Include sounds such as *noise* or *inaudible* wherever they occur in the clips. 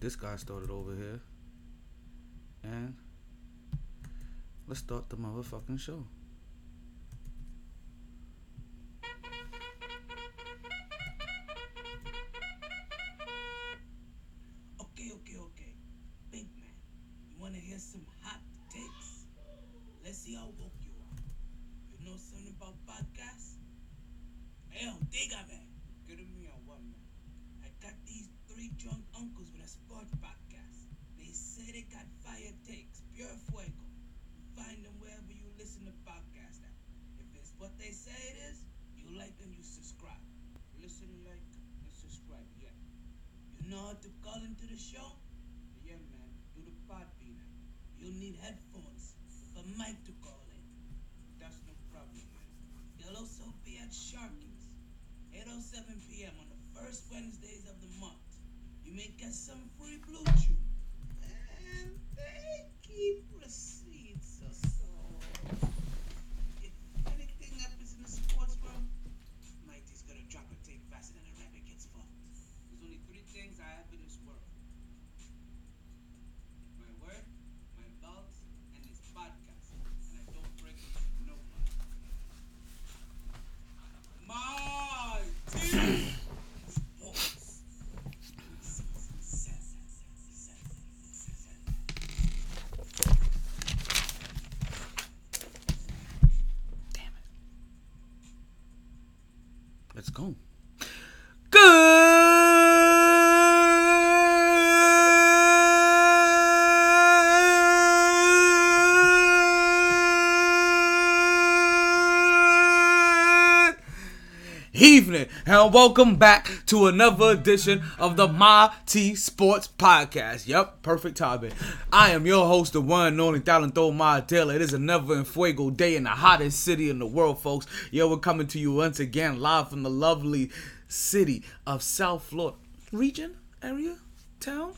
this guy started over here. And let's start the motherfucking show. Let's evening and welcome back to another edition of the My T Sports Podcast. Yep, perfect timing. I am your host, the one and only Talento Madela. It is another in Fuego day in the hottest city in the world, folks. Yo, we're coming to you once again live from the lovely city of South Florida region, area, town.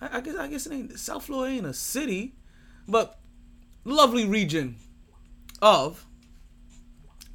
I, I guess I guess it ain't South Florida ain't a city, but lovely region of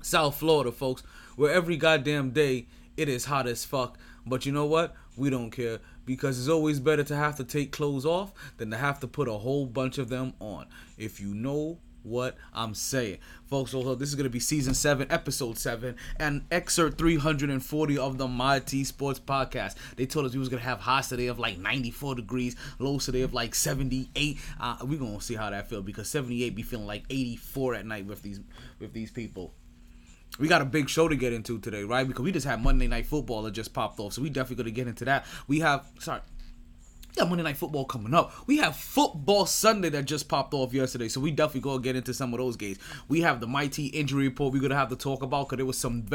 South Florida, folks, where every goddamn day it is hot as fuck. But you know what? We don't care because it's always better to have to take clothes off than to have to put a whole bunch of them on. If you know what I'm saying. Folks, so this is going to be season 7, episode 7, and excerpt 340 of the My T Sports Podcast. They told us we was going to have highs today of like 94 degrees, lows today of like 78. Uh, we're going to see how that feel because 78 be feeling like 84 at night with these with these people we got a big show to get into today, right? Because we just had Monday Night Football that just popped off, so we definitely gonna get into that. We have sorry. Yeah, Monday Night Football coming up. We have Football Sunday that just popped off yesterday, so we definitely gonna get into some of those games. We have the Mighty injury report we're gonna have to talk about because there was some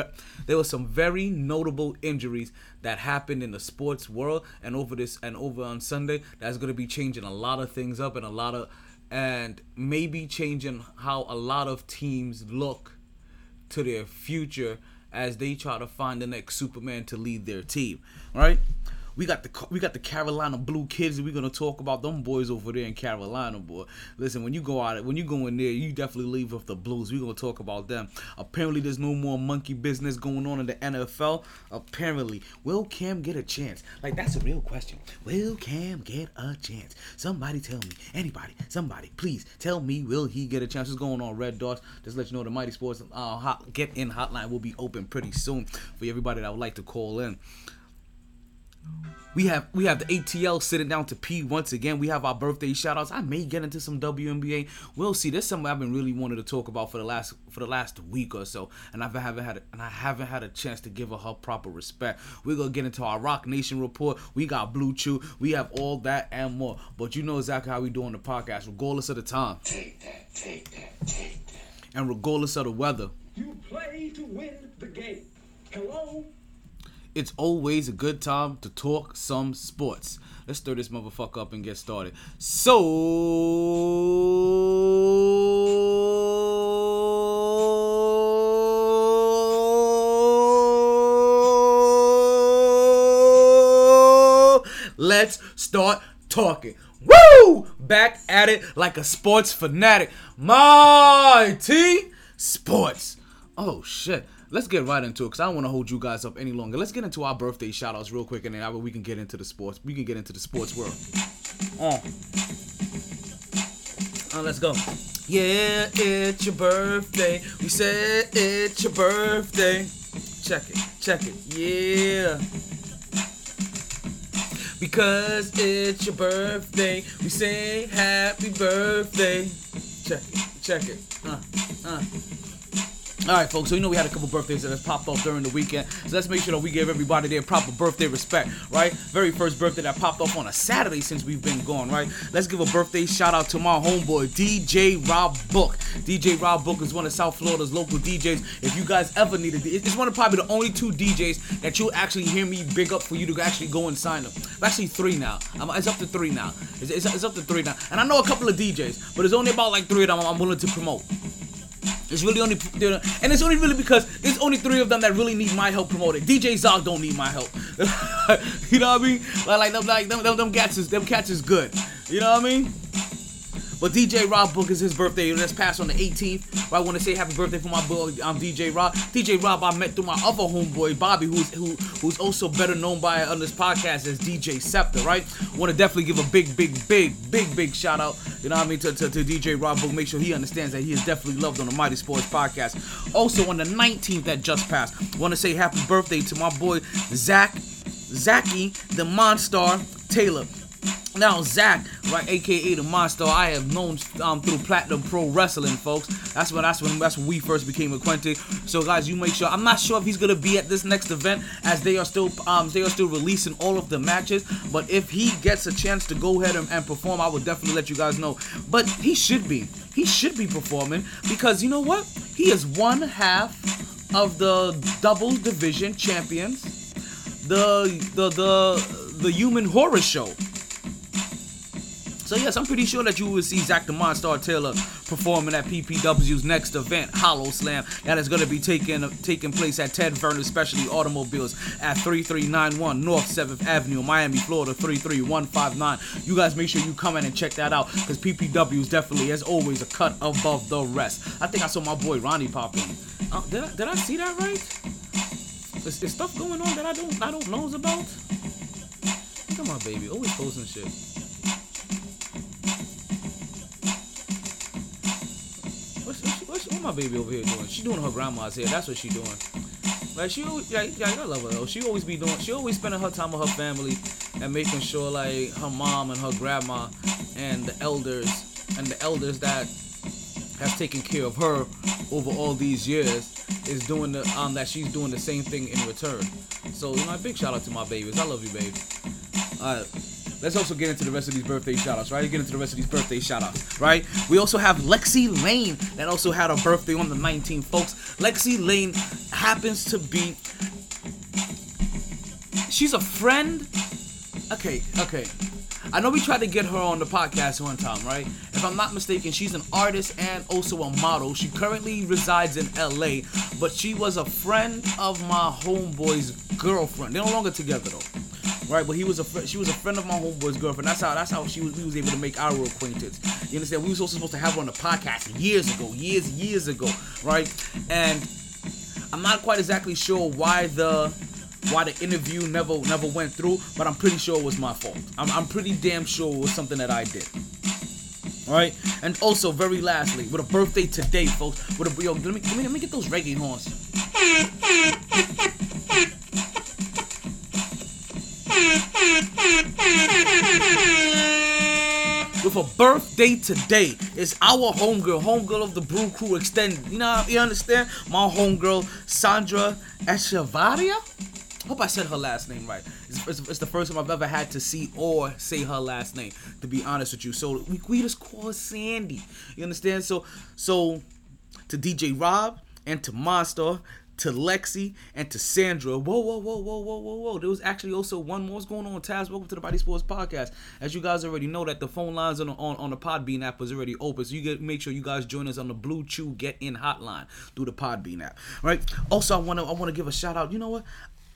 there was some very notable injuries that happened in the sports world and over this and over on Sunday. That's gonna be changing a lot of things up and a lot of and maybe changing how a lot of teams look to their future as they try to find the next Superman to lead their team. Right. We got the we got the Carolina Blue Kids. We're gonna talk about them boys over there in Carolina, boy. Listen, when you go out, when you go in there, you definitely leave with the Blues. We're gonna talk about them. Apparently, there's no more monkey business going on in the NFL. Apparently, will Cam get a chance? Like that's a real question. Will Cam get a chance? Somebody tell me. Anybody? Somebody, please tell me. Will he get a chance? What's going on, Red Dots? Just let you know the Mighty Sports uh, hot, get in hotline will be open pretty soon for everybody that would like to call in. We have we have the ATL sitting down to pee once again. We have our birthday shout outs. I may get into some WNBA. We'll see. This is something I've been really wanting to talk about for the last for the last week or so, and I haven't had and I haven't had a chance to give her her proper respect. We're gonna get into our ROC Nation report. We got BlueChew. We have all that and more. But you know exactly how we do on the podcast, regardless of the time Take that, take that, take that. and regardless of the weather. You play to win the game. Hello? It's always a good time to talk some sports. Let's stir this motherfucker up and get started. So let's start talking. Woo! Back at it like a sports fanatic. Mighty sports. Oh shit. Let's get right into it because I don't want to hold you guys up any longer. Let's get into our birthday shout outs real quick and then we can get into the sports. We can get into the sports world. Oh. *laughs* Oh, let's go. Yeah, it's your birthday. We said it's your birthday. Check it, check it. Yeah. Because it's your birthday, we say happy birthday. Check it, check it. Uh, uh. All right, folks. So you know we had a couple birthdays that has popped off during the weekend. So let's make sure that we give everybody their proper birthday respect, right? Very first birthday that popped off on a Saturday since we've been gone, right? Let's give a birthday shout out to my homeboy DJ Rob Book. DJ Rob Book is one of South Florida's local DJs. If you guys ever needed, it's one of probably the only two DJs that you'll actually hear me big up for you to actually go and sign them. Actually, three now. It's up to three now. It's, it's, it's up to three now. And I know a couple of DJs, but it's only about like three of them I'm willing to promote. It's really only, and it's only really because there's only three of them that really need my help promoting. DJ Zog don't need my help. *laughs* you know what I mean? Like, like them, like them, them, them cats is, them cats is good. You know what I mean? But DJ Rob Book is his birthday. Let's pass on the 18th. I want to say happy birthday for my boy, I'm um, DJ Rob. DJ Rob I met through my other homeboy Bobby, who's who, who's also better known by on this podcast as DJ Scepter. Right? Want to definitely give a big, big, big, big, big shout out. You know what I mean to, to, to DJ Rob Book. Make sure he understands that he is definitely loved on the Mighty Sports podcast. Also on the 19th that just passed, want to say happy birthday to my boy Zach, Zachy the Monster Taylor. Now Zach, right, aka the Monster, I have known um, through Platinum Pro Wrestling, folks. That's when that's when that's when we first became acquainted. So guys, you make sure. I'm not sure if he's gonna be at this next event, as they are still um they are still releasing all of the matches. But if he gets a chance to go ahead and, and perform, I will definitely let you guys know. But he should be, he should be performing because you know what? He is one half of the doubles division champions, the the the the Human Horror Show. So yes, I'm pretty sure that you will see Zach the Monster Taylor performing at PPW's next event, Hollow Slam, that is going to be taking taking place at Ted Vernon Specialty Automobiles at 3391 North 7th Avenue, Miami, Florida 33159. You guys make sure you come in and check that out because PPW is definitely, as always, a cut above the rest. I think I saw my boy Ronnie pop in. Uh, did I did I see that right? Is, is stuff going on that I don't I don't knows about? At my baby, always posting shit. What my baby over here doing? She doing her grandma's hair. That's what she doing. Like she, yeah, yeah, I love her though. She always be doing. She always spending her time with her family and making sure like her mom and her grandma and the elders and the elders that have taken care of her over all these years is doing the um that she's doing the same thing in return. So you know, big shout out to my babies. I love you, babe. Alright. Let's also get into the rest of these birthday shoutouts, right? Get into the rest of these birthday shoutouts, right? We also have Lexi Lane that also had a birthday on the 19th, folks. Lexi Lane happens to be. She's a friend. Okay, okay. I know we tried to get her on the podcast one time, right? If I'm not mistaken, she's an artist and also a model. She currently resides in LA, but she was a friend of my homeboy's girlfriend. They're no longer together though right? But he was a fr- she was a friend of my homeboy's girlfriend. That's how that's how she was we was able to make our acquaintance. You understand? We was also supposed to have her on the podcast years ago, years years ago, right? And I'm not quite exactly sure why the why the interview never never went through, but I'm pretty sure it was my fault. I'm, I'm pretty damn sure it was something that I did. All right, and also very lastly, with a birthday today, folks. With a yo, let me let me, let me get those reggae horns. With a birthday today, it's our homegirl, homegirl of the Brew Crew Extended. You know, you understand? My homegirl, Sandra Echevarria. Hope I said her last name right. It's, it's, it's, the first time I've ever had to see or say her last name. To be honest with you, so we, we just call her Sandy. You understand? So so to DJ Rob and to Monster to Lexi and to Sandra. Whoa, whoa, whoa, whoa, whoa, whoa, whoa. There was actually also one more. What's going on, Taz? Welcome to the Body Sports Podcast. As you guys already know, that the phone lines on on, on the Podbean app was already open. So you get make sure you guys join us on the BlueChew Get In hotline through the Podbean app. Right. Also, I wanna I wanna give a shout out. You know what?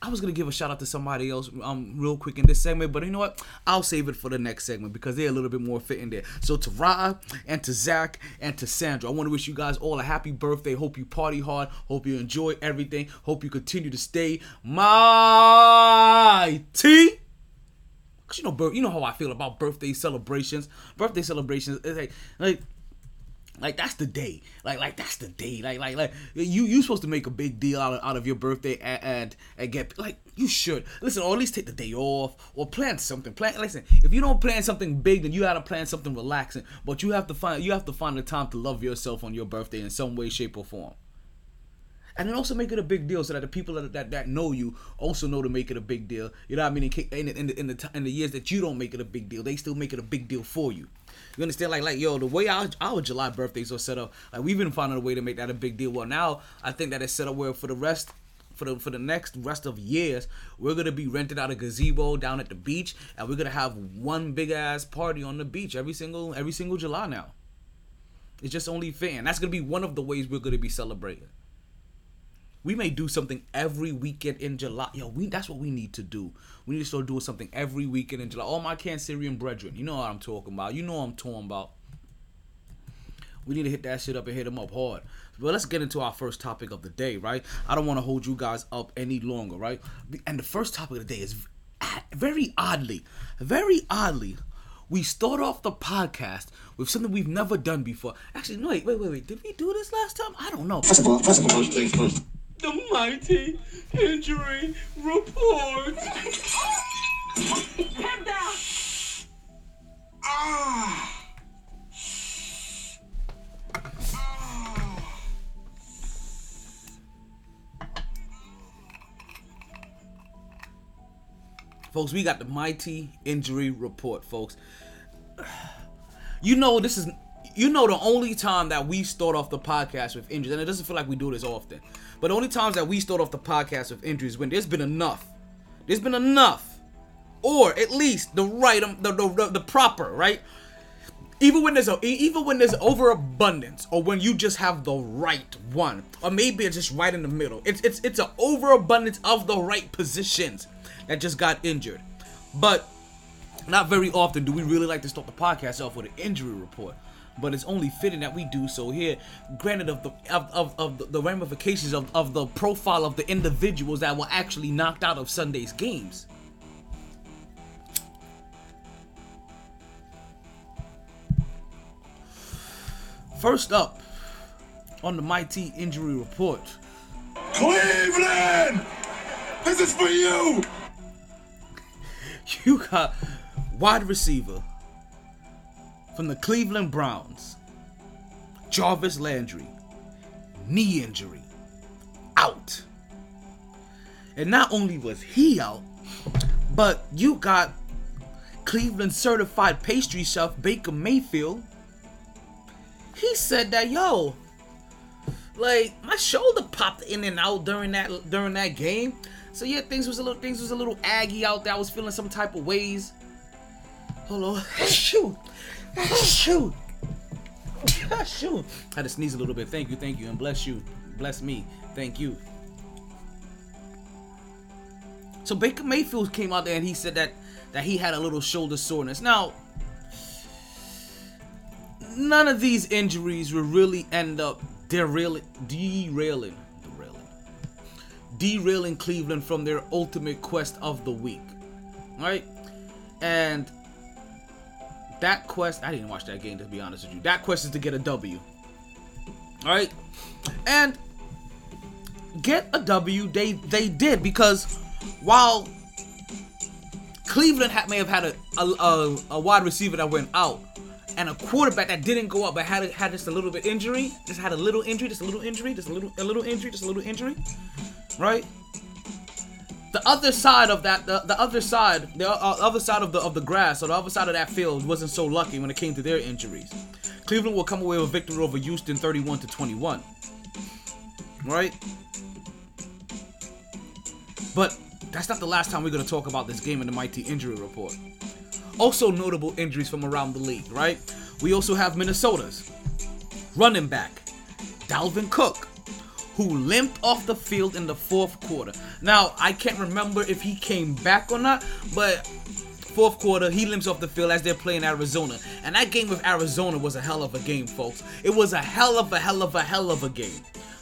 I was gonna give a shout out to somebody else um real quick in this segment, but you know what? I'll save it for the next segment because they're a little bit more fitting there. So to Ra and to Zach and to Sandra, I want to wish you guys all a happy birthday. Hope you party hard. Hope you enjoy everything. Hope you continue to stay my mighty. Cause you know, you know how I feel about birthday celebrations. Birthday celebrations, it's like, like like that's the day. Like like that's the day. Like like like you you supposed to make a big deal out of, out of your birthday and, and and get like you should listen or at least take the day off or plan something. Plan listen. If you don't plan something big, then you gotta plan something relaxing. But you have to find you have to find the time to love yourself on your birthday in some way, shape, or form. And then also make it a big deal so that the people that, that, that know you also know to make it a big deal. You know what I mean? In, in, in, the, in, the, in the years that you don't make it a big deal, they still make it a big deal for you. You understand? Like, like yo, the way our, our July birthdays are set up, like we've been finding a way to make that a big deal. Well, now I think that it's set up where for the rest, for the for the next rest of years, we're gonna be rented out a gazebo down at the beach, and we're gonna have one big ass party on the beach every single every single July now. It's just only and that's gonna be one of the ways we're gonna be celebrating. We may do something every weekend in July. Yo, we that's what we need to do. We need to start doing something every weekend in July. All my Cancerian brethren, you know what I'm talking about. You know what I'm talking about. We need to hit that shit up and hit them up hard. But let's get into our first topic of the day, right? I don't want to hold you guys up any longer, right? And the first topic of the day is very oddly, very oddly, we start off the podcast with something we've never done before. Actually, no, wait, wait, wait, wait. Did we do this last time? I don't know. First of all, first of all, first things first. The mighty injury report. folks we got the mighty injury report folks. *sighs* You know this is you know the only time that we start off the podcast with injuries and it doesn't feel like we do this often but the only times that we start off the podcast with injuries when there's been enough. There's been enough. Or at least the right um, the, the, the, the proper right? Even when there's a, even when there's overabundance or when you just have the right one or maybe it's just right in the middle. It's it's it's an overabundance of the right positions that just got injured. But not very often do we really like to start the podcast off with an injury report but it's only fitting that we do so here granted of the of, of, of the, the ramifications of, of the profile of the individuals that were actually knocked out of sunday's games First up on the Mighty Injury Report, Cleveland! This is for you! *laughs* you got wide receiver from the Cleveland Browns, Jarvis Landry, knee injury, out. And not only was he out, but you got Cleveland certified pastry chef Baker Mayfield. He said that yo, like my shoulder popped in and out during that during that game. So yeah, things was a little things was a little aggy out there. I was feeling some type of ways. Hold on, *laughs* shoot, shoot, *laughs* shoot. I had to sneeze a little bit. Thank you, thank you, and bless you, bless me. Thank you. So Baker Mayfield came out there and he said that that he had a little shoulder soreness. Now, none of these injuries will really end up derailing, derailing, derailing, derailing Cleveland from their ultimate quest of the week, right? And that quest, I didn't watch that game to be honest with you. That quest is to get a W, all right? And get a W, they they did because while Cleveland ha- may have had a, a, a, a wide receiver that went out and a quarterback that didn't go up but had had just a little bit injury, just had a little injury, just a little injury, just a little a little injury, just a little injury, right? The other side of that, the, the other side, the uh, other side of the of the grass or the other side of that field wasn't so lucky when it came to their injuries. Cleveland will come away with a victory over Houston, 31 to 21. Right? But that's not the last time we're going to talk about this game in the Mighty Injury Report. Also, notable injuries from around the league, right? We also have Minnesota's running back, Dalvin Cook, who limped off the field in the fourth quarter. Now, I can't remember if he came back or not, but fourth quarter, he limps off the field as they're playing Arizona. And that game with Arizona was a hell of a game, folks. It was a hell of a hell of a hell of a game.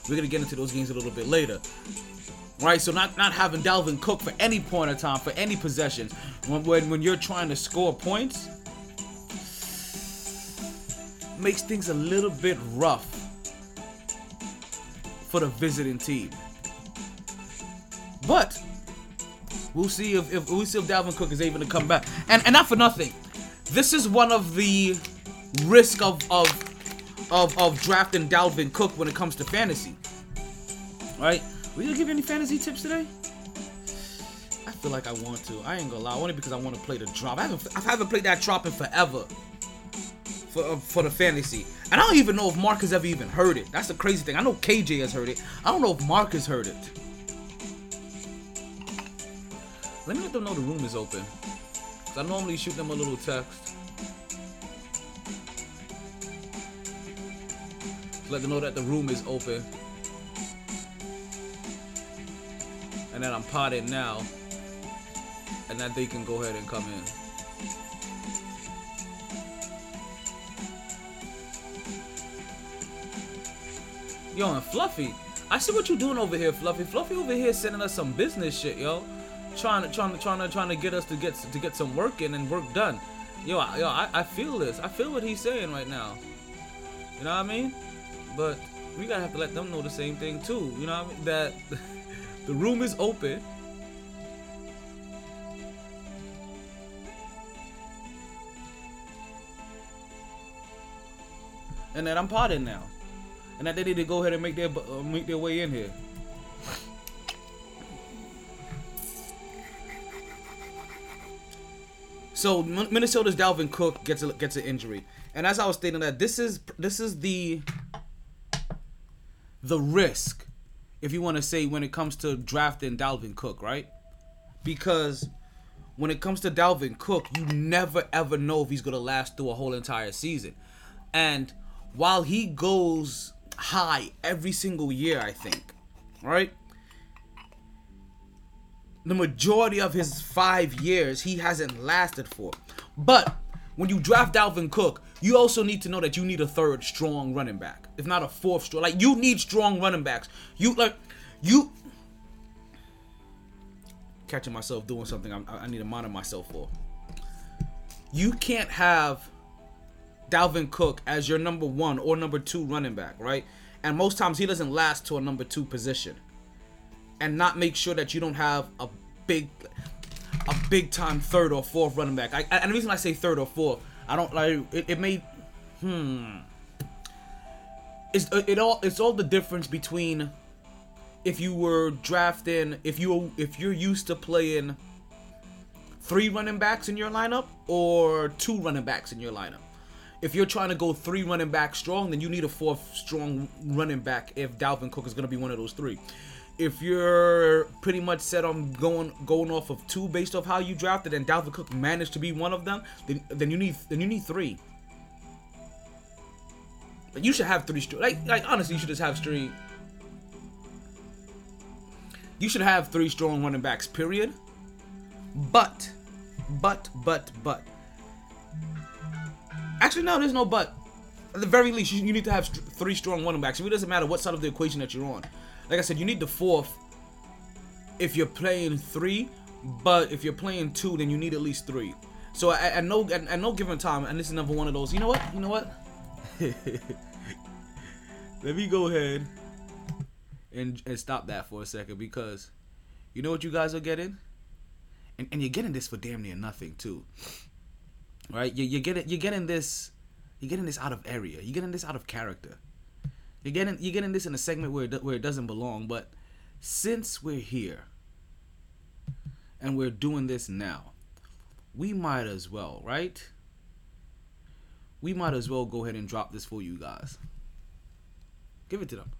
We're gonna get into those games a little bit later. Right, so not not having Dalvin Cook for any point of time, for any possession, when when, when you're trying to score points, makes things a little bit rough for the visiting team. But we'll see if, if we'll see if Dalvin Cook is able to come back. And and not for nothing, this is one of the risk of of of, of drafting Dalvin Cook when it comes to fantasy. Right? Will you give any fantasy tips today? I feel like I want to. I ain't gonna lie. Only because I want to play the drop. I haven't I haven't played that drop in forever. For, uh, for the fantasy. And I don't even know if Mark has ever even heard it. That's the crazy thing. I know KJ has heard it. I don't know if Mark has heard it. Let me let them know the room is open. 'Cause I normally shoot them a little text. Let them know that the room is open. And that I'm potted now. And that they can go ahead and come in. Yo, and Fluffy, I see what you doing over here, Fluffy. Fluffy over here sending us some business shit, yo. Trying to, trying to, trying to, trying to get us to get to get some work in and work done. Yo, I, yo, I, I feel this. I feel what he's saying right now. You know what I mean? But we gotta have to let them know the same thing too. You know what I mean? That *laughs* the room is open. And that I'm potting now and that they need to go ahead and make their uh, make their way in here. So Minnesota's Dalvin Cook gets a, gets an injury, and as I was stating that this is this is the the risk, if you want to say, when it comes to drafting Dalvin Cook, right? Because when it comes to Dalvin Cook, you never ever know if he's gonna last through a whole entire season, and while he goes high every single year, I think. Right? The majority of his five years he hasn't lasted for. But when you draft Dalvin Cook, you also need to know that you need a third strong running back. If not a fourth strong. Like you need strong running backs. You like you catching myself doing something I'm, I need to monitor myself for. You can't have Dalvin Cook as your number one or number two running back, right? And most times he doesn't last to a number two position. And not make sure that you don't have a big, a big time third or fourth running back. I, and the reason I say third or fourth, I don't like it. It may, hmm. It's it all. It's all the difference between if you were drafting, if you if you're used to playing three running backs in your lineup or two running backs in your lineup if you're trying to go three running back strong, then you need a fourth strong running back if Dalvin Cook is going to be one of those three. If you're pretty much set on going going off of two based off how you drafted and Dalvin Cook managed to be one of them, then then you need then you need three. You should have three strong. Like like honestly, you should just have three. You should have three strong running backs. Period. But, but, but, but Actually, no, there's no but. At the very least, you, need to have three strong running backs. It doesn't matter what side of the equation that you're on. Like I said, you need the fourth if you're playing three, but if you're playing two, then you need at least three. So at, at no at, at no given time, and this is another one of those. You know what? You know what? *laughs* Let me go ahead and and stop that for a second because you know what you guys are getting, and and you're getting this for damn near nothing too right? You, you're getting you're getting this you're getting this out of area. You're getting this out of character. You're getting you're getting this in a segment where it, where it doesn't belong. But since we're here and we're doing this now, we might as well, right? We might as well go ahead and drop this for you guys. Give it to them.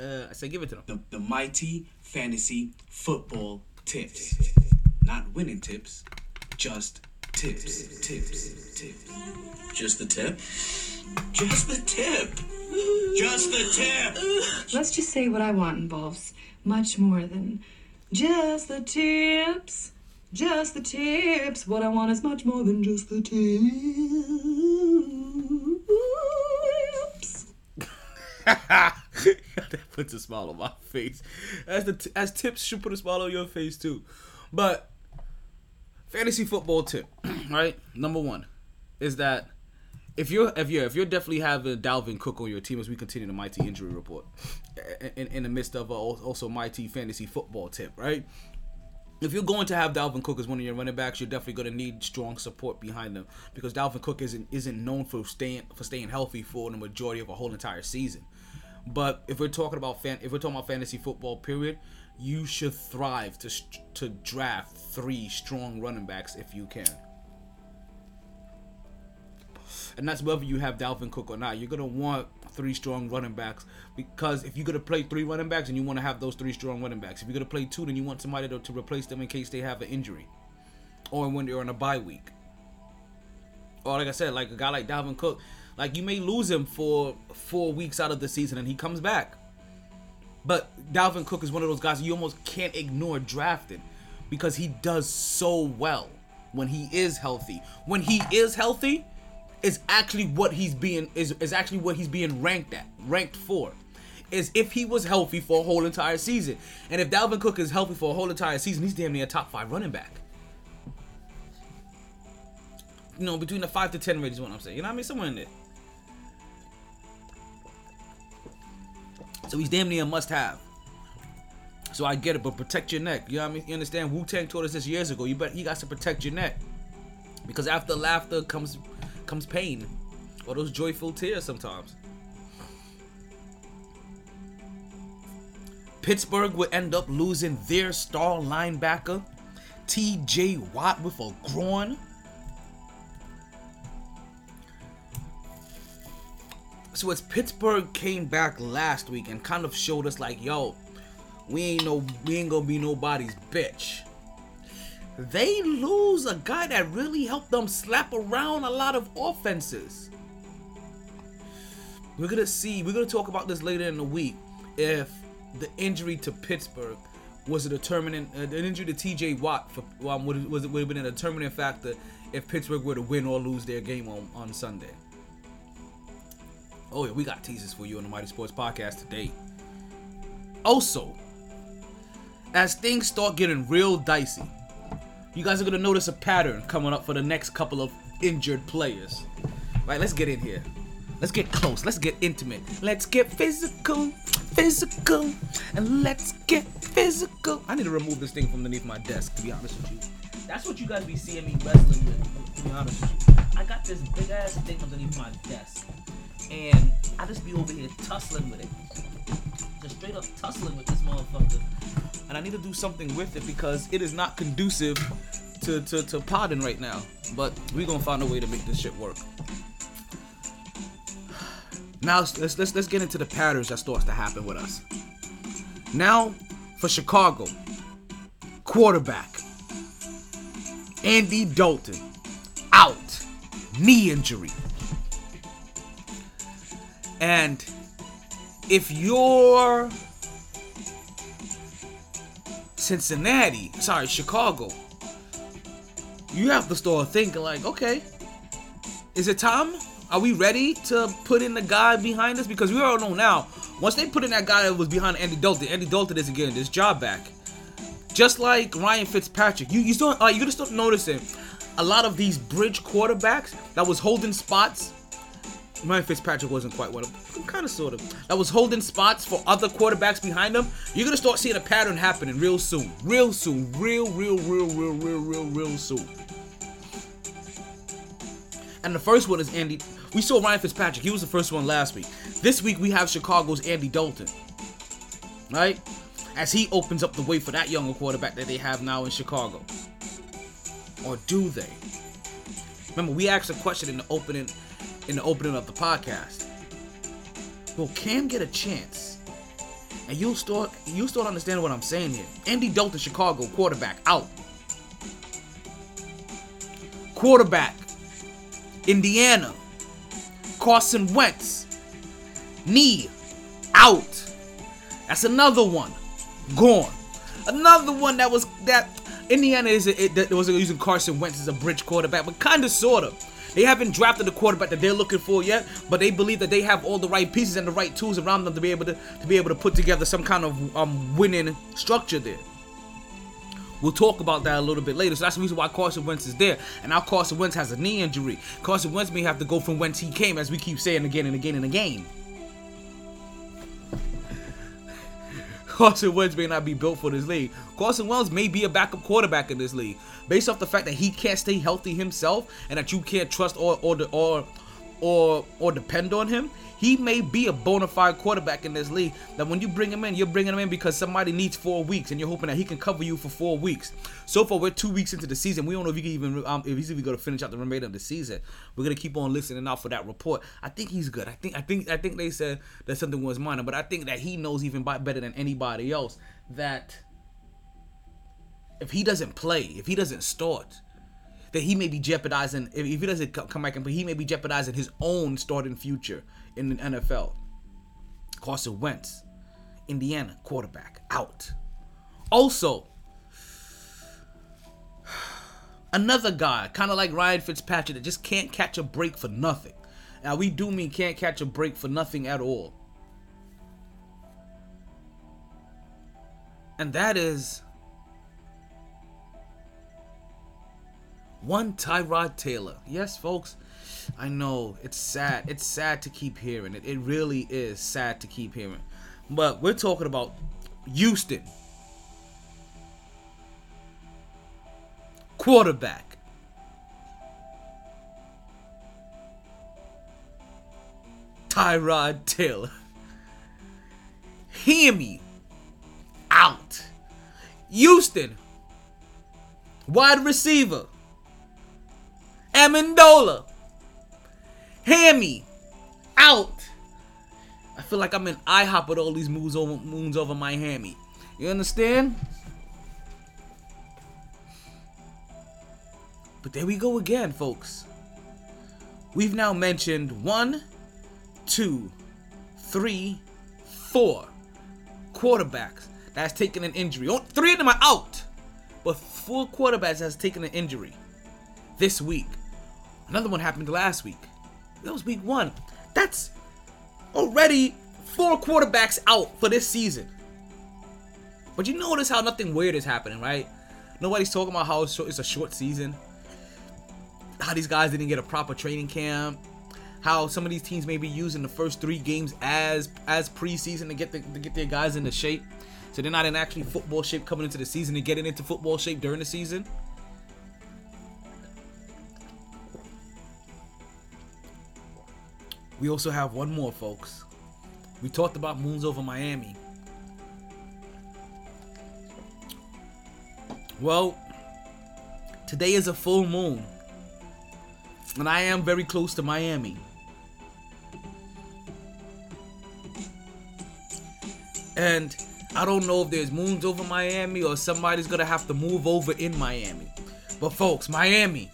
Uh, I say give it to them. The, the mighty fantasy football tips. Not winning tips, just tips, tips, tips. Just the tip? Just the tip. Just the tip. Let's just say what I want involves much more than just the tips. Just the tips. What I want is much more than just the tips. *laughs* that puts a smile on my face. As the as tips should put a smile on your face too. But fantasy football tip, *clears throat* right? Number one is that if you're if you're if you're definitely having Dalvin Cook on your team as we continue the mighty injury report in, in the midst of also mighty fantasy football tip, right? If you're going to have Dalvin Cook as one of your running backs, you're definitely going to need strong support behind them because Dalvin Cook isn't isn't known for staying for staying healthy for the majority of a whole entire season. But if we're talking about fan, if we're talking about fantasy football, period, you should thrive to to draft three strong running backs if you can. And that's whether you have Dalvin Cook or not. You're gonna want three strong running backs because if you're gonna play three running backs and you want to have those three strong running backs, if you're gonna play two, then you want somebody to, to replace them in case they have an injury or when they're on a bye week. Or like I said, like a guy like Dalvin Cook, like you may lose him for four weeks out of the season and he comes back. But Dalvin Cook is one of those guys you almost can't ignore drafting because he does so well when he is healthy. When he is healthy, is actually what he's being is, is actually what he's being ranked at, ranked for. Is if he was healthy for a whole entire season. And if Dalvin Cook is healthy for a whole entire season, he's damn near a top five running back. You know, between the five to ten range is what I'm saying. You know what I mean? Somewhere in there. So he's damn near a must have. So I get it, but protect your neck. You know what I mean? You understand? Wu Tang taught us this years ago. You bet you got to protect your neck. Because after laughter comes comes pain. Or those joyful tears sometimes. Pittsburgh would end up losing their star linebacker, TJ Watt, with a groin. So as Pittsburgh came back last week and kind of showed us like, yo, we ain't no we ain't gonna be nobody's bitch. They lose a guy that really helped them slap around a lot of offenses. We're gonna see, we're gonna talk about this later in the week. If the injury to Pittsburgh was a determinant, uh, an injury to TJ Watt for, um, would, was, would have been a determinant factor if Pittsburgh were to win or lose their game on, on Sunday. Oh yeah, we got teasers for you on the Mighty Sports Podcast today. Also, as things start getting real dicey, you guys are gonna notice a pattern coming up for the next couple of injured players. Right, let's get in here. Let's get close. Let's get intimate. Let's get physical, physical, and let's get physical. I need to remove this thing from underneath my desk, to be honest with you. That's what you guys be seeing me wrestling with, to be honest with you. I got this big ass thing underneath my desk, and I just be over here tussling with it. Just straight up tussling with this motherfucker. And I need to do something with it because it is not conducive to, to, to podding right now. But we gonna find a way to make this shit work. *sighs* Now let's let's let's get into the patterns that starts to happen with us. Now for Chicago, quarterback Andy Dalton out, knee injury. And if you're Cincinnati, sorry, Chicago, you have to start thinking like, okay, is it time? Are we ready to put in the guy behind us? Because we all know now, once they put in that guy that was behind Andy Dalton, Andy Dalton isn't getting this job back. Just like Ryan Fitzpatrick, you you start uh, you're gonna start noticing a lot of these bridge quarterbacks that was holding spots. Ryan Fitzpatrick wasn't quite one of them, kind of sort of. That was holding spots for other quarterbacks behind them. You're gonna start seeing a pattern happening real soon, real soon, real, real, real, real, real, real, real soon. And the first one is Andy. We saw Ryan Fitzpatrick. He was the first one last week. This week we have Chicago's Andy Dalton. Right? As he opens up the way for that younger quarterback that they have now in Chicago. Or do they? Remember, we asked a question in the opening in the opening of the podcast. Will Cam get a chance? And you'll start you'll start understanding what I'm saying here. Andy Dalton, Chicago quarterback out. Quarterback, Indiana, Carson Wentz. knee out. That's another one gone. Another one that was that Indiana is it, that was using Carson Wentz as a bridge quarterback, but kind of sort of. They haven't drafted the quarterback that they're looking for yet, but they believe that they have all the right pieces and the right tools around them to be able to to be able to put together some kind of um, winning structure there. We'll talk about that a little bit later. So that's the reason why Carson Wentz is there. And now Carson Wentz has a knee injury. Carson Wentz may have to go from whence he came, as we keep saying again and again and again. Carson Wentz may not be built for this league. Carson Wentz may be a backup quarterback in this league, based off the fact that he can't stay healthy himself and that you can't trust or or or or, or depend on him. He may be a bona fide quarterback in this league. That when you bring him in, you're bringing him in because somebody needs four weeks, and you're hoping that he can cover you for four weeks. So far, we're two weeks into the season. We don't know if he can even um, if he's even going to finish out the remainder of the season. We're gonna keep on listening out for that report. I think he's good. I think I think I think they said that something was minor, but I think that he knows even better than anybody else that if he doesn't play, if he doesn't start, that he may be jeopardizing. If, he doesn't come back and play, he may be jeopardizing his own starting future in the NFL. Carson Wentz, Indiana quarterback, out. Also, another guy, kind of like Ryan Fitzpatrick, that just can't catch a break for nothing. Now, we do mean can't catch a break for nothing at all. And that is one Tyrod Taylor. Yes, folks, I know it's sad. It's sad to keep hearing it. It really is sad to keep hearing. But we're talking about Houston. Quarterback. Tyrod Taylor. Hear me out. Houston. Wide receiver. Amendola. Hammy. Out. I feel like I'm in IHOP with all these moons over moons over my hammy. You understand? But there we go again, folks. We've now mentioned one, two, three, four quarterbacks that's taken an injury. Oh, three of them are out, but four quarterbacks has taken an injury this week. Another one happened last week. That was week one. That's already four quarterbacks out for this season. But you notice how nothing weird is happening, right? Nobody's talking about how it's a short season. How these guys didn't get a proper training camp. How some of these teams may be using the first three games as as preseason to get the, to get their guys into shape. So they're not in actually football shape coming into the season and getting into football shape during the season. We also have one more, folks. We talked about moons over Miami. Well, today is a full moon. And I am very close to Miami. And I don't know if there's moons over Miami or somebody's gonna have to move over in Miami. But folks, Miami,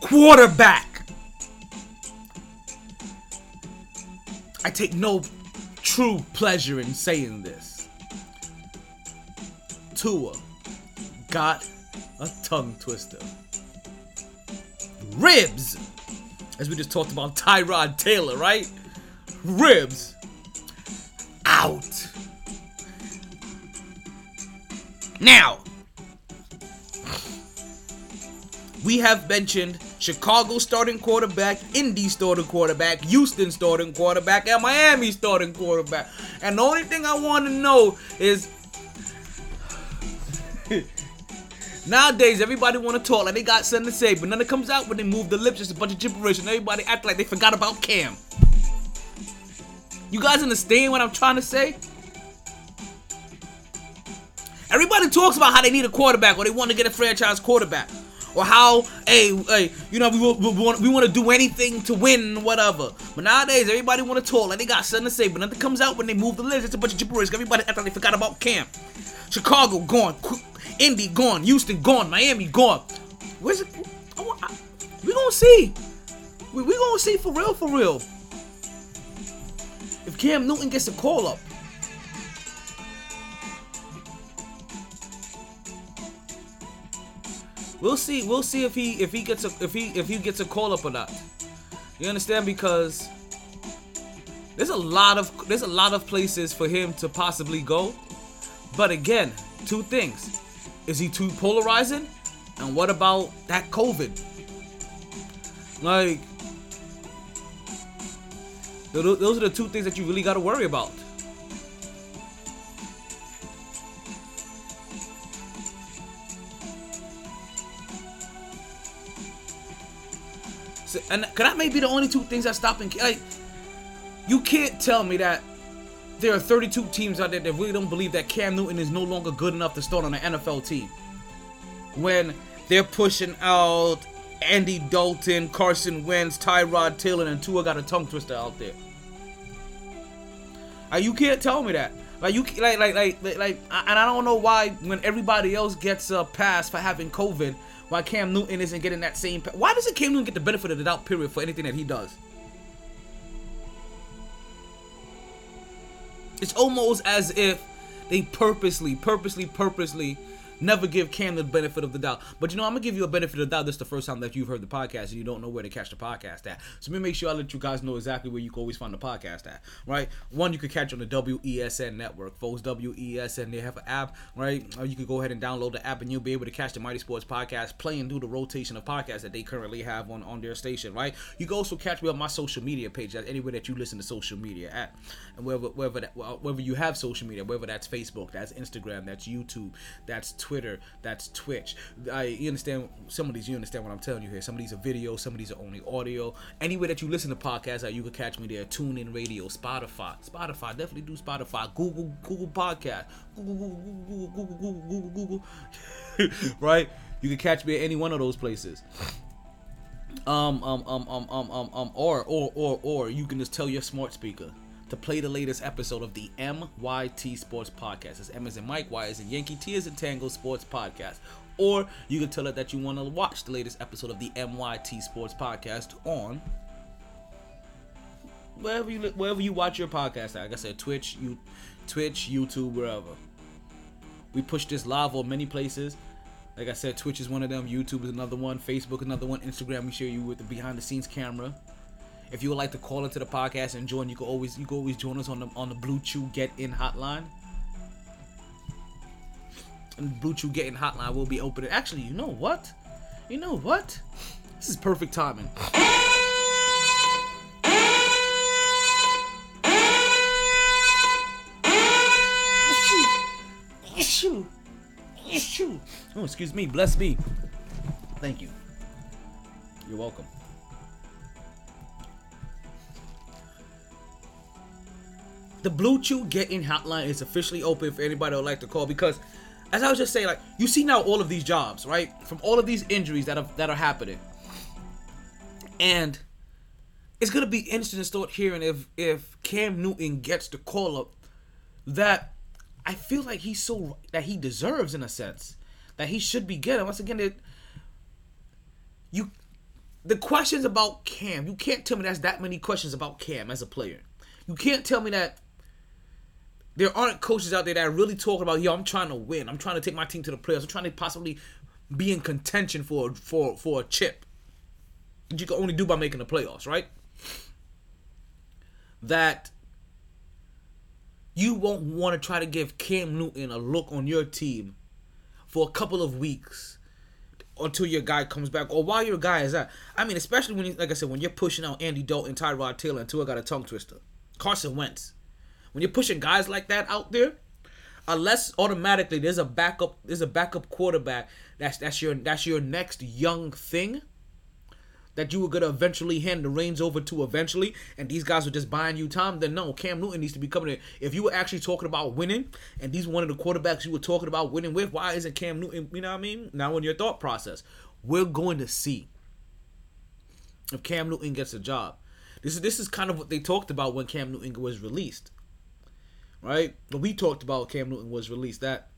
quarterback. I take no true pleasure in saying this. Tua got a tongue twister. Ribs! As we just talked about *laughs* Tyrod Taylor, right? Ribs out. Now, we have mentioned Chicago starting quarterback, Indy starting quarterback, Houston starting quarterback, and Miami starting quarterback. And the only thing I want to know is *laughs* Nowadays, everybody want to talk like they got something to say, but none of it comes out when they move the lips. Just a bunch of gibberish, and everybody act like they forgot about Cam. You guys understand what I'm trying to say? Everybody talks about how they need a quarterback or they want to get a franchise quarterback or how, hey, hey, you know, we, we, we want we want to do anything to win, whatever. But nowadays, everybody want to talk like they got something to say, but nothing comes out when they move the list. It's a bunch of gibberish. Everybody like they forgot about Cam. Chicago gone, Indy gone, Houston gone, Miami gone. Where's it? We gonna see. We, we gonna see for real, for real. if Cam Newton gets a call up, we'll see. We'll see if he if he gets a if he if he gets a call up or not. You understand? Because there's a lot of there's a lot of places for him to possibly go. But again, two things: is he too polarizing? And what about that COVID? Like, those are the two things that you really got to worry about. And could that may be the only two things that stopping? Like, you can't tell me that there are 32 teams out there that really don't believe that Cam Newton is no longer good enough to start on an NFL team. When they're pushing out Andy Dalton, Carson Wentz, Tyrod Taylor, and Tua got a tongue twister out there. Like, you can't tell me that. Like you like like like, like and I don't know why when everybody else gets a pass for having COVID, why Cam Newton isn't getting that same. Why doesn't Cam Newton get the benefit of the doubt? Period for anything that he does. It's almost as if they purposely, purposely, purposely never give Cam the benefit of the doubt. But you know, I'm gonna give you a benefit of the doubt. This is the first time that you've heard the podcast and you don't know where to catch the podcast at. So let me make sure I let you guys know exactly where you can always find the podcast at. Right? One, you can catch on the WESN network, folks. WESN, they have an app, right? Or you can go ahead and download the app and you'll be able to catch the Mighty Sports podcast playing through the rotation of podcasts that they currently have on, on their station, right? You can also catch me on my social media page. That's anywhere that you listen to social media at. And wherever wherever that wherever you have social media, whether that's Facebook, that's Instagram, that's YouTube, that's Twitter, that's Twitch. I you understand some of these you understand what I'm telling you here. Some of these are video, some of these are only audio. Anywhere that you listen to podcasts, you can catch me there. Tune in radio, Spotify. Spotify, definitely do Spotify. Google, Google Podcast. Google, Google, Google, Google, Google, Google, Google. *laughs* right? You can catch me at any one of those places. Um, um, um, um, um, um, um, or, or, or, or you can just tell your smart speaker to play the latest episode of the MYT Sports Podcast. It's M as in Mike, Y as in Yankee, T as in Tango Sports Podcast. Or you can tell it that you want to watch the latest episode of the MYT Sports Podcast on wherever you wherever you watch your podcast. Like I said, Twitch, you, Twitch, YouTube, wherever. We push this live on many places. Like I said, Twitch is one of them. YouTube is another one. Facebook another one. Instagram, we share you with the behind the scenes camera. If you would like to call into the podcast and join, you can always you can always join us on the on the BlueChew Get In hotline. And BlueChew Get In hotline will be open. Actually, you know what? You know what? This is perfect timing. Issue. Issue. Oh, excuse me. Bless me. Thank you. You're welcome. The BlueChew Get In hotline is officially open for anybody that would like to call because, as I was just saying, like you see now all of these jobs, right? From all of these injuries that are that are happening, and it's gonna be interesting to start hearing if if Cam Newton gets the call up that I feel like he's so that he deserves in a sense that he should be getting. Once again, it you the questions about Cam, you can't tell me that's that many questions about Cam as a player. You can't tell me that there aren't coaches out there that are really talking about, yo, I'm trying to win. I'm trying to take my team to the playoffs. I'm trying to possibly be in contention for for for a chip. You can only do by making the playoffs, right? That you won't want to try to give Cam Newton a look on your team for a couple of weeks until your guy comes back or while your guy is out. I mean, especially when, you, like I said, when you're pushing out Andy Dalton, Tyrod Taylor, until I got a tongue twister. Carson Wentz. When you're pushing guys like that out there, unless automatically there's a backup, there's a backup quarterback. That's that's your that's your next young thing. That you were gonna eventually hand the reins over to eventually, and these guys are just buying you time. Then no, Cam Newton needs to be coming in. If you were actually talking about winning, and these one of the quarterbacks you were talking about winning with, why isn't Cam Newton? You know what I mean? Now in your thought process, we're going to see if Cam Newton gets a job. This is this is kind of what they talked about when Cam Newton was released, right? We talked about Cam Newton was released, that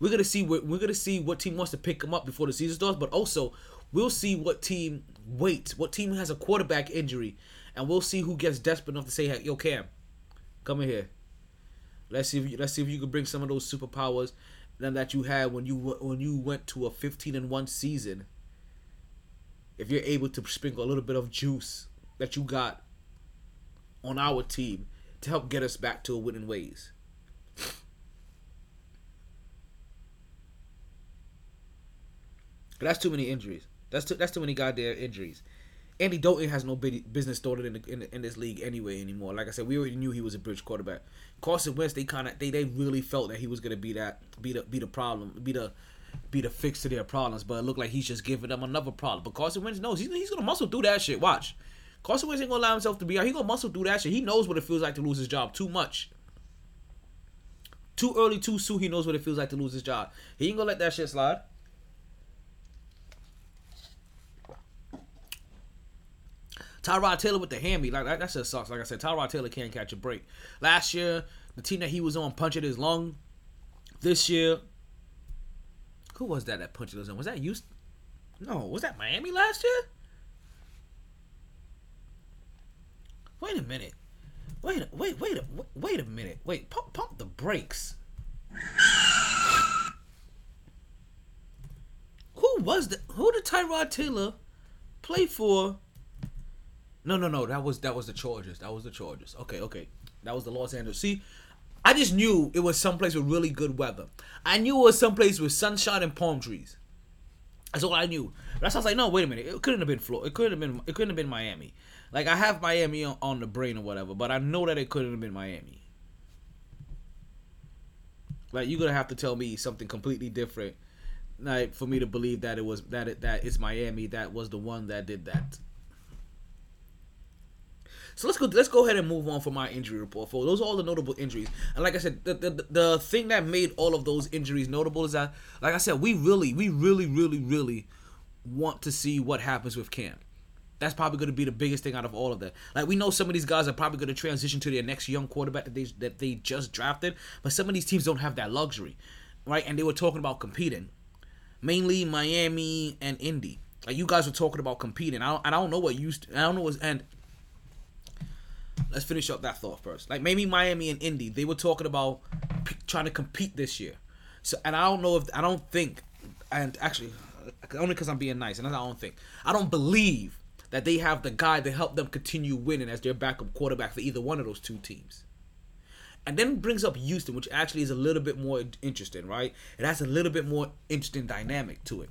we're gonna see what we're gonna see what team wants to pick him up before the season starts, but also we'll see what team waits, what team has a quarterback injury, and we'll see who gets desperate enough to say, "Yo, Cam, Come in here. Let's see if you, let's see if you can bring some of those superpowers that you had when you when you went to a 15 and one season. If you're able to sprinkle a little bit of juice that you got on our team to help get us back to a winning ways. That's too many injuries. That's too that's too many goddamn injuries. Andy Dalton has no business started in, the, in, in this league anyway anymore. Like I said, we already knew he was a bridge quarterback. Carson Wentz, they kind of they, they really felt that he was gonna be that be the be the problem, be the be the fix to their problems. But it looked like he's just giving them another problem. But Carson Wentz knows he's, he's gonna muscle through that shit. Watch, Carson Wentz ain't gonna allow himself to be out. He gonna muscle through that shit. He knows what it feels like to lose his job too much. Too early, too soon. He knows what it feels like to lose his job. He ain't gonna let that shit slide. Tyrod Taylor with the hammy, like that, that just sucks. Like I said, Tyrod Taylor can't catch a break. Last year, the team that he was on punched his lung. This year, who was that that punched his lung? Was that Houston? No, was that Miami last year? Wait a minute. Wait, a, wait, wait, a, wait a minute. Wait, pump, pump the brakes. who was the? Who did Tyrod Taylor play for? No, no, no. That was that was the Chargers. That was the Chargers. Okay, okay. That was the Los Angeles. See, I just knew it was someplace with really good weather. I knew it was someplace with sunshine and palm trees. That's all I knew. That's why I was like, no, wait a minute. It couldn't have been Florida. It couldn't have been. It couldn't have been Miami. Like I have Miami on, on the brain or whatever, but I know that it couldn't have been Miami. Like you're gonna have to tell me something completely different, like for me to believe that it was that it that it's Miami that was the one that did that. So let's go. Let's go ahead and move on for my injury report. For those are all the notable injuries, and like I said, the, the the thing that made all of those injuries notable is that, like I said, we really, we really, really, really want to see what happens with Cam. That's probably going to be the biggest thing out of all of that. Like we know some of these guys are probably going to transition to their next young quarterback that they that they just drafted, but some of these teams don't have that luxury, right? And they were talking about competing, mainly Miami and Indy. Like you guys were talking about competing. I don't, I don't know what used. I don't know what's and let's finish up that thought first. Like maybe Miami and Indy, they were talking about p- trying to compete this year. So, and I don't know if I don't think, and actually, only because I'm being nice, and I don't think, I don't believe that they have the guy to help them continue winning as their backup quarterback for either one of those two teams. And then brings up Houston, which actually is a little bit more interesting, right? It has a little bit more interesting dynamic to it.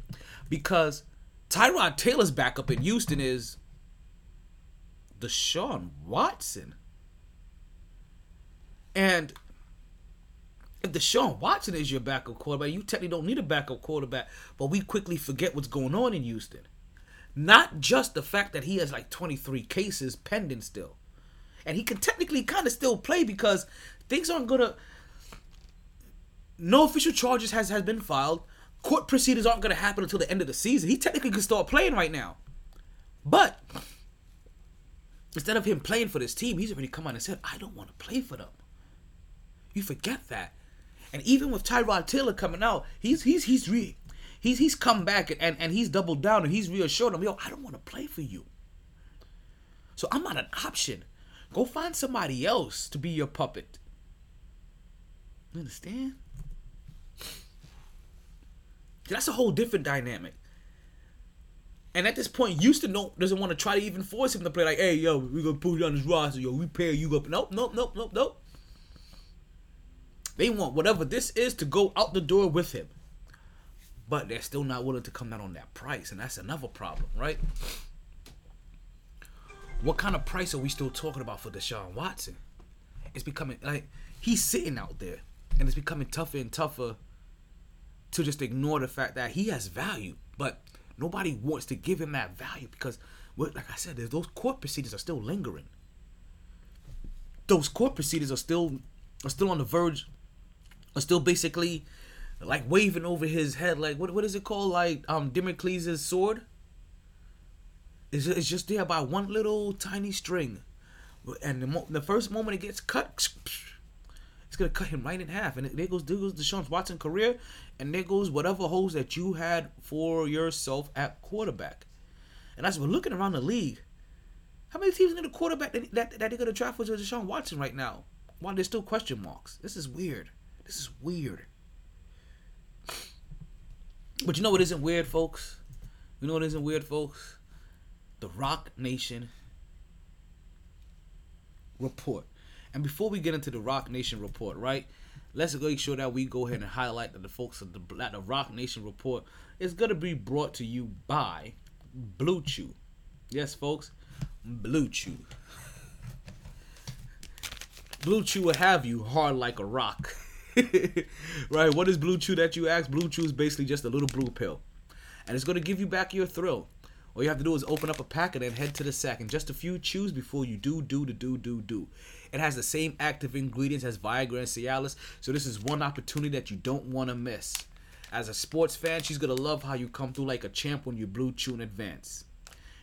Because Tyrod Taylor's backup in Houston is Deshaun Watson. And if Deshaun Watson is your backup quarterback, you technically don't need a backup quarterback, but we quickly forget what's going on in Houston. Not just the fact that he has like 23 cases pending still. And he can technically kind of still play because things aren't gonna no official charges has, has been filed. Court proceedings aren't gonna happen until the end of the season. He technically can start playing right now. But Instead of him playing for this team, he's already come out and said, I don't want to play for them. You forget that. And even with Tyrod Taylor coming out, he's he's he's re, he's he's come back and, and, he's doubled down and he's reassured him, yo, I don't want to play for you. So I'm not an option. Go find somebody else to be your puppet. You understand? That's a whole different dynamic. And at this point, Houston don't, doesn't want to try to even force him to play like, hey, yo, we're going to put you on this roster. Yo, we pair you up. Nope, nope, nope, nope, nope. They want whatever this is to go out the door with him. But they're still not willing to come down on that price. And that's another problem, right? What kind of price are we still talking about for Deshaun Watson? It's becoming like he's sitting out there. And it's becoming tougher and tougher to just ignore the fact that he has value. But Nobody wants to give him that value because, like I said, those court proceedings are still lingering. Those court proceedings are still are still on the verge, are still basically like waving over his head, like what what is it called, like um Damocles' sword. It's, it's just there by one little tiny string, and the, mo- the first moment it gets cut, it's gonna cut him right in half, and there goes there goes Deshaun Watson career, and there goes whatever holes that you had for yourself at quarterback. And as we're looking around the league, how many teams need a quarterback that, that, that they're to draft for Deshaun Watson right now? Why there's still question marks? This is weird. This is weird. But you know what isn't weird, folks? You know what isn't weird, folks? The ROC Nation report. And before we get into the ROC Nation report, right? Let's make sure that we go ahead and highlight that the folks of the that the ROC Nation report is gonna be brought to you by BlueChew. Yes, folks, BlueChew. Blue Chew will have you hard like a rock. *laughs* right? What is BlueChew that you ask? BlueChew is basically just a little blue pill. And it's gonna give you back your thrill. All you have to do is open up a packet and head to the sack and just a few chews before you do do the do do do. It has the same active ingredients as Viagra and Cialis, so this is one opportunity that you don't want to miss. As a sports fan, she's gonna love how you come through like a champ when you blue chew in advance.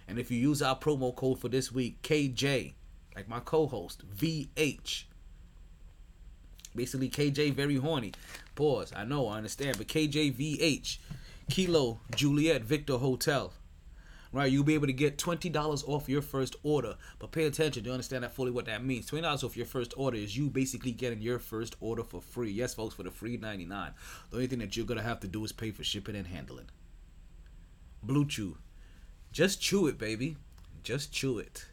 And if you use our promo code for this week, KJ, like my co-host, VH. Basically KJ very horny. Pause. I know, I understand, but KJVH, Kilo Juliet Victor Hotel right? You'll be able to get twenty dollars off your first order. But pay attention do you understand that fully what that means. Twenty dollars off your first order is you basically getting your first order for free. Yes, folks, for the free ninety nine. The only thing that you're gonna have to do is pay for shipping and handling. BlueChew, just chew it, baby. Just chew it.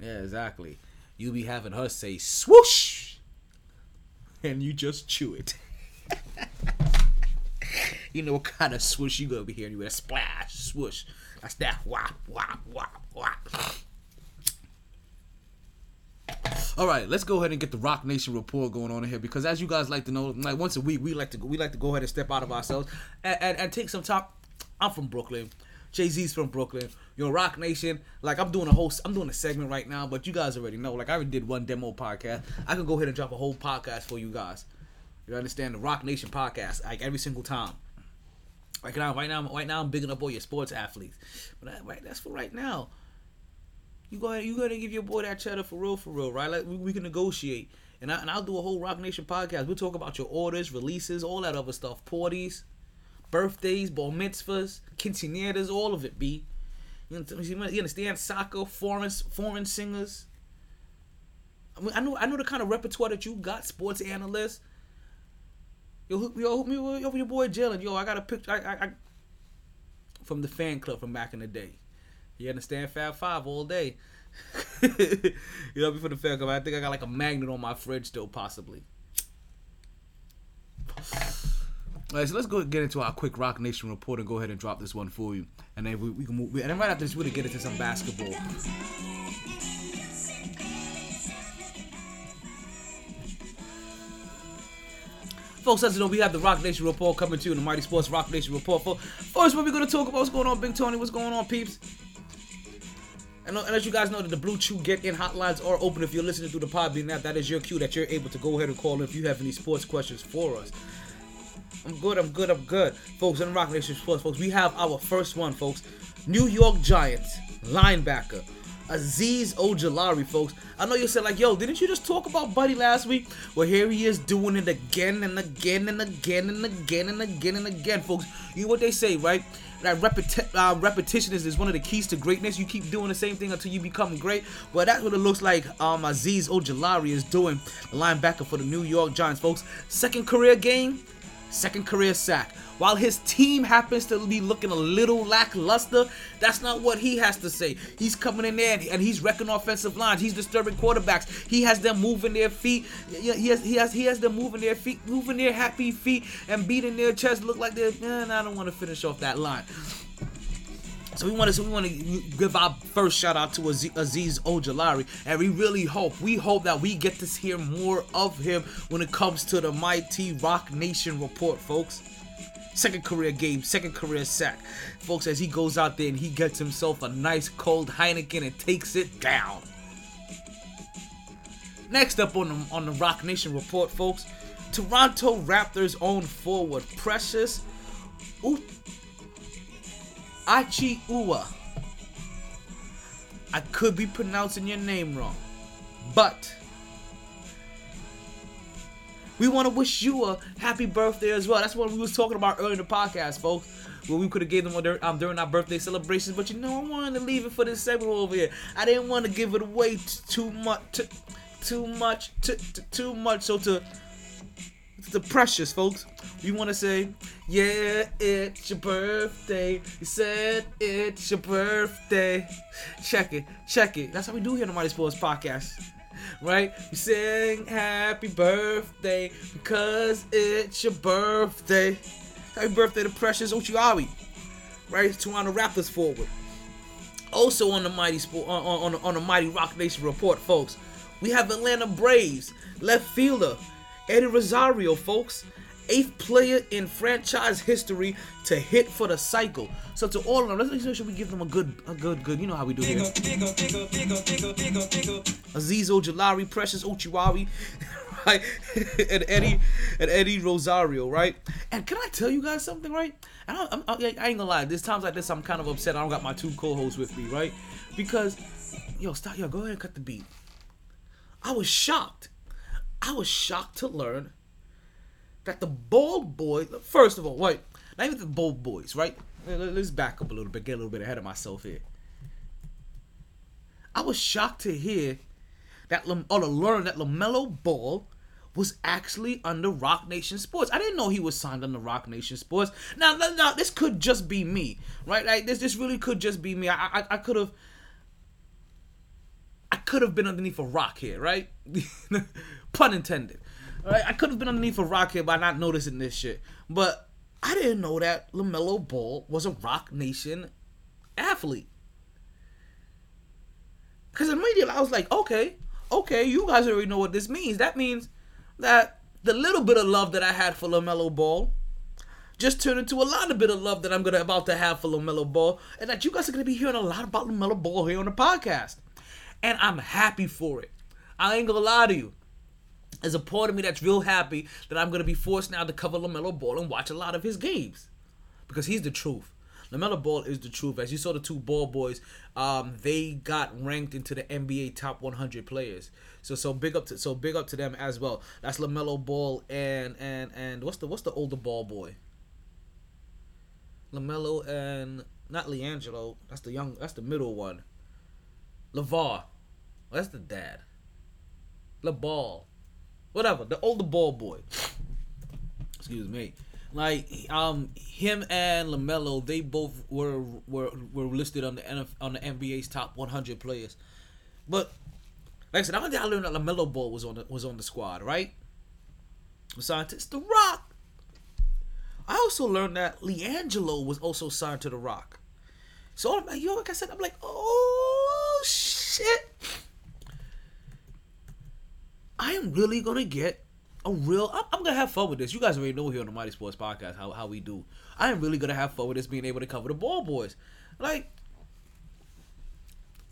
Yeah, exactly. You be having her say swoosh, and you just chew it. *laughs* you know what kind of swoosh you gonna be hearing. You a splash, swoosh. That's that whop, whop, whop, whop. All right, let's go ahead and get the ROC Nation report going on in here because, as you guys like to know, like once a week we like to we like to go ahead and step out of ourselves and, and, and take some time. I'm from Brooklyn. Jay Z's from Brooklyn. You know, ROC Nation. Like I'm doing a whole, I'm doing a segment right now, but you guys already know. Like I already did one demo podcast. I can go ahead and drop a whole podcast for you guys. You understand the ROC Nation podcast, like every single time. Right now, right now, right now, I'm bigging up all your sports athletes. But that, right, that's for right now. You go ahead, you go ahead and give your boy that cheddar for real, for real, right? Like we, we can negotiate, and I and I'll do a whole ROC Nation podcast. We'll talk about your orders, releases, all that other stuff, parties, birthdays, bar mitzvahs, quinceañeras, all of it. B. You understand soccer, foreign foreign singers. I mean, I know I know the kind of repertoire that you got, sports analysts. Yo, hook me, yo, hook me over your boy Jalen. Yo, I got a picture. I, I, I, from the fan club from back in the day. You understand? Fab Five all day. *laughs* you know, before the fan club, I think I got like a magnet on my fridge still, possibly. All right, so let's go get into our quick ROC Nation report and go ahead and drop this one for you, and then we, we can move. And then right after this, we're gonna get into some basketball. Folks, as you know, we have the ROC Nation report coming to you, in the Mighty Sports ROC Nation report. For first, what we're gonna talk about what's going on, Big Tony. What's going on, peeps? And, and as you guys know, that the BlueChew Get In hotlines are open if you're listening through the Podbean app. That is your cue that you're able to go ahead and call if you have any sports questions for us. I'm good, I'm good, I'm good. Folks, in ROC Nation Sports, folks, we have our first one, folks. New York Giants linebacker Azeez Ojulari, folks. I know you said like, yo, didn't you just talk about Buddy last week? Well, here he is doing it again and again and again and again and again and again, folks. You know what they say, right? That repeti- uh, repetition is, is one of the keys to greatness. You keep doing the same thing until you become great. Well, that's what it looks like um, Azeez Ojulari is doing, the linebacker for the New York Giants, folks. Second career game, second career sack. While his team happens to be looking a little lackluster, that's not what he has to say. He's coming in there and he's wrecking offensive lines. He's disturbing quarterbacks. He has them moving their feet. He has he has he has them moving their feet, moving their happy feet and beating their chest. Look like they're. Man, I don't want to finish off that line. So we want to so we want to give our first shout out to Aziz, Azeez Ojulari, and we really hope we hope that we get to hear more of him when it comes to the Mighty ROC Nation report, folks. Second career game, second career sack, folks. As he goes out there and he gets himself a nice cold Heineken and takes it down. Next up on the on the ROC Nation report, folks. Toronto Raptors own forward Precious Achiuwa. I could be pronouncing your name wrong, but we want to wish you a happy birthday as well. That's what we was talking about earlier in the podcast, folks. Where we could have gave them um, during our birthday celebrations, but you know I wanted to leave it for this segment over here. I didn't want to give it away too much, t- too much, t- t- too much. So to the precious folks, we want to say, yeah, it's your birthday. You said it's your birthday. Check it, check it. That's how we do here on the Mighty Sports Podcast right? We sing happy birthday because it's your birthday. Happy birthday to Precious Ochiawi, right? To on the Raptors forward. Also on the Mighty Sport on, on, on the Mighty ROC Nation report, folks, we have Atlanta Braves left fielder Eddie Rosario, folks. Eighth player in franchise history to hit for the cycle. So to all of them, let's make sure we give them a good, a good, good. You know how we do here. Azeez Ojulari, Precious Ochiwari, *laughs* right? *laughs* and Eddie and Eddie Rosario, right? And can I tell you guys something, right? And I, I, I ain't gonna lie. There's times like this I'm kind of upset. I don't got my two co-hosts with me, right? Because, yo, stop, yo, go ahead and cut the beat. I was shocked. I was shocked to learn that the Bald Boys. First of all, wait, not even the Bald Boys, right? Let's back up a little bit, get a little bit ahead of myself here. I was shocked to hear that or to learn that LaMelo Ball was actually under ROC Nation Sports. I didn't know he was signed under ROC Nation Sports. Now, now, now this could just be me, right? Like this, this really could just be me. I, I, I could have, I could have been underneath a rock here, right? *laughs* Pun intended. Right? I could have been underneath a rock here by not noticing this shit, but I didn't know that LaMelo Ball was a ROC Nation athlete. Because immediately I was like, okay, okay, you guys already know what this means. That means that the little bit of love that I had for LaMelo Ball just turned into a lot of bit of love that I'm gonna about to have for LaMelo Ball, and that you guys are gonna be hearing a lot about LaMelo Ball here on the podcast. And I'm happy for it. I ain't gonna lie to you. There's a part of me that's real happy that I'm gonna be forced now to cover LaMelo Ball and watch a lot of his games. Because he's the truth. LaMelo Ball is the truth. As you saw the two ball boys, um, they got ranked into the NBA top 100 players. So so big up to so big up to them as well. That's LaMelo Ball and and and what's the what's the older ball boy? LaMelo and not LiAngelo. That's the young. That's the middle one. LaVar. That's the dad. LaBall. Whatever. The older ball boy. Excuse me. Like um him and Lamelo, they both were were were listed on the NF, on the NBA's top 100 players. But like I said, I learned that Lamelo Ball was on the, was on the squad, right? Scientist, The Rock. I also learned that LiAngelo was also signed to The Rock. So I'm like, yo, like I said, I'm like, oh shit. I am really gonna get a real. I'm, I'm, gonna have fun with this. You guys already know here on the Mighty Sports Podcast how, how we do. I am really gonna have fun with this, being able to cover the ball boys. Like,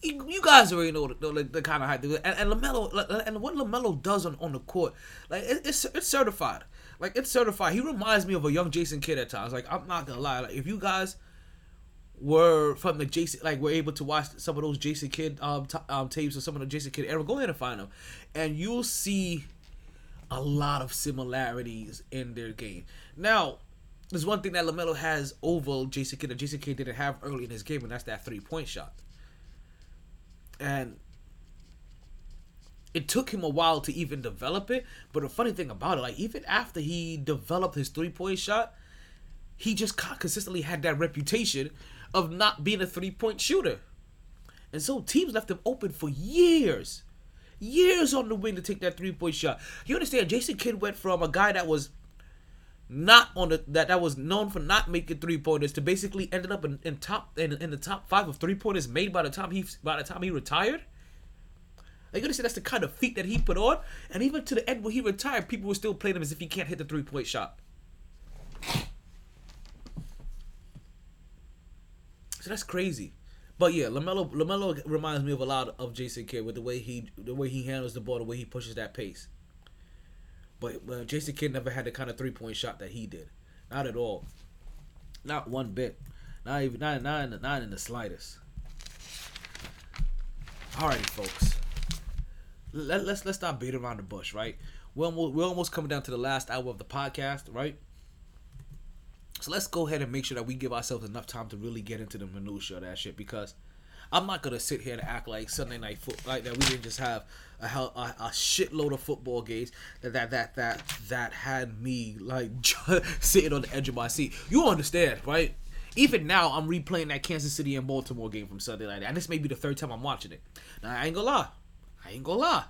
you, you guys already know the, the, the kind of hype. And, and Lamelo, and what Lamelo does on, on the court, like it, it's it's certified. Like it's certified. He reminds me of a young Jason Kidd at times. Like I'm not gonna lie. Like if you guys were from the Jason, like were able to watch some of those Jason Kidd um, t- um tapes or some of the Jason Kidd era, go ahead and find them, and you'll see a lot of similarities in their game. Now, there's one thing that Lamelo has over Jason Kidd that Jason Kidd didn't have early in his game, and that's that three point shot. And it took him a while to even develop it. But the funny thing about it, like even after he developed his three point shot, he just consistently had that reputation of not being a three point shooter. And so teams left him open for years. Years on the wing to take that three point shot. You understand? Jason Kidd went from a guy that was not on the that that was known for not making three pointers to basically ended up in, in top in, in the top five of three pointers made by the time he by the time he retired. Like you understand that's the kind of feat that he put on, and even to the end when he retired, people were still playing him as if he can't hit the three point shot. That's crazy. But yeah, Lamelo Lamelo reminds me of a lot of Jason Kidd with the way he the way he handles the ball, the way he pushes that pace. But uh, Jason Kidd never had the kind of three point shot that he did, not at all, not one bit, not even not not in the, not in the slightest. Alrighty, folks. Let, let's let's not beat around the bush, right? we're almost, we're almost coming down to the last hour of the podcast, right? So let's go ahead and make sure that we give ourselves enough time to really get into the minutia of that shit because I'm not gonna sit here and act like Sunday night foot like that. We didn't just have a hell a, a shitload of football games that that that that that had me like *laughs* sitting on the edge of my seat. You understand, right? Even now, I'm replaying that Kansas City and Baltimore game from Sunday night, and this may be the third time I'm watching it. Now I ain't gonna lie, I ain't gonna lie.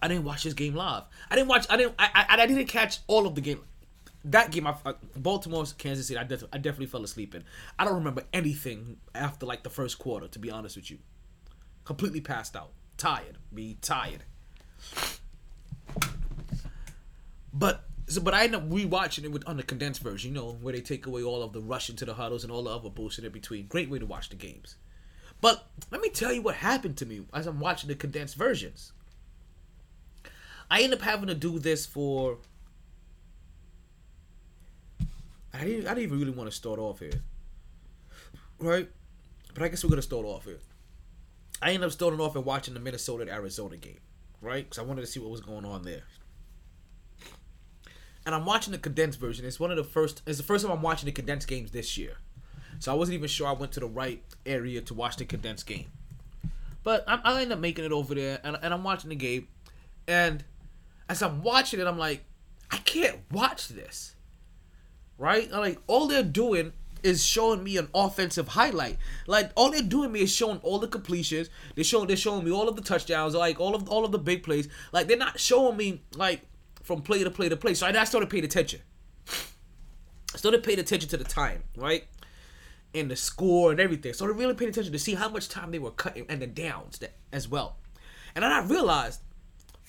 I didn't watch this game live. I didn't watch. I didn't. I. I, I didn't catch all of the game. That game, I, uh, Baltimore's Kansas City. I, def, I definitely fell asleep in. I don't remember anything after like the first quarter. To be honest with you, completely passed out, tired, be tired. But so, but I end up rewatching it with on the condensed version. You know, where they take away all of the rush into the huddles and all the other bullshit in between. Great way to watch the games. But let me tell you what happened to me as I'm watching the condensed versions. I end up having to do this for. I didn't. I didn't even really want to start off here, right? But I guess we're gonna start off here. I ended up starting off and watching the Minnesota and Arizona game, right? Because I wanted to see what was going on there. And I'm watching the condensed version. It's one of the first. It's the first time I'm watching the condensed games this year, so I wasn't even sure I went to the right area to watch the condensed game. But I, I end up making it over there, and, and I'm watching the game, and as I'm watching it, I'm like, I can't watch this. Right? Like all they're doing is showing me an offensive highlight. Like all they're doing me is showing all the completions. They're showing they're showing me all of the touchdowns, like all of all of the big plays. Like they're not showing me like from play to play to play. So I, I started paying attention. I started paying attention to the time, right? And the score and everything. So I really paying attention to see how much time they were cutting and the downs that, as well. And then I realized,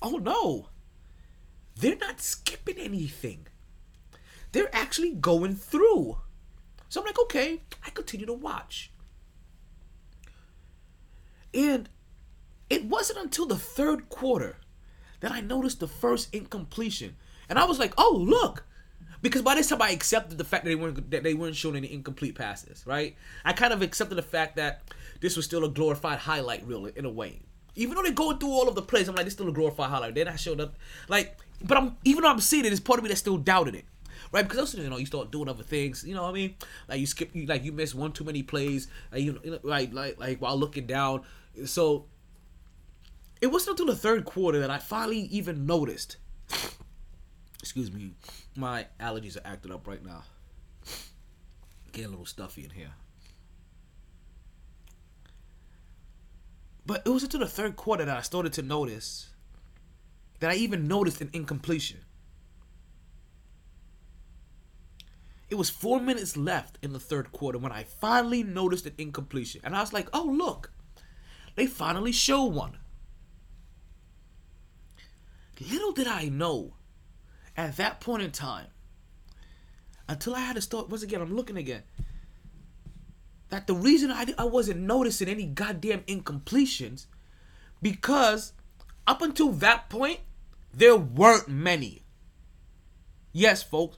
oh no, they're not skipping anything. They're actually going through. So I'm like, okay, I continue to watch. And it wasn't until the third quarter that I noticed the first incompletion. And I was like, oh look. Because by this time I accepted the fact that they weren't that they weren't showing any incomplete passes, right? I kind of accepted the fact that this was still a glorified highlight reel in a way. Even though they're going through all of the plays, I'm like, it's still a glorified highlight. They're not showing up like but I'm even though I'm seeing it, there's part of me that still doubted it right? Because also, you know, you start doing other things. You know what I mean? Like you skip, you, like you miss one too many plays. Like you, know, like like like while looking down. So it wasn't until the third quarter that I finally even noticed. *sniffs* Excuse me, my allergies are acting up right now. Getting a little stuffy in here. But it was until the third quarter that I started to notice that I even noticed an incompletion. It was four minutes left in the third quarter when I finally noticed an incompletion. And I was like, oh, look, they finally show one. Little did I know at that point in time, until I had to start, once again, I'm looking again, that the reason I, I wasn't noticing any goddamn incompletions because up until that point, there weren't many. Yes, folks.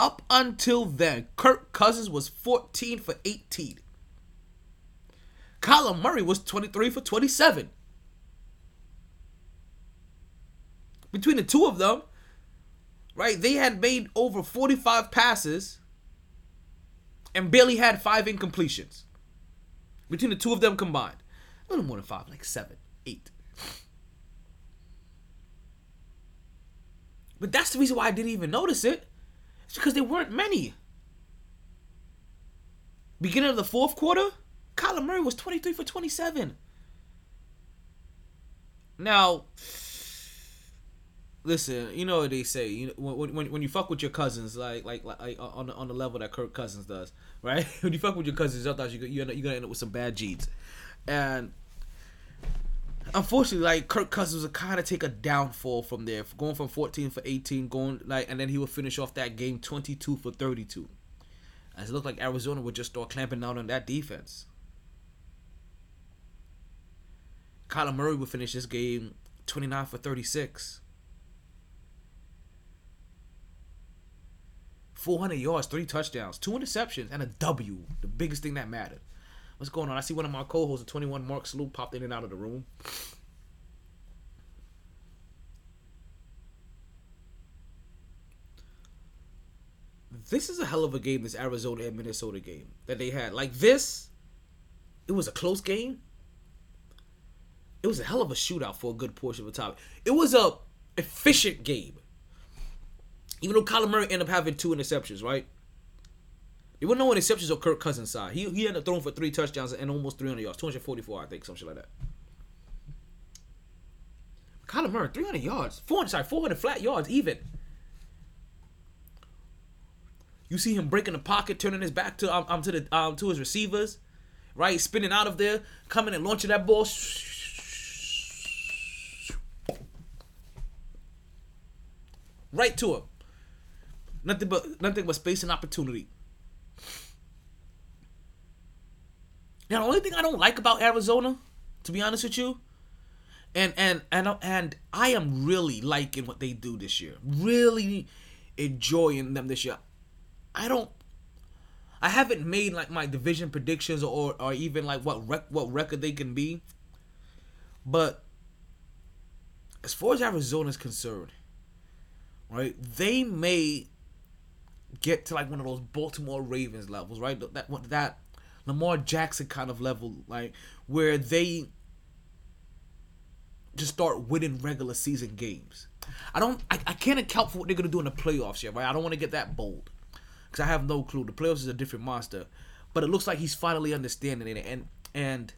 Up until then, Kirk Cousins was 14 for 18. Kyler Murray was 23 for 27. Between the two of them, right, they had made over 45 passes and barely had five incompletions. Between the two of them combined. A little more than five, like seven, eight. But that's the reason why I didn't even notice it. It's because there weren't many. Beginning of the fourth quarter, Kyler Murray was 23 for 27. Now, listen, you know what they say. You know, when, when, when you fuck with your cousins, like like like on the, on the level that Kirk Cousins does, right? *laughs* when you fuck with your cousins, sometimes you you you're gonna end up with some bad genes, and unfortunately, like Kirk Cousins would kind of take a downfall from there, going from 14 for 18, going like, and then he would finish off that game 22 for 32. As it looked like Arizona would just start clamping down on that defense. Kyler Murray would finish this game 29 for 36. 400 yards, three touchdowns, two interceptions, and a W. The biggest thing that mattered what's going on? I see one of my co-hosts, 21 Mark Salute, popped in and out of the room. This is a hell of a game, this Arizona and Minnesota game that they had. Like this, it was a close game. It was a hell of a shootout for a good portion of the time. It was a efficient game. Even though Kyler Murray ended up having two interceptions, right? There were no interceptions on Kirk Cousins' side. He, he ended up throwing for three touchdowns and almost 300 yards. 244, I think, something like that. Kyler Murray, 300 yards. 400, sorry, 400 flat yards even. You see him breaking the pocket, turning his back to um, um to the um to his receivers, right? Spinning out of there, coming and launching that ball. Right to him. Nothing but nothing but space and opportunity. Now the only thing I don't like about Arizona, to be honest with you, and and and and I am really liking what they do this year. Really enjoying them this year. I don't. I haven't made like my division predictions or or even like what rec- what record they can be. But as far as Arizona is concerned, right, they may get to like one of those Baltimore Ravens levels, right? That that Lamar Jackson kind of level, like where they just start winning regular season games. I don't, I, I can't account for what they're gonna do in the playoffs yet, right? I don't want to get that bold because I have no clue. The playoffs is a different monster, but it looks like he's finally understanding it, and and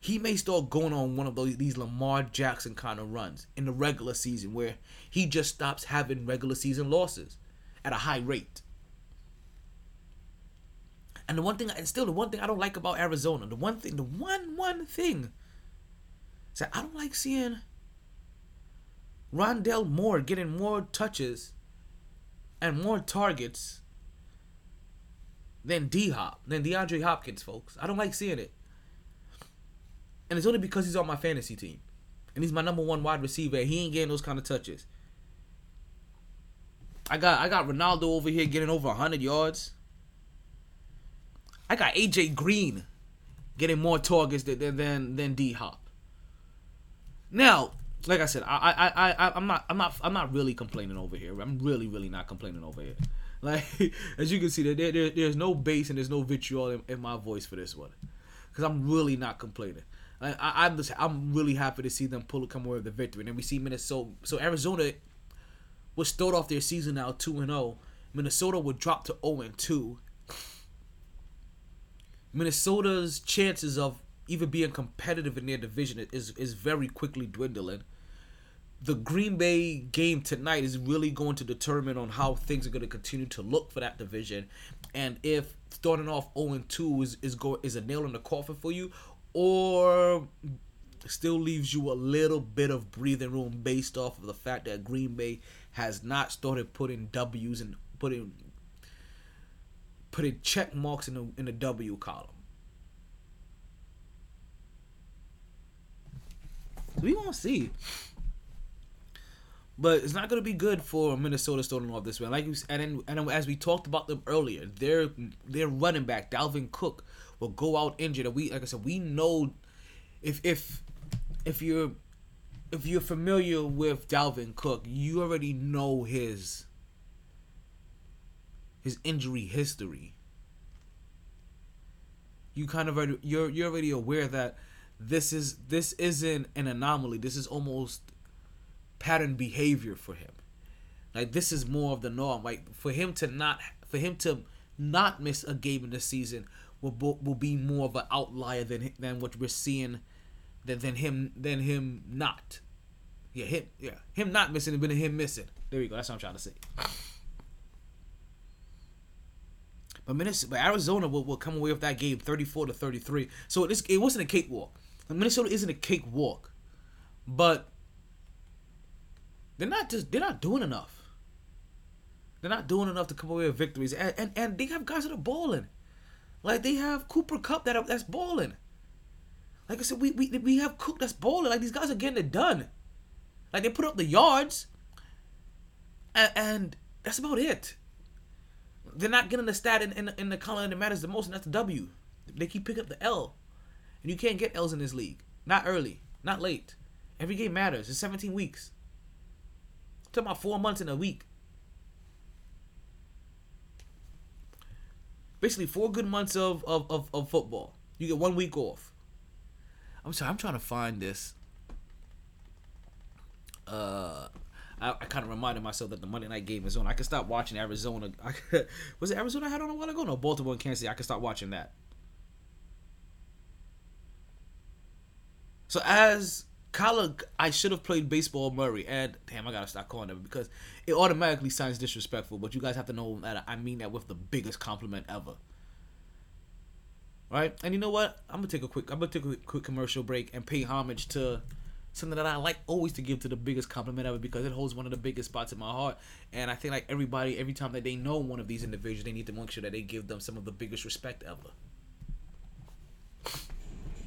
he may start going on one of those these Lamar Jackson kind of runs in the regular season where he just stops having regular season losses at a high rate. And the one thing, and still the one thing I don't like about Arizona, the one thing, the one one thing, is that I don't like seeing Rondale Moore getting more touches and more targets than D Hop, than DeAndre Hopkins, folks. I don't like seeing it. And it's only because he's on my fantasy team. And he's my number one wide receiver. he ain't getting those kind of touches. I got I got Ronaldo over here getting over 100 yards. I got AJ Green getting more targets than than than D Hop. Now, like I said, I I I I'm not I'm not I'm not really complaining over here. I'm really really not complaining over here. *laughs* Like as you can see, there, there there's no bass and there's no vitriol in, in my voice for this one, because I'm really not complaining. I, I I'm just I'm really happy to see them pull come away with the victory. And then we see Minnesota. So Arizona would start off their season now two and zero. Oh. Minnesota would drop to zero oh and two. Minnesota's chances of even being competitive in their division is is very quickly dwindling. The Green Bay game tonight is really going to determine on how things are going to continue to look for that division, and if starting off 0 2 is is go is a nail in the coffin for you, or still leaves you a little bit of breathing room based off of the fact that Green Bay has not started putting W's and putting putting check marks in the in the W column. We won't see. But it's not going to be good for Minnesota starting off this way. Like and and as we talked about them earlier, their their running back Dalvin Cook will go out injured. And we, like I said, we know if if if you're if you're familiar with Dalvin Cook, you already know his his injury history. You kind of already, you're you're already aware that this is this isn't an anomaly. This is almost pattern behavior for him. Like this is more of the norm. Like for him to not for him to not miss a game in the season will will be more of an outlier than than what we're seeing than than him than him not. Yeah, him yeah him not missing but him missing. There you go. That's what I'm trying to say. But Minnesota, but Arizona will, will come away with that game 34 to 33. So this it wasn't a cakewalk. Minnesota isn't a cakewalk, but they're not just they're not doing enough. They're not doing enough to come away with victories, and and, and they have guys that are balling. Like they have Cooper Kupp that are, that's balling. Like I said, we, we we have Cook that's balling. Like these guys are getting it done. Like they put up the yards, and, and that's about it. They're not getting the stat in, in, in the column that matters the most, and that's the W. They keep picking up the L, and you can't get L's in this league. Not early, not late. Every game matters. It's 17 weeks. I'm talking about four months in a week. Basically, four good months of, of, of, of football. You get one week off. I'm sorry, I'm trying to find this. Uh, I, I kind of reminded myself that the Monday night game is on. I can stop watching Arizona. *laughs* I, was it Arizona I had on a while ago? No, Baltimore and Kansas City. I can stop watching that. So as Kyler, I should have played baseball Murray, and damn, I gotta stop calling him because it automatically sounds disrespectful. But you guys have to know that I mean that with the biggest compliment ever. Right, and you know what? I'm gonna take a quick, I'm gonna take a quick commercial break and pay homage to something that I like always to give to the biggest compliment ever because it holds one of the biggest spots in my heart. And I think like everybody, every time that they know one of these individuals, they need to make sure that they give them some of the biggest respect ever.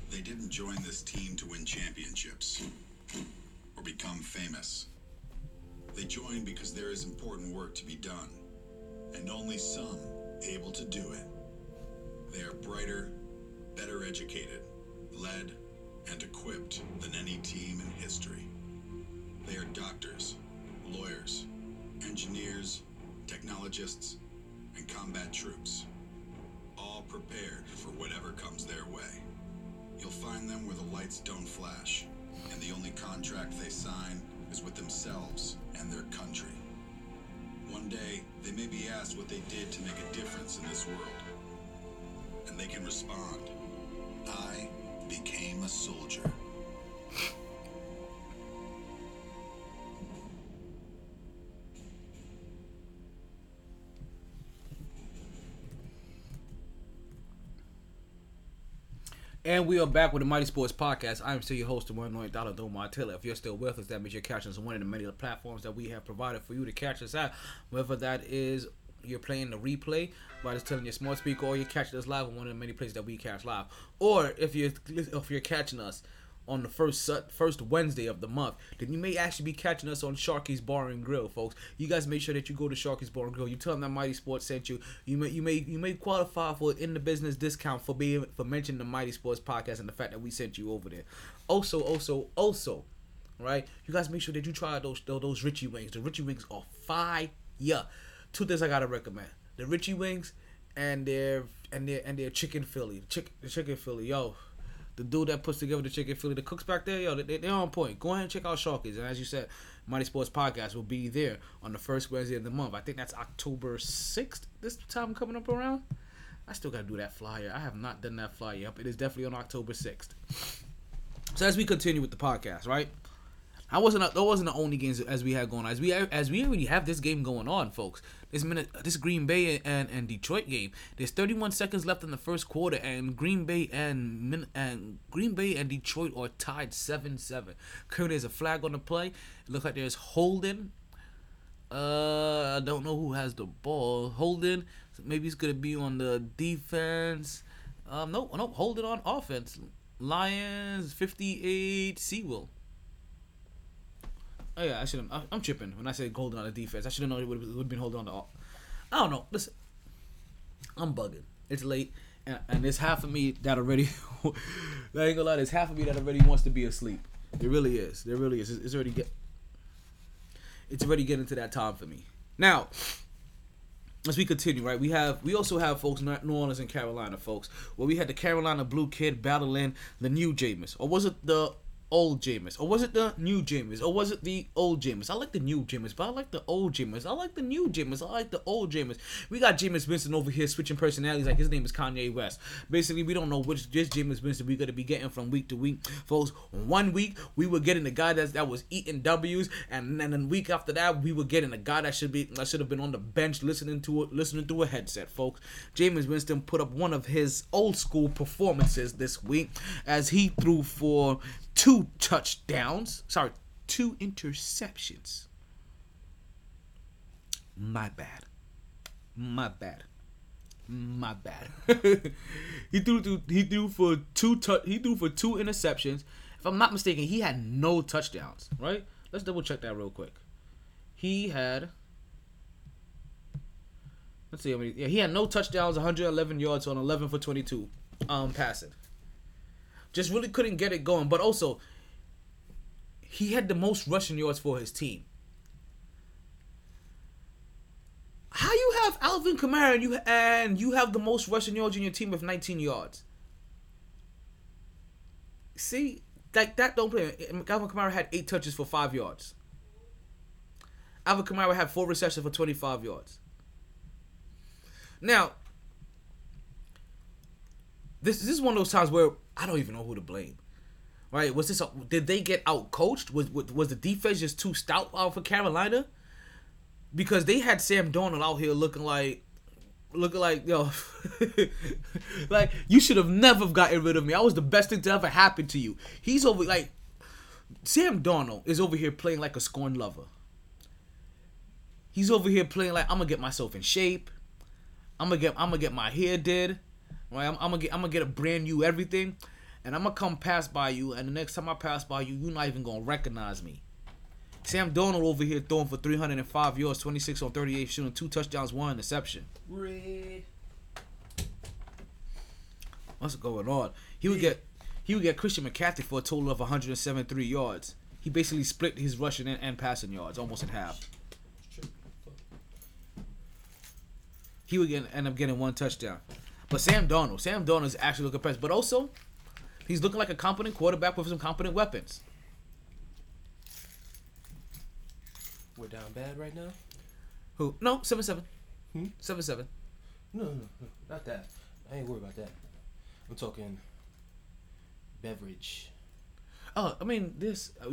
They didn't join this team to win championships or become famous. They joined because there is important work to be done, and only some able to do it. They are brighter, better educated, led, and equipped than any team in history. They are doctors, lawyers, engineers, technologists, and combat troops, all prepared for whatever comes their way. You'll find them where the lights don't flash, and the only contract they sign is with themselves and their country. One day, they may be asked what they did to make a difference in this world. And they can respond, I became a soldier. And we are back with the Mighty Sports Podcast. I am still your host, the one only Dollar Domar Taylor. If you're still with us, that means you're catching us on one of the many platforms that we have provided for you to catch us at. Whether that is you're playing the replay by just telling your smart speaker, or you're catching us live on one of the many places that we catch live. Or if you're if you're catching us on the first first Wednesday of the month, then you may actually be catching us on Sharky's Bar and Grill, folks. You guys make sure that you go to Sharky's Bar and Grill. You tell them that Mighty Sports sent you. You may you may you may qualify for in the business discount for being for mentioning the Mighty Sports podcast and the fact that we sent you over there. Also, also, also, right? You guys make sure that you try those those, those Richie wings. The Richie wings are fire. Two things I gotta recommend: the Richie wings and their and their and their chicken Philly. Chick, the chicken Philly, yo the dude that puts together the chicken Philly, the cooks back there, yo, they, they're on point. Go ahead and check out Sharky's. And as you said, Mighty Sports Podcast will be there on the first Wednesday of the month. I think that's October 6th, this time coming up around. I still got to do that flyer. I have not done that flyer up. It is definitely on October 6th. So as we continue with the podcast, right? I wasn't. That wasn't the only games as we had going on. As we as we already have this game going on, folks. This minute, this Green Bay and, and Detroit game. There's 31 seconds left in the first quarter, and Green Bay and and Green Bay and Detroit are tied 7-7. Currently, there's a flag on the play. It looks like there's holding. Uh, I don't know who has the ball. Holding. Maybe it's gonna be on the defense. Um, no, no, hold it on offense. Lions 58. Sewell. Oh yeah, I should have. I'm tripping when I say holding on the defense. I should have known it would have been holding on to. All. I don't know. Listen, I'm bugging. It's late, and, and there's half of me that already. *laughs* I ain't gonna lie. There's half of me that already wants to be asleep. There really is. There really is. It's, already get. It's already getting to that time for me. Now, as we continue, right, we have we also have folks New Orleans and Carolina, folks. Where we had the Carolina Blue Kid battling the new Jameis, or was it the old Jameis? Or was it the new Jameis? Or was it the old Jameis? I like the new Jameis, but I like the old Jameis. I like the new Jameis. I like the old Jameis. We got Jameis Winston over here switching personalities like his name is Kanye West. Basically, we don't know which this Jameis Winston we're gonna be getting from week to week. Folks, one week we were getting the guy that that was eating W's, and then the week after that we were getting a guy that should be that should have been on the bench listening to listening to a headset, folks. Jameis Winston put up one of his old school performances this week as he threw for two touchdowns. Sorry, two interceptions. My bad. My bad. My bad. *laughs* he threw he threw for two tu- he threw for two interceptions. If I'm not mistaken, he had no touchdowns, right? Let's double check that real quick. He had Let's see how many. Yeah, he had no touchdowns, 111 yards on 11 for 22 um passing. Just really couldn't get it going. But also, he had the most rushing yards for his team. How you have Alvin Kamara and you and you have the most rushing yards in your team with 19 yards. See, like that don't play. Alvin Kamara had eight touches for five yards. Alvin Kamara had four receptions for 25 yards. Now, this, this is one of those times where I don't even know who to blame. Right? Was this a, did they get out coached? Was, was was the defense just too stout out for Carolina? Because they had Sam Darnold out here looking like looking like yo *laughs* like you should have never gotten rid of me. I was the best thing to ever happen to you. He's over like Sam Darnold is over here playing like a scorned lover. He's over here playing like I'm gonna get myself in shape. I'm gonna get I'm gonna get my hair did. Right? I'm, I'm gonna get I'm gonna get a brand new everything, and I'm gonna come pass by you. And the next time I pass by you, you're not even gonna recognize me. Sam Darnold over here throwing for 305 yards, 26 on 38, shooting two touchdowns, one interception. Red. What's going on? He would get he would get Christian McCaffrey for a total of 173 yards. He basically split his rushing and, and passing yards almost in half. He would get, end up getting one touchdown. But Sam Darnold, Sam Darnold is actually looking impressed. But also, he's looking like a competent quarterback with some competent weapons. We're down bad right now. Who? No, seven seven. Hmm? Seven seven. No, no, no, not that. I ain't worried about that. I'm talking beverage. Oh, I mean this. Uh,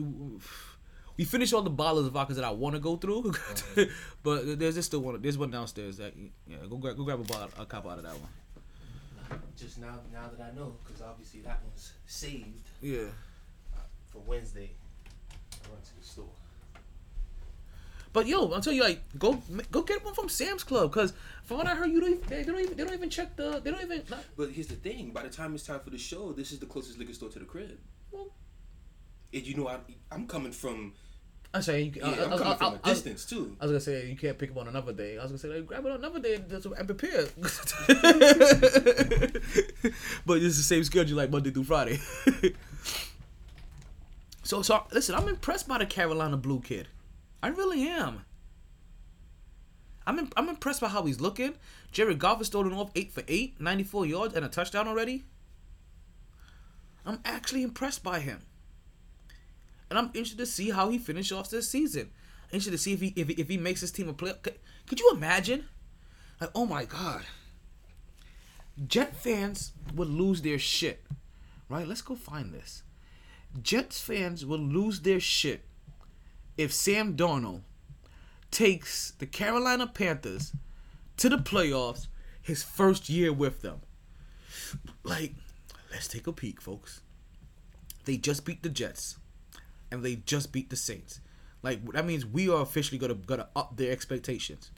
we finished all the bottles of vodka that I want to go through, *laughs* but there's just still one. There's one downstairs that yeah. Go grab go grab a bottle, a cup out of that one. Just now, now that I know, because obviously that one's saved Yeah. Uh, for Wednesday. I run to the store. But yo, I'll tell you, like, go go get one from Sam's Club, cause from what I heard, you don't even, they, they don't even they don't even check the they don't even. Not, But here's the thing: by the time it's time for the show, this is the closest liquor store to the crib. well, And you know, I, I'm coming from I'm saying, you, yeah, I, I'm I, coming I, from I, a distance too. I was gonna say you can't pick up on another day. I was gonna say like, grab it on another day and, prepare. *laughs* but it's the same schedule like Monday through Friday. *laughs* so so listen, I'm impressed by the Carolina Blue kid. I really am. I'm im- I'm impressed by how he's looking. Jared Goff is starting off eight for eight, 94 yards and a touchdown already. I'm actually impressed by him and I'm interested to see how he finishes off this season. Interested to see if he if he, if he makes his team a play. Could, could you imagine? Like, oh my god, Jet fans would lose their shit. Right? Let's go find this. Jets fans will lose their shit if Sam Darnold takes the Carolina Panthers to the playoffs his first year with them. Like, let's take a peek, folks. They just beat the Jets and they just beat the Saints. Like that means we are officially gonna gonna up their expectations.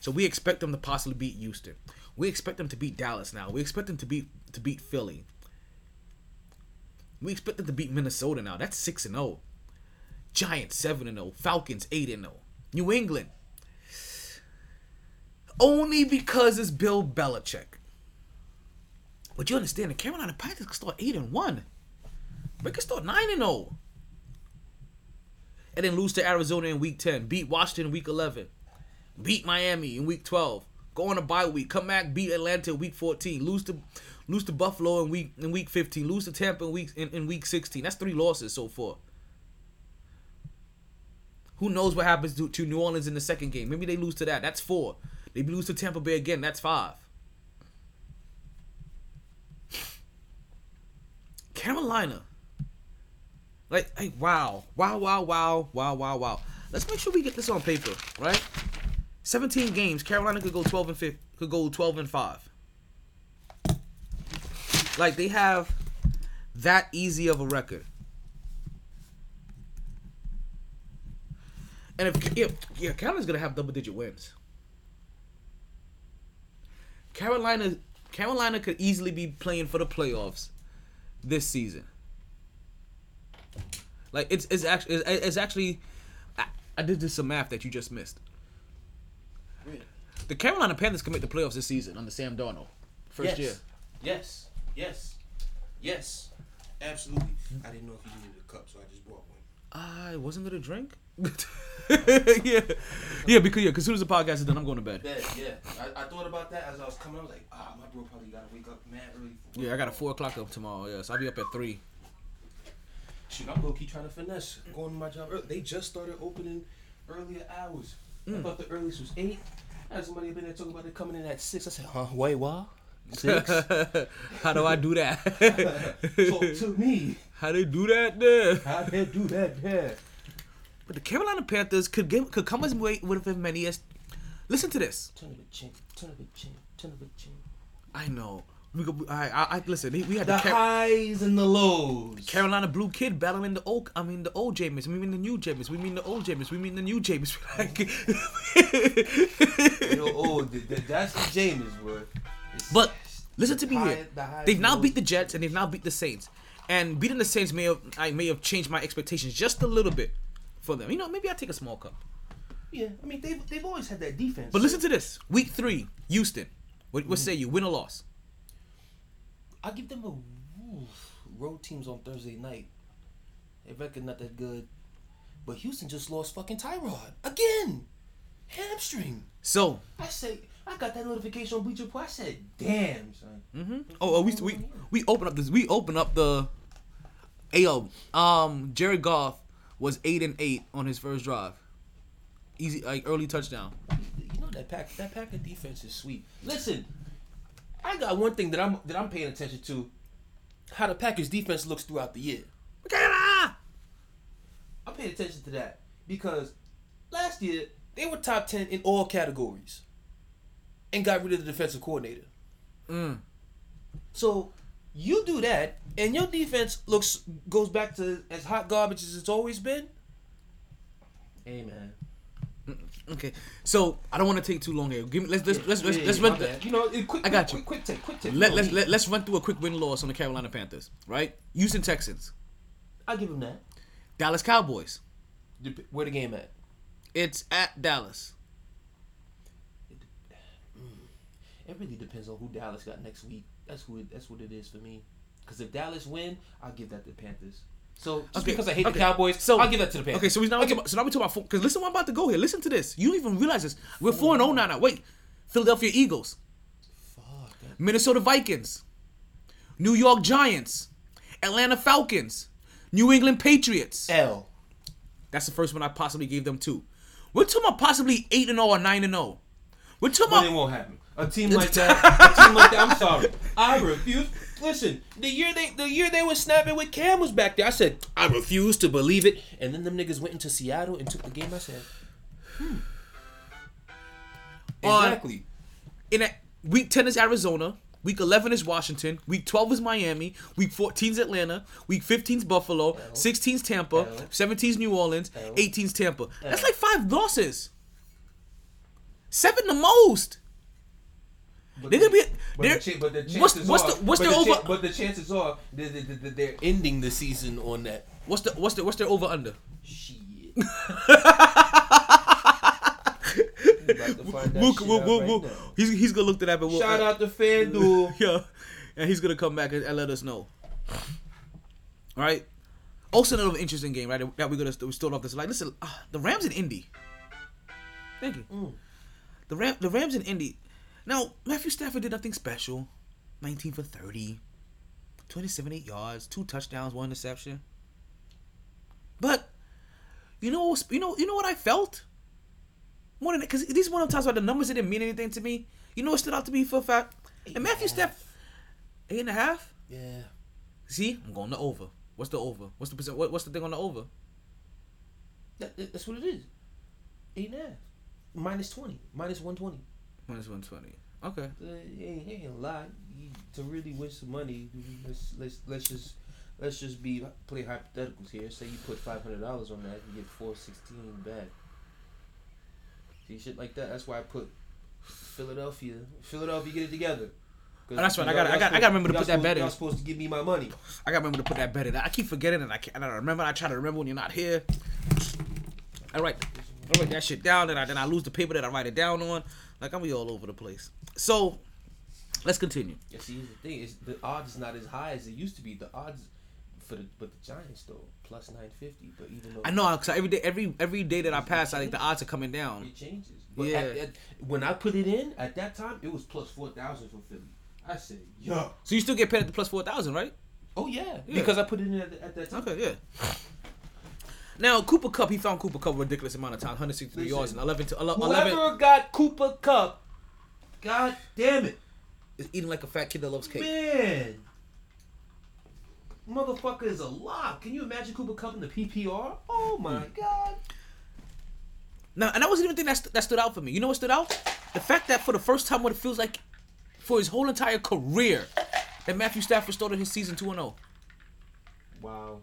So we expect them to possibly beat Houston. We expect them to beat Dallas now. We expect them to beat to beat Philly. We expect them to beat Minnesota now. That's six and zero. Giants seven and zero. Falcons eight and zero. New England. Only because it's Bill Belichick. But you understand the Carolina Panthers can start eight and one. They can start nine and zero and then lose to Arizona in week 10, beat Washington in week 11, beat Miami in week 12, go on a bye week, come back, beat Atlanta in week 14, lose to lose to Buffalo in week in week 15, lose to Tampa in week in, in week 16. That's three losses so far. Who knows what happens to, to New Orleans in the second game? Maybe they lose to that. That's four. They lose to Tampa Bay again. That's five. Carolina. Like, like, wow, wow, wow, wow, wow, wow, wow. Let's make sure we get this on paper, right? Seventeen games. Carolina could go twelve and 5, Could go twelve and five. Like they have that easy of a record. And if yeah, yeah, Carolina's gonna have double digit wins. Carolina, Carolina could easily be playing for the playoffs this season. Like it's it's actually it's, it's actually I, I did this some math that you just missed. Really? The Carolina Panthers can make the playoffs this season under Sam Darnold. First yes. year. Yes. Yes. Yes. Absolutely. I didn't know if you needed a cup, so I just brought one. I wasn't gonna drink. *laughs* yeah, yeah, because yeah, because as soon as the podcast is done, I'm going to bed. Bed, yeah. I, I thought about that as I was coming. I was like, ah, my bro probably gotta wake up mad early. For Yeah, I got a four o'clock up tomorrow. Yeah, so I'll be up at three. Shoot, I'm low key trying to finesse going to my job early. They just started opening earlier hours. Mm. I thought the earliest was eight. I had somebody been there talking about it coming in at six. I said, huh? Wait, what? Six? *laughs* How do I do that? *laughs* Talk to me. How they do that there? How they do that there? But the Carolina Panthers could give, could come as way with as many as. Listen to this. Turn of a chin, turn of a chin, turn of a chin. I know. We go. I, I, I listen. We had The the, Car- highs and the lows. Carolina Blue Kid battling the old. I mean the old Jameis. We mean the new Jameis. We mean the old Jameis. We mean the new Jameis. *laughs* Yo, oh, th- th- that's the bro. It's- But listen to me high- here. the They've now beat the Jets and they've now beat the Saints. And beating the Saints may have I may have changed my expectations just a little bit for them. You know, maybe I take a small cup. Yeah, I mean they've they've always had that defense. But listen to this. Week three, Houston. What, what say you? Win or loss? I give them a oof, road teams on Thursday night. They reckon not that good, but Houston just lost fucking Tyrod again, hamstring. So, I say I got that notification on Bleacher Report. I said, "Damn, son." oh, oh we we we open up this. We open up the. Ayo, um, Jared Goff was eight and eight on his first drive. Easy, like early touchdown. You know that pack that Packer defense is sweet. Listen, I got one thing that I'm that I'm paying attention to, how the Packers defense looks throughout the year. I'm paying attention to that because last year they were top ten in all categories, and got rid of the defensive coordinator. Mm. So you do that, and your defense looks goes back to as hot garbage as it's always been. Hey man, Okay, so I don't want to take too long here. Give me let's let's let's let's, Yeah, let's yeah, run. You know, it- quick, I got quick, you. Quick, take, quick take. Let, let's let, let's run through a quick win loss on the Carolina Panthers, right? Houston Texans, I give them that. Dallas Cowboys. Where the game at? It's at Dallas. *sighs* Mm, it really depends on who Dallas got next week. That's who. It, that's what it is for me. Because if Dallas win, I'll give that to the Panthers. So just Okay, because I hate okay. the Cowboys, So- I'll give that to the Panthers. Okay, so we now Okay. about, so now we talk about because listen, what I'm about to go here. Listen to this. You don't even realize this. We're four and zero now. Now wait, Philadelphia Eagles, Fuck, Minnesota Vikings, New York Giants, Atlanta Falcons, New England Patriots. L. That's the first one I possibly gave them two. We're talking about possibly eight and zero or nine and zero. We're talking But it won't happen. A team like that. a team like that. I'm sorry. I refuse. Listen, the year they the year they were snapping with Cam was back there. I said I refuse to believe it. And then them niggas went into Seattle and took the game. I said, hmm. Exactly. in a, week 10 is Arizona. Week 11 is Washington. Week 12 is Miami. Week 14 is Atlanta. Week 15 is Buffalo. 16 is Tampa. 17 is New Orleans. 18 is Tampa. That's like five losses. Seven the most. But They're gonna be. They're, the, but the chances what's what's are, the what's their the cha- over? but the chances are they're, they're, they're- they're ending the season on that What's the what's the what's their over under? shit. *laughs* About to find that Woo- shit woo- out woo- right woo. now. He's he's gonna look to that. But we'll, Shout out to FanDuel. *laughs* yeah, and he's gonna come back and, and let us know. All right. Also, another interesting game, right? That we're gonna we start off this like. Listen, uh, the Rams in Indy. Thank you. Mm. The Ram the Rams in Indy. Now Matthew Stafford did nothing special. 19 for 30, 27 eight yards, two touchdowns, one interception. But you know, you know, you know what I felt more than because these one of the times where the numbers didn't mean anything to me. You know what stood out to me for a fact? And Matthew Stafford, eight and a half. Yeah. See, I'm going to over. What's the over? What's the percent? What, what's the thing on the over? That, that- that's what it is. Eight and a half. Minus 20. Minus 120. Minus one twenty. Okay. Uh, ain't, ain't lie. You- to really win some money, let's let's let's just let's just be play hypotheticals here. Say you put five hundred dollars on that, you get four sixteen back. See shit like that. That's why I put Philadelphia. Philadelphia, get it together. Oh, that's right. I gotta- I gotta- I gotta remember to put that bet in. Y'all supposed to give me my money. I gotta remember to put that bet in. I keep forgetting and I can't. I remember. I try to remember when you're not here. I write, I write that shit down, and I then I lose the paper that I write it down on. Like I'm gonna be all over the place. So, let's continue. Yeah, see, here's the thing is the odds is not as high as it used to be. The odds for the but the Giants though plus nine fifty. But even though I know because every day, every every day that I pass, I think the odds are coming down. it changes. But Yeah. at, at, when I put it in at that time, it was plus four thousand for Philly. I said, yo, So you still get paid at the plus four thousand, right? oh yeah, Yeah. because I put it in at, at that time. Okay, yeah. Now Cooper Kupp, he found Cooper Kupp a ridiculous amount of time, 163 Listen, yards and 11 to 11, Whoever got Cooper Kupp, god damn it, is eating like a fat kid that loves cake. man. Motherfucker is a lock. Can you imagine Cooper Kupp in the PPR? Oh my Hmm. god. Now, and that wasn't even the thing that, st- that stood out for me. You know what stood out? The fact that for the first time, what it feels like for his whole entire career, that Matthew Stafford started his season 2 0. Wow.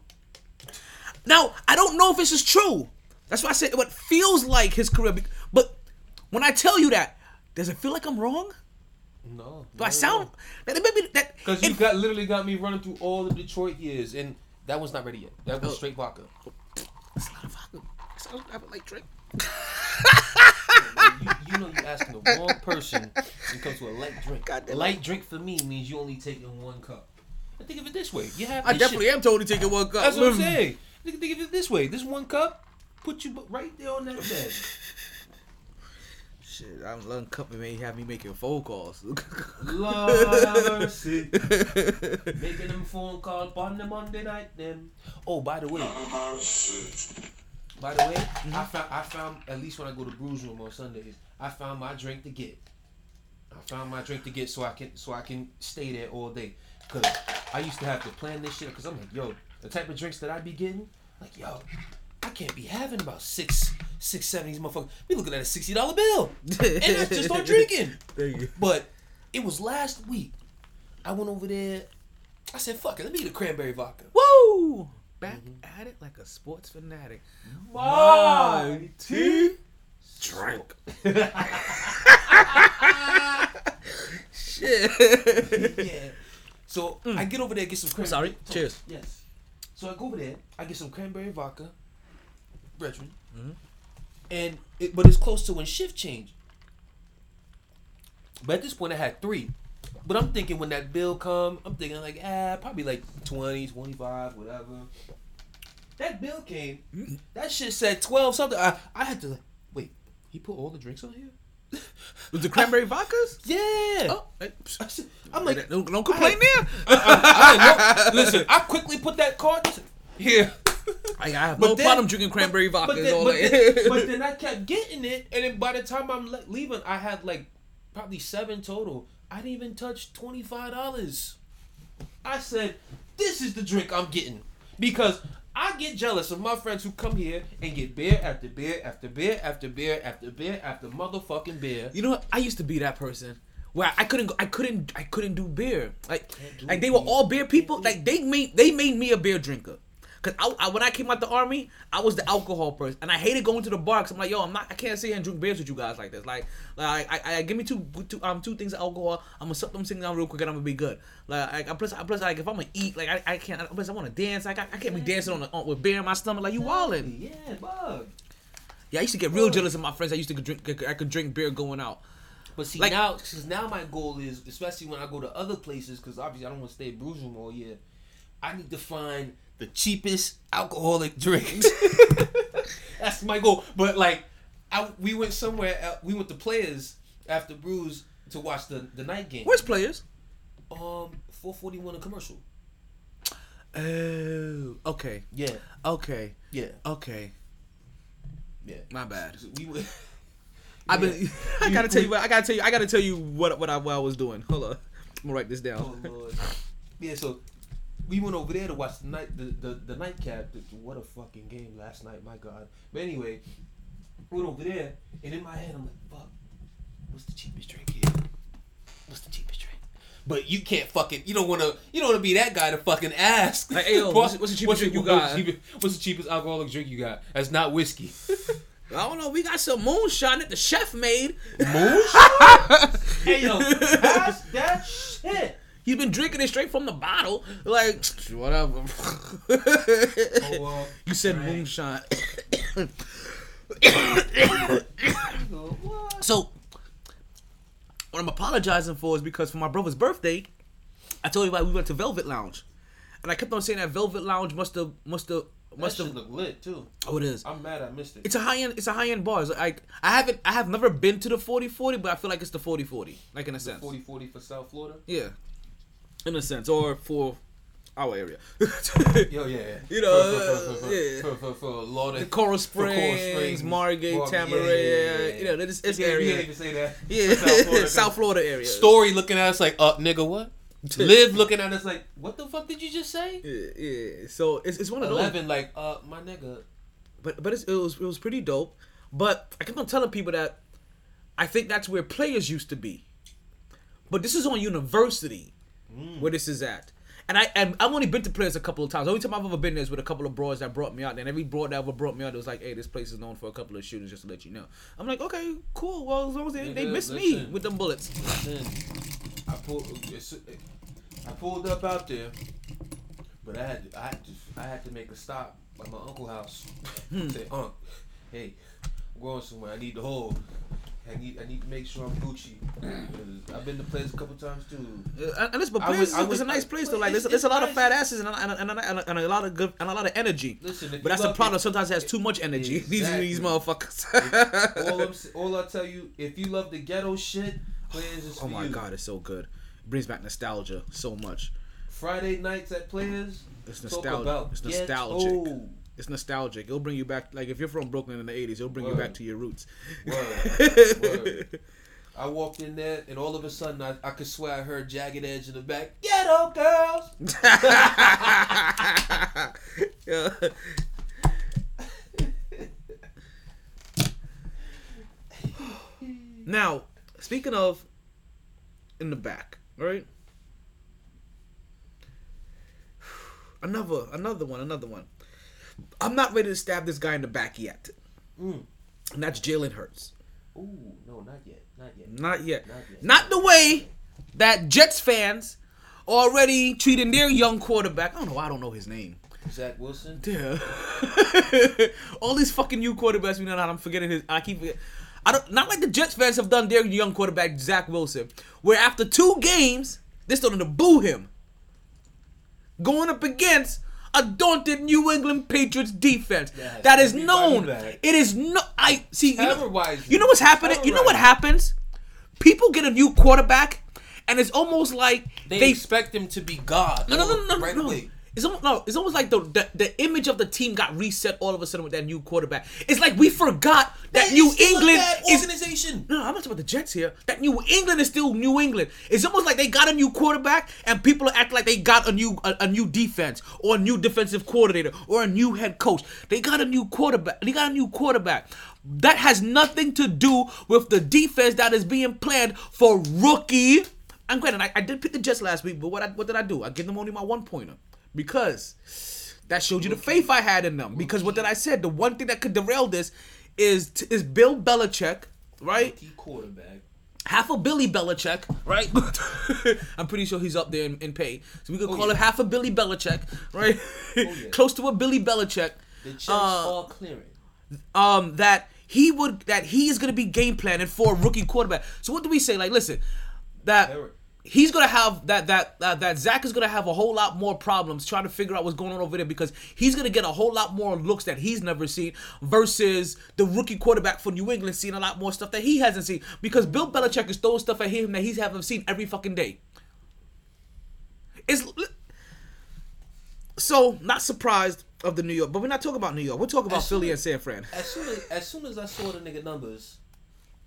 Now, I don't know if this is true. That's why I said what feels like his career. But when I tell you that, does it feel like I'm wrong? No. Do I sound that maybe that Because you it- got literally got me running through all the Detroit years, and that was not ready yet. That was Oh. straight vodka. Not a vodka. It's not have a like drink. you, you know you're asking the wrong person when it comes to a light drink. A light drink for me means you only taking one cup. And think of it this way: you have. I definitely shit. am totally taking one cup. That's what I'm mm. saying. Think, think of it this way: this one cup put you right there on that bed. *laughs* Shit, I'm letting cup and may have me making phone calls. Lord have mercy. Making them phone calls on the Monday night. Then. Oh, by the way. By the way, I mm-hmm. found I found at least when I go to Brews Room on Sundays, I found my drink to get. I found my drink to get so I can so I can stay there all day. Cause I used to have to plan this shit. Cause I'm like, yo, the type of drinks that I be getting, like, yo, I can't be having about six, six, seven of these motherfuckers. We looking at a sixty dollar bill, and I just on drinking. *laughs* There you. But it was last week. I went over there. I said, "Fuck it, let me get a cranberry vodka." Woo! Back mm-hmm. at it like a sports fanatic. My teeth drink. *laughs* *laughs* Shit. yeah. So mm. I get over there, get some cranberry. sorry. Cheers. Yes. So I go over there, I get some cranberry vodka, brethren, Mm-hmm. and it, but it's close to when shift change. But at this point, I had three. But I'm thinking when that bill come, I'm thinking like, ah, probably like 20, 25, whatever. That bill came. Mm-hmm. That shit said 12 something. I, I had to like, wait, he put all the drinks on here? Was the cranberry vodkas? Yeah. Oh, I, I'm like, don't, don't complain there. I know. Listen, I quickly put that card here. I have But no then- problem drinking cranberry vodka. But then, I- but, then, but *laughs* then I kept getting it, and then by the time I'm le- leaving, I had like probably seven total. I didn't even touch twenty five dollars. I said, "This is the drink I'm getting," because I get jealous of my friends who come here and get beer after beer after beer after beer after beer after motherfucking beer. You know what? I used to be that person where I couldn't go. I couldn't. I couldn't do beer. Like, do like they were all beer people. Like they made they made me a beer drinker. Cause I, I when I came out the army, I was the alcohol person, and I hated going to the bar. Cause I'm like, yo, I'm not. I can't sit here and drink beers with you guys like this. Like, like I, I give me two, two um two things of alcohol. I'm gonna suck them things down real quick, and I'm gonna be good. Like, I, plus, I, plus, like if I'm gonna eat, like I, I can't. Plus, I want to dance. Like I, I can't be dancing on, the, on with beer in my stomach. Like you wildin'. Yeah, bug. Yeah, I used to get real jealous of my friends. I used to drink. I could drink beer going out. But see Like- now, because now my goal is, especially when I go to other places, because obviously I don't want to stay at Brews Room all year. I need to find the cheapest alcoholic *laughs* drinks. *laughs* That's my goal. But like, I we went somewhere. uh, We went to Players after Brews to watch the the night game. Where's players? um 441 a commercial? Oh, okay, Yeah, okay, yeah, okay. yeah. My bad. We went. *laughs* I've been. Yeah. I gotta tell you. what- I gotta tell you. I gotta tell you what what I, what I was doing. Hold on. I'm gonna write this Oh down. lord. Yeah, so we went over there to watch the night the the, the nightcap. What a fucking game last night, my god. But anyway, we went over there, and in my head I'm like, fuck, what's the cheapest drink here? What's the cheapest drink? But you can't fucking you don't wanna you don't wanna be that guy to fucking ask. Like, hey, yo, *laughs* what's the- what's the cheapest drink you got? What's the cheapest alcoholic drink you got? That's not whiskey. *laughs* I don't know. We got some moonshine that the chef made. Moonshine? *laughs* hey yo, pass that shit. He's been drinking it straight from the bottle. Like whatever. Oh, well, *laughs* you said right. moonshine. *coughs* *coughs* So, what I'm apologizing for is because for my brother's birthday, I told you about we went to Velvet Lounge. and I kept on saying that Velvet Lounge must have must have That must have. look lit too. Oh, it is. I'm mad I missed it. It's a high end. It's a high end bar. It's like I haven't. I have never been to the 40-40, but I feel like it's the 40-40, like in a sense. 40 40 for South Florida. Yeah, in a sense, or for our area. *laughs* Yo, yeah, yeah. You know, for, for, for, yeah. for, for, for The Coral Coral Springs, Margate, Mar- Tamarac, yeah, yeah, you know, it's, it's yeah, area. Even say that. Yeah, *laughs* *laughs* South Florida. South Florida area. Story looking at us like, uh, nigga, what? Live looking at us like, what the fuck did you just say? Yeah, yeah. So it's, it's one of those. Eleven, like, uh, my nigga. But but it's, it was it was pretty dope. But I kept on telling people that I think that's where players used to be. But this is on university Mm. where this is at. And I and I've only been to players a couple of times. The only time I've ever been there is with a couple of broads that brought me out. And every broad that ever brought me out, it was like, "Hey, this place is known for a couple of shootings, Just to let you know. I'm like, okay, cool. Well, as long as they, they Nigga, miss me with them bullets. Listen, I pulled, I pulled up out there, but I had, to, I had to, I had to make a stop at my uncle's house. Hmm. Say, Unc, hey, I'm going somewhere. I need the hold. I need, I need to make sure I'm Gucci. I've been to places a couple times too. Uh, and it's but I players would- is, I it's a nice place though. Like there's, there's a lot of fat asses and, and, and, and, and a lot of good and a lot of energy. Listen, but that's the problem. it- Sometimes it has too much energy. *laughs* These these motherfuckers. all, I'm, all I tell you, if you love the ghetto shit, Players is oh my you. god, it's so good. It brings back nostalgia so much. Friday nights at Players. It's nostalgic. It's ghetto. It's nostalgic. It'll bring you back. Like if you're from Brooklyn in the '80s, it'll bring you back to your roots. Word. *laughs* Word. I walked in there, and all of a sudden, I, I could swear I heard Jagged Edge in the back. Ghetto girls. *laughs* Yeah. now, speaking of in the back, right? Another, another one, another one. I'm not ready to stab this guy in the back yet, Mm. and that's Jalen Hurts. Ooh, no, not yet, not yet. Not yet. Not yet. Not the way that Jets fans already treating their young quarterback. I don't know. I don't know his name. Zach Wilson. Yeah. *laughs* All these fucking new quarterbacks we know that I'm forgetting his. I keep. I don't. Not like the Jets fans have done their young quarterback Zach Wilson, where after two games they're starting to boo him, going up against a daunted New England Patriots defense Yes, that is known. It is no. I see. You know, you know what's happening? You know what happens? People get a new quarterback, and it's almost like They, they expect him to be God. no, no, no, no, right no. away. It's almost no. It's almost like the, the the image of the team got reset all of a sudden with that new quarterback. It's like we forgot that New England is. organization. No, I'm not talking about the Jets here. That New England is still New England. It's almost like they got a new quarterback and people act like they got a new a, a new defense or a new defensive coordinator or a new head coach. They got a new quarterback. They got a new quarterback. That has nothing to do with the defense that is being planned for rookie. And granted, I, I did pick the Jets last week, but what I, what did I do? I give them only my one pointer because that showed you the faith I had in them. Because what did I said? The one thing that could derail this is is Bill Belichick, right? Quarterback. half a Billy Belichick, right? *laughs* I'm pretty sure he's up there in, in pay. So we could call yeah. him half a Billy Belichick, right? yeah. *laughs* Close to a Billy Belichick. The checks Uh, all clearing. Um, that he would that he is gonna be game planning for a rookie quarterback. So what do we say? Like, listen, that Eric. He's gonna have that that that that Zach is gonna have a whole lot more problems trying to figure out what's going on over there because he's gonna get a whole lot more looks that he's never seen versus the rookie quarterback for New England seeing a lot more stuff that he hasn't seen because Bill Belichick is throwing stuff at him that he's haven't seen every fucking day. It's so not surprised of the New York, but we're not talking about New York. We're talking about As Philly and San Fran. As soon as as soon as I saw the nigga numbers,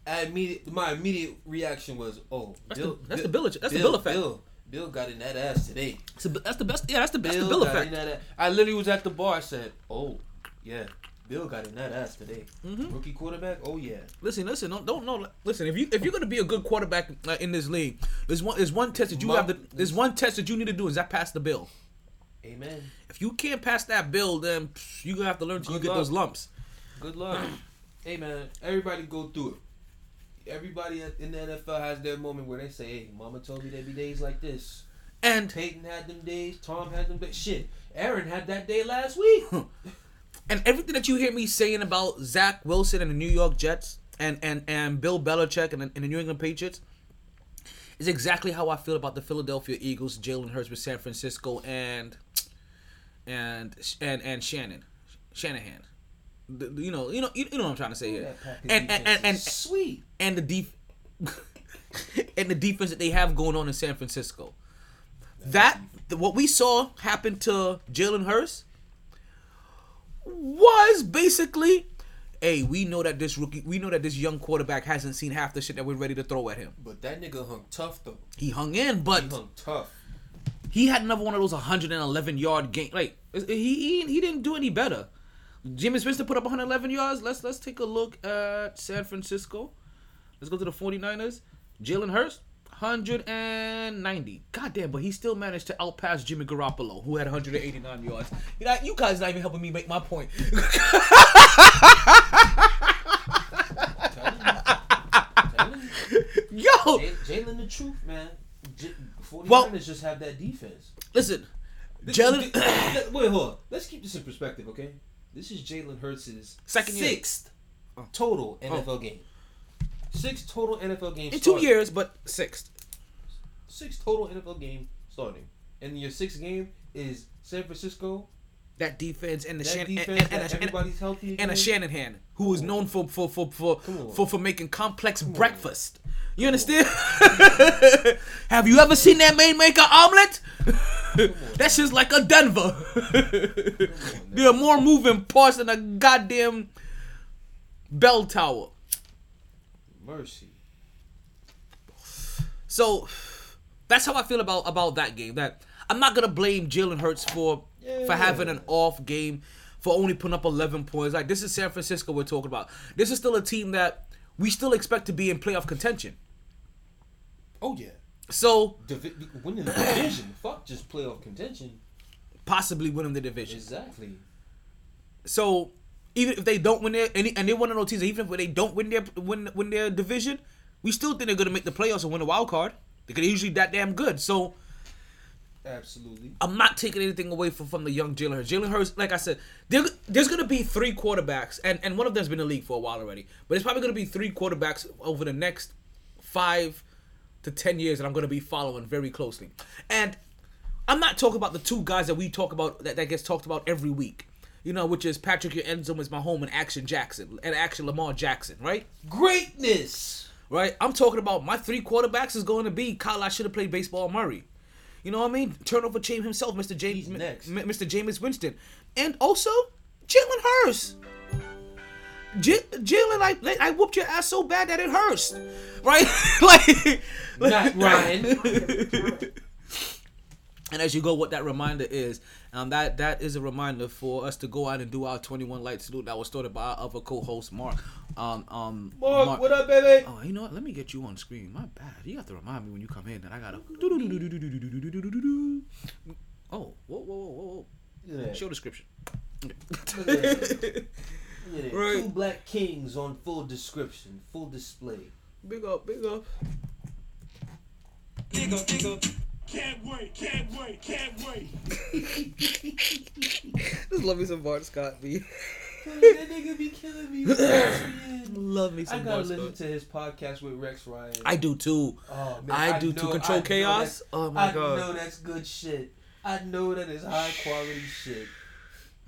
I immediate my immediate reaction was, oh, That's Bill, the- that's Bill- the Bill- that's the Bill, Bill effect. Bill, Bill got in that ass today. That's the, that's the best. Yeah, that's the that's Bill, the Bill effect. in that ass. I literally was at the bar. I said, oh, yeah, Bill got in that ass today. Mm-hmm. Rookie quarterback. Oh yeah. Listen, listen, don't don't know. Listen, if you if you're gonna be a good quarterback uh, in this league, there's one there's one test that you Mom- have to there's one test that you need to do is that pass the bill. Amen. If you can't pass that bill, then you're gonna have to learn to you get those lumps. Good luck. *clears throat* hey man, everybody go through it. Everybody in the NFL has their moment where they say, "Hey, Mama told me there'd be days like this." And Peyton had them days. Tom had them days. Shit, Aaron had that day last week. *laughs* and everything that you hear me saying about Zach Wilson and the New York Jets and and and Bill Belichick and, the- and the New England Patriots is exactly how I feel about the Philadelphia Eagles, Jalen Hurts with San Francisco, and and and and Shannon, Shanahan. The- the- you know, you know, you, you know what I'm trying to say here. And and and and, sweet. and the def- *laughs* and the defense that they have going on in San Francisco. That the, what we saw happen to Jalen Hurts was basically, hey, we know that this rookie, we know that this young quarterback hasn't seen half the shit that we're ready to throw at him. But that nigga hung tough though. He hung in, but He hung tough. he had another one of those 111 yard game. Like he he, he didn't do any better. Jimmy Winston put up 111 yards. Let's let's take a look at San Francisco. Let's go to the 49ers. Jalen Hurts 190. God damn, but he still managed to outpass Jimmy Garoppolo, who had 189 yards. You know, you guys not even helping me make my point. *laughs* Yo, Jalen the truth, man. J- 49ers Well- just have that defense. listen, Jalen. Wait, hold on. Let's keep this in perspective, okay? This is Jalen Hurts' Second year. sixth oh. total oh. NFL game. Six total NFL games. in two starting. years, but sixth. Six total NFL game starting. And your sixth game is San Francisco. That defense and the That defense, and, and, and, and, everybody's healthy and a again. Shanahan who is known for for for for for, for making complex breakfast. You understand? *laughs* Have you ever seen that man make an omelet? *laughs* That's just like a Denver. *laughs* there are more moving parts than a goddamn bell tower. Mercy. So that's how I feel about about that game. That I'm not gonna blame Jalen Hurts for for having an off game, for only putting up 11 points. Like this is San Francisco we're talking about. This is still a team that we still expect to be in playoff contention. Oh yeah. So Divi- winning the division. *coughs* Fuck just playoff contention. possibly winning the division. Exactly. So even if they don't win their and, and they're one of those teams, even if they don't win their win win their division, we still think they're gonna make the playoffs and win a wild card. They're usually that damn good. So Absolutely. I'm not taking anything away from, from the young Jalen Hurts. Jalen Hurts, like I said, there, there's going to be three quarterbacks, and, and one of them's been in the league for a while already. But it's probably going to be three quarterbacks over the next five to ten years that I'm going to be following very closely. And I'm not talking about the two guys that we talk about that, that gets talked about every week. You know, which is Patrick Enzo is my home and Action Jackson and Action Lamar Jackson, right? Greatness. right? I'm talking about my three quarterbacks is going to be Kyle. I should have played baseball. Murray. You know what I mean? Turnover chain himself, Mr. James, next. Mr. Jameis Winston, and also Jalen Hurts. J- Jalen, I like, I whooped your ass so bad that it hurts, right? *laughs* like, Not *laughs* Ryan. *laughs* And as you go, what that reminder is, um, that that is a reminder for us to go out and do our 21 light salute that was started by our other co-host Mark. Um, um, Mark, what up, baby? Oh, you know what? Let me get you on screen. My bad. You have to remind me when you come in that I gotta. Oh, whoa, whoa, whoa, whoa, Look whoa! at that. Show description. Look at that. Look at that. Right. Two black kings on full description, full display. Big up, big up. Big up, big up. Can't wait, can't wait, can't wait. *laughs* Just love me some Bart Scott, B. that *laughs* nigga be killing me. with that shit. love me some I some gotta Bart listen Scott. to his podcast with Rex Ryan. I do too. Oh, man, I do to know- control I chaos? that's- Oh my I God. know that's good shit. I know that is high quality shit.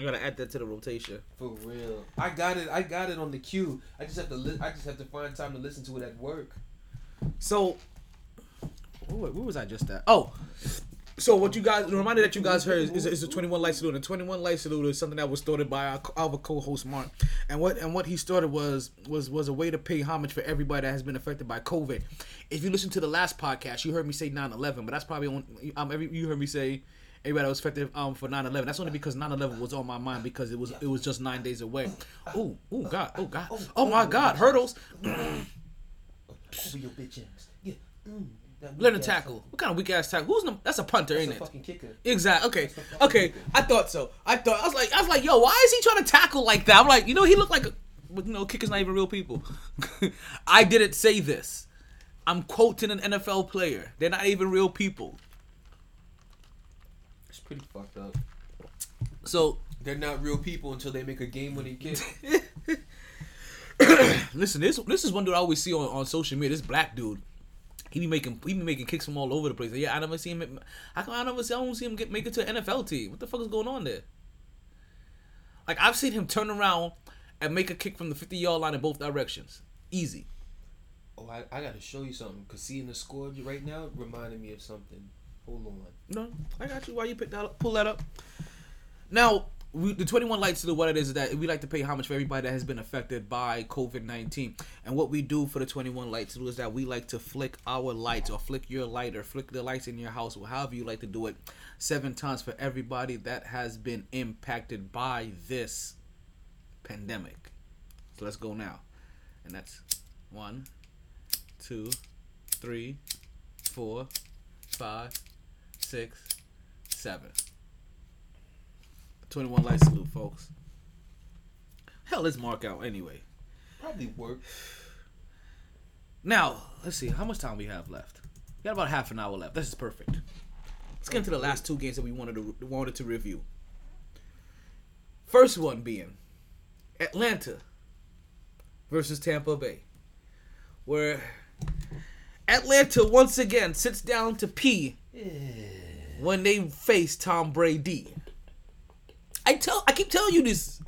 I gotta add that to the rotation. For real. I got it. I got it on the queue. I just have to. Li- I just have to find time to listen to it at work. So, where, where was I just at? Oh, so what you guys, the reminder that you guys heard is, is, is the 21 Light Salute. And 21 Light Salute is something that was started by our, our co-host Mark. And what and what he started was was was a way to pay homage for everybody that has been affected by COVID. If you listen to the last podcast, you heard me say 9/11, but that's probably on. Um, every, you heard me say. Everybody was affected um for 9/11. That's only because 9/11 was on my mind because it was it was just nine days away. Oh, oh God, oh God, oh my God, hurdles. Your bitch ass. Yeah. Mm, that weak Let him tackle. What kind of weak ass tackle? Who's the, that's a punter, That's ain't a it? fucking kicker. Exactly. Okay. That's the fucking Okay. kicker. I thought so. I thought I was like I was like, yo, why is he trying to tackle like that? I'm like, you know, he looked like a but you know, kickers not even real people. *laughs* I didn't say this. I'm quoting an NFL player. They're not even real people. Pretty fucked up. So They're not real people until they make a game-winning *coughs* kick. listen, this this is one dude I always see on, on social media. This black dude, He be making he be making kicks from all over the place. Yeah, I never see him. How come I never see I don't see him get make it to an NFL team? What the fuck is going on there? Like I've seen him turn around and make a kick from the fifty yard line in both directions, easy. Oh, I, I gotta show you something. Cause seeing the score right now reminded me of something. Hold on. No, I got you. Why you pick that up? Pull that up. Now, we, the 21 Lights to do what it is is that we like to pay homage for everybody that has been affected by COVID 19. And what we do for the 21 Lights is that we like to flick our lights or flick your light or flick the lights in your house or however you like to do it seven times for everybody that has been impacted by this pandemic. So let's go now. And that's one, two, three, four, five, six, seven. 21 light salute, folks. Hell, let's mark out anyway. Probably work. Now, let's see how much time we have left. We got about half an hour left. This is perfect. Let's get into the last two games that we wanted to wanted to review. First one being Atlanta versus Tampa Bay, where Atlanta once again sits down to pee when they face Tom Brady. I tell, I keep telling you this.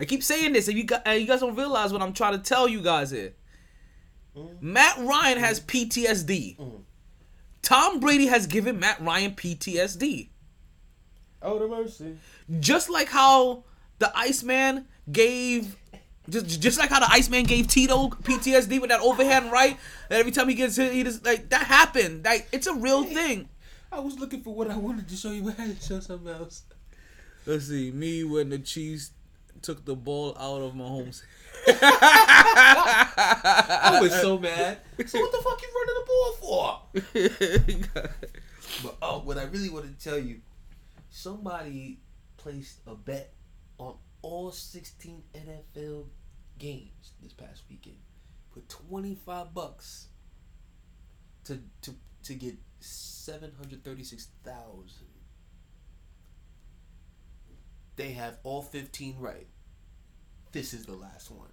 I keep saying this, and you and you guys don't realize what I'm trying to tell you guys here. Mm. Matt Ryan has mm. PTSD. Mm. Tom Brady has given Matt Ryan PTSD. Oh, the mercy. Just like how the Iceman gave just just like how the Iceman gave Tito PTSD with that overhand right. That every time he gets hit, he just like that happened. Like it's a real thing. I was looking for what I wanted to show you, but *laughs* I had to show something else. Let's see, me when the Chiefs took the ball out of Mahomes. *laughs* I was so mad. So what the fuck you running the ball for? *laughs* But oh, what I really want to tell you, somebody placed a bet on all 16 NFL games this past weekend. Put 25 bucks to to to get 736,000. They have all 15 right. This is the last one.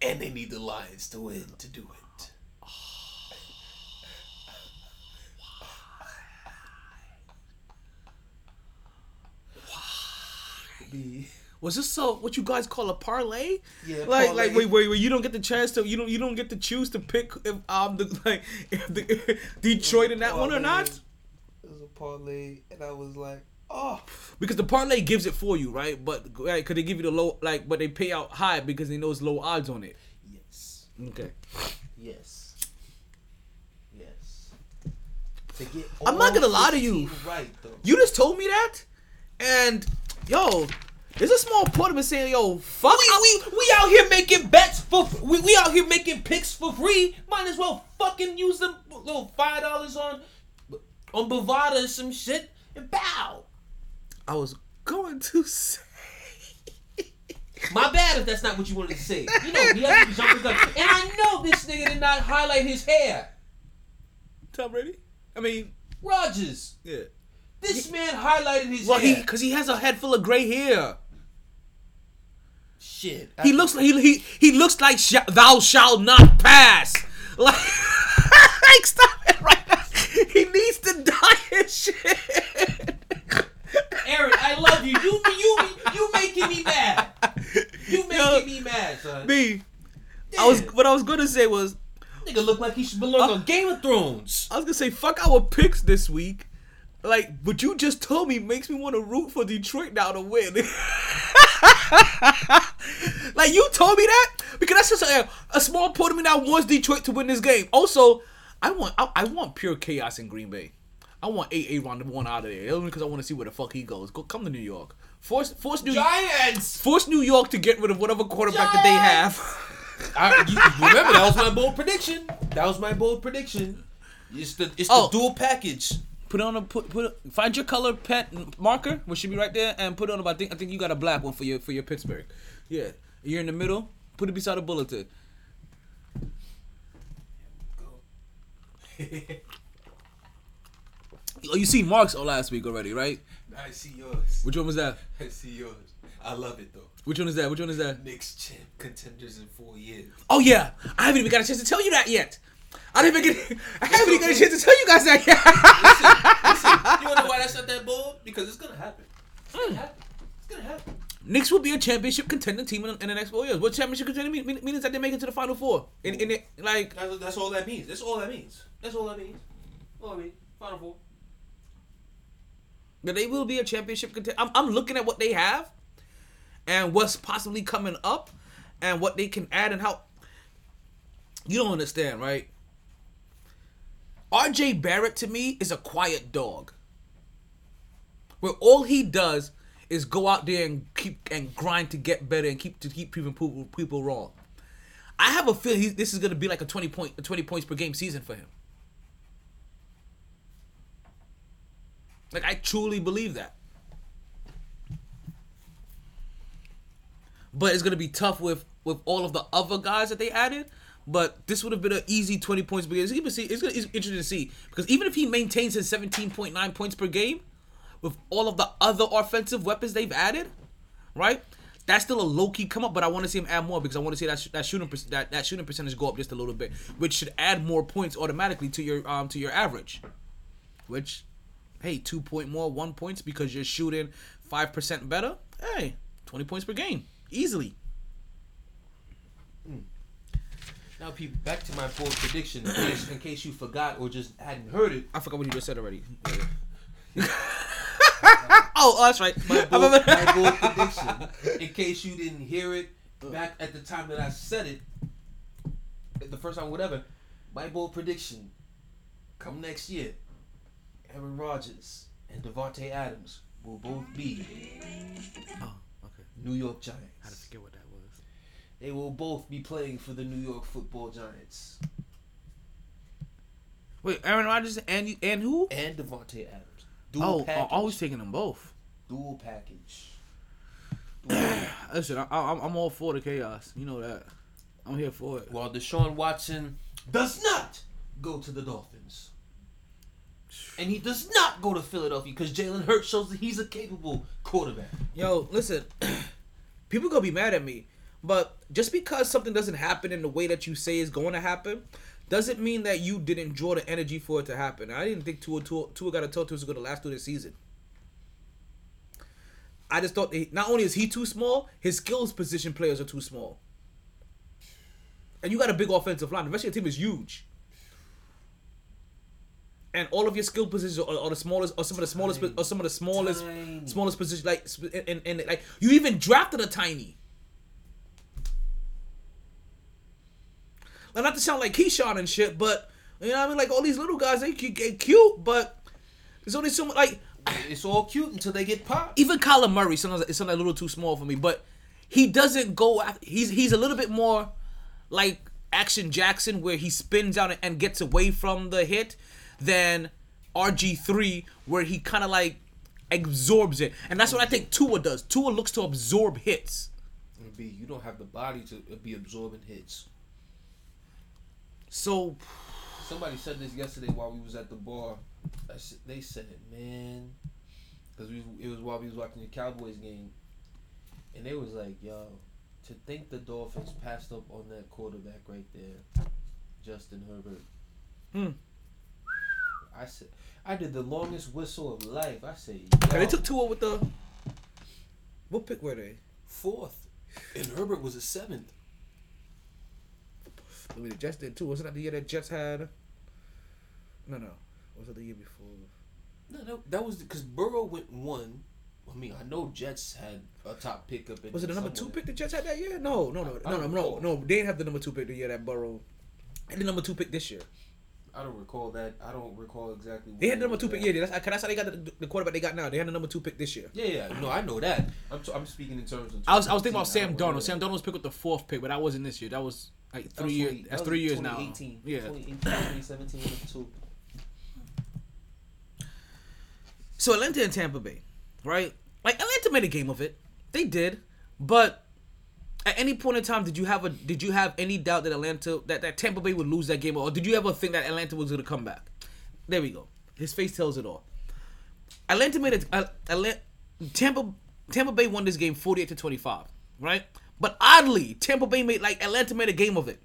And they need the Lions to win to do it. *sighs* Why? *laughs* Was this so what you guys call a parlay? Yeah, Like parlay. like wait wait wait you don't get the chance to you don't you don't get to choose to pick if um the *laughs* like if the *laughs* Detroit in that one or not? It was a parlay, and I was like, oh. Because the parlay gives it for you, right? But right, could they give you the low like but they pay out high because they know it's low odds on it. Yes. Okay. Yes. Yes. To get I'm not gonna lie to you. Right though. You just told me that, and yo, there's a small part of me saying, yo, fuck. We, we, we out here making bets for we, we out here making picks for free. Might as well fucking use them little five dollars on on Bovada or some shit and bow. I was going to *laughs* say. My bad if that's not what you wanted to say. You know, he has to be jumping gun. And I know this nigga did not highlight his hair. Tom Brady? I mean, Rodgers. yeah. This man highlighted his hair. Well, he because he has a head full of gray hair. Shit. He looks like he he, he looks like sh- thou shalt not pass. *laughs* Like, like *laughs* stop it right now. He needs to die his shit. Aaron, I love you. You you you making me mad. You making Yo. me mad, son. Me, I was what I was gonna say was Nigga look like he should belong Uh, on Game of Thrones. I was gonna say fuck our picks this week. Like, what you just told me makes me want to root for Detroit now to win. *laughs* *laughs* like you told me that because that's just a, a small part of me that wants Detroit to win this game. Also, I want I, I want pure chaos in Green Bay. I want AA round one out of there only because I want to see where the fuck he goes. Go come to New York. Force force New Giants. force New York to get rid of whatever quarterback that they have. I, you, remember that was my bold prediction. That was my bold prediction. It's the it's Oh. the dual package. Put on a put put find your color pet marker, which should be right there, and put it on. I think I think you got a black one for your for your Pittsburgh. Yeah, you're in the middle. Put it beside the bulletin. *laughs* Oh, you seen Mark's last week already, right? I see yours. Which one was that? *laughs* I see yours. I love it though. Which one is that? Which one is that? Knicks champ contenders in four years. Oh yeah, I haven't even got a chance to tell you that yet. I didn't even get. I haven't even got a chance to tell you guys that yet. Listen, you wanna know why that's not that bold? Because it's gonna happen. It's gonna hmm. happen. It's gonna happen. Knicks will be a championship contending team in, in the next four years. What championship contending mean, mean, means that they make it to the final four. In, in it, like That's, that's all that means. That's all that means. That's all that means. All that means. Final four. that they will be a championship contender. I'm, I'm looking at what they have, and what's possibly coming up, and what they can add and how. You don't understand, right? R.J. Barrett to me is a quiet dog. Where all he does is go out there and keep and grind to get better and keep to keep proving people, people wrong. I have a feeling this is gonna be like a twenty point, a twenty points per game season for him. Like I truly believe that. But it's gonna be tough with with all of the other guys that they added. But this would have been an easy twenty points per game. It's, it's, it's interesting to see because even if he maintains his seventeen point nine points per game, with all of the other offensive weapons they've added, right? That's still a low key come up, but I want to see him add more because I want to see that sh- that shooting per- that, that shooting percentage go up just a little bit, which should add more points automatically to your um to your average. Which, hey, two point more, one points because you're shooting five percent better. Hey, twenty points per game, easily. Now, people, back to my bold prediction. In case, you forgot or just hadn't heard it, I forgot what you just said already. *laughs* oh, oh, that's right. my bold, my bold prediction. In case you didn't hear it uh. back at the time that I said it, the first time, whatever. My bold prediction: come next year, Aaron Rodgers and Davante Adams will both be oh, okay. New York I had to Giants. forget what that. They will both be playing for the New York Football Giants Wait, Aaron Rodgers and you and who? and Davante Adams. Dual Oh, oh package. Always taking them both. dual package. *clears throat* Dual package. Listen, I, I, I'm all for the chaos. You know that. I'm here for it. While Deshaun Watson does not go to the Dolphins. And he does not go to Philadelphia because Jalen Hurts shows that he's a capable quarterback. Yo, listen, *clears throat* people gonna be mad at me, but just because something doesn't happen in the way that you say is going to happen, doesn't mean that you didn't draw the energy for it to happen. I didn't think Tua Tua, Tua got a toe was going to last through the season. I just thought that not only is he too small, his skills position players are too small. And you got a big offensive line. The rest of your team is huge. And all of your skill positions are, are the smallest, or some of the smallest, or some of the smallest, Tiny. smallest positions. Like, and, and like you even drafted a tiny. Not to sound like Keyshawn and shit, but you know what I mean. Like all these little guys, they can get cute, but there's only so much. Like It's all cute until they get popped. even Kyler Murray, sometimes it's sometimes a little too small for me, but he doesn't go. After, he's he's a little bit more like Action Jackson, where he spins out and gets away from the hit, than RG three, where he kind of like absorbs it, and that's what I think Tua does. Tua looks to absorb hits. B, you don't have the body to be absorbing hits. So Somebody said this yesterday while we was at the bar. They said, man, because it was while we was watching the Cowboys game, and they was like, yo, to think the Dolphins passed up on that quarterback right there, Justin Herbert. Hmm. I said, I did the longest whistle of life. I said, yo, they took Tua with the what pick were they? fourth, and Herbert was a seventh. I mean, the Jets did too. Wasn't that the year that Jets had? No, no. Was it the year before? No, no, that was because Burrow went one. I mean, I know Jets had a top pickup. in Was it the number two pick the Jets had that year? No, no, no, I no, don't no, no, no. They didn't have the number two pick the year that Burrow. They had the number two pick this year. I don't recall that. I don't recall exactly. They had the number two pick. at. Yeah, that's, that's how they got the, the quarterback they got now. They had the number two pick this year. Yeah, yeah. No, I know that. I'm, t- I'm speaking in terms of. I was I was thinking about Sam I don't Darnold. remember Sam that. Darnold was picked with the fourth pick, but that wasn't this year. That was like three years. That's that three years now. 2018. Yeah. 2018, 2017, one two. So Atlanta and Tampa Bay, right? Like Atlanta made a game of it. They did, but at any point in time, did you have a did you have any doubt that Atlanta that, that Tampa Bay would lose that game, or did you ever think that Atlanta was going to come back? There we go. His face tells it all. Atlanta made it. Uh, Atlanta, Tampa Tampa Bay won this game forty eight to twenty five, right? But oddly, Tampa Bay made like Atlanta made a game of it,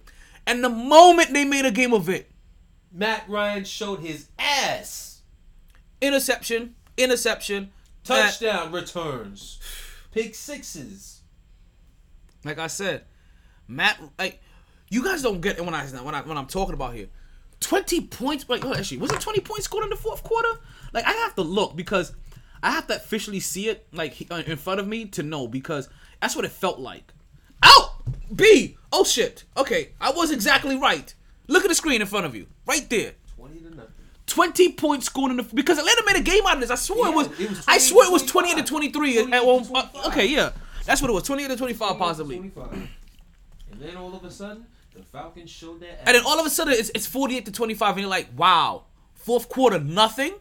and the moment they made a game of it, Matt Ryan showed his ass. Interception, interception, Matt- Touchdown returns. Pick sixes. like I said, Matt. Like you guys don't get it when I when I when I'm talking about here. Twenty points. Like oh, actually, was it twenty points scored in the fourth quarter? Like I have to look because I have to officially see it like uh, in front of me to know because that's what it felt like. Out B. Oh shit. Okay, I was exactly right. Look at the screen in front of you, right there. 20 to nothing. 20 points scored in the because Atlanta made a game out of this. I swear it was, it was I swear it was to 28 to 25. 23. at- 28 well, uh, okay, yeah. That's what it was. 28 to 25 possibly. 25. And then all of a sudden, the Falcons showed their ass. And then all of a sudden it's, it's 48 to 25 and you're like, "Wow. Fourth quarter nothing?"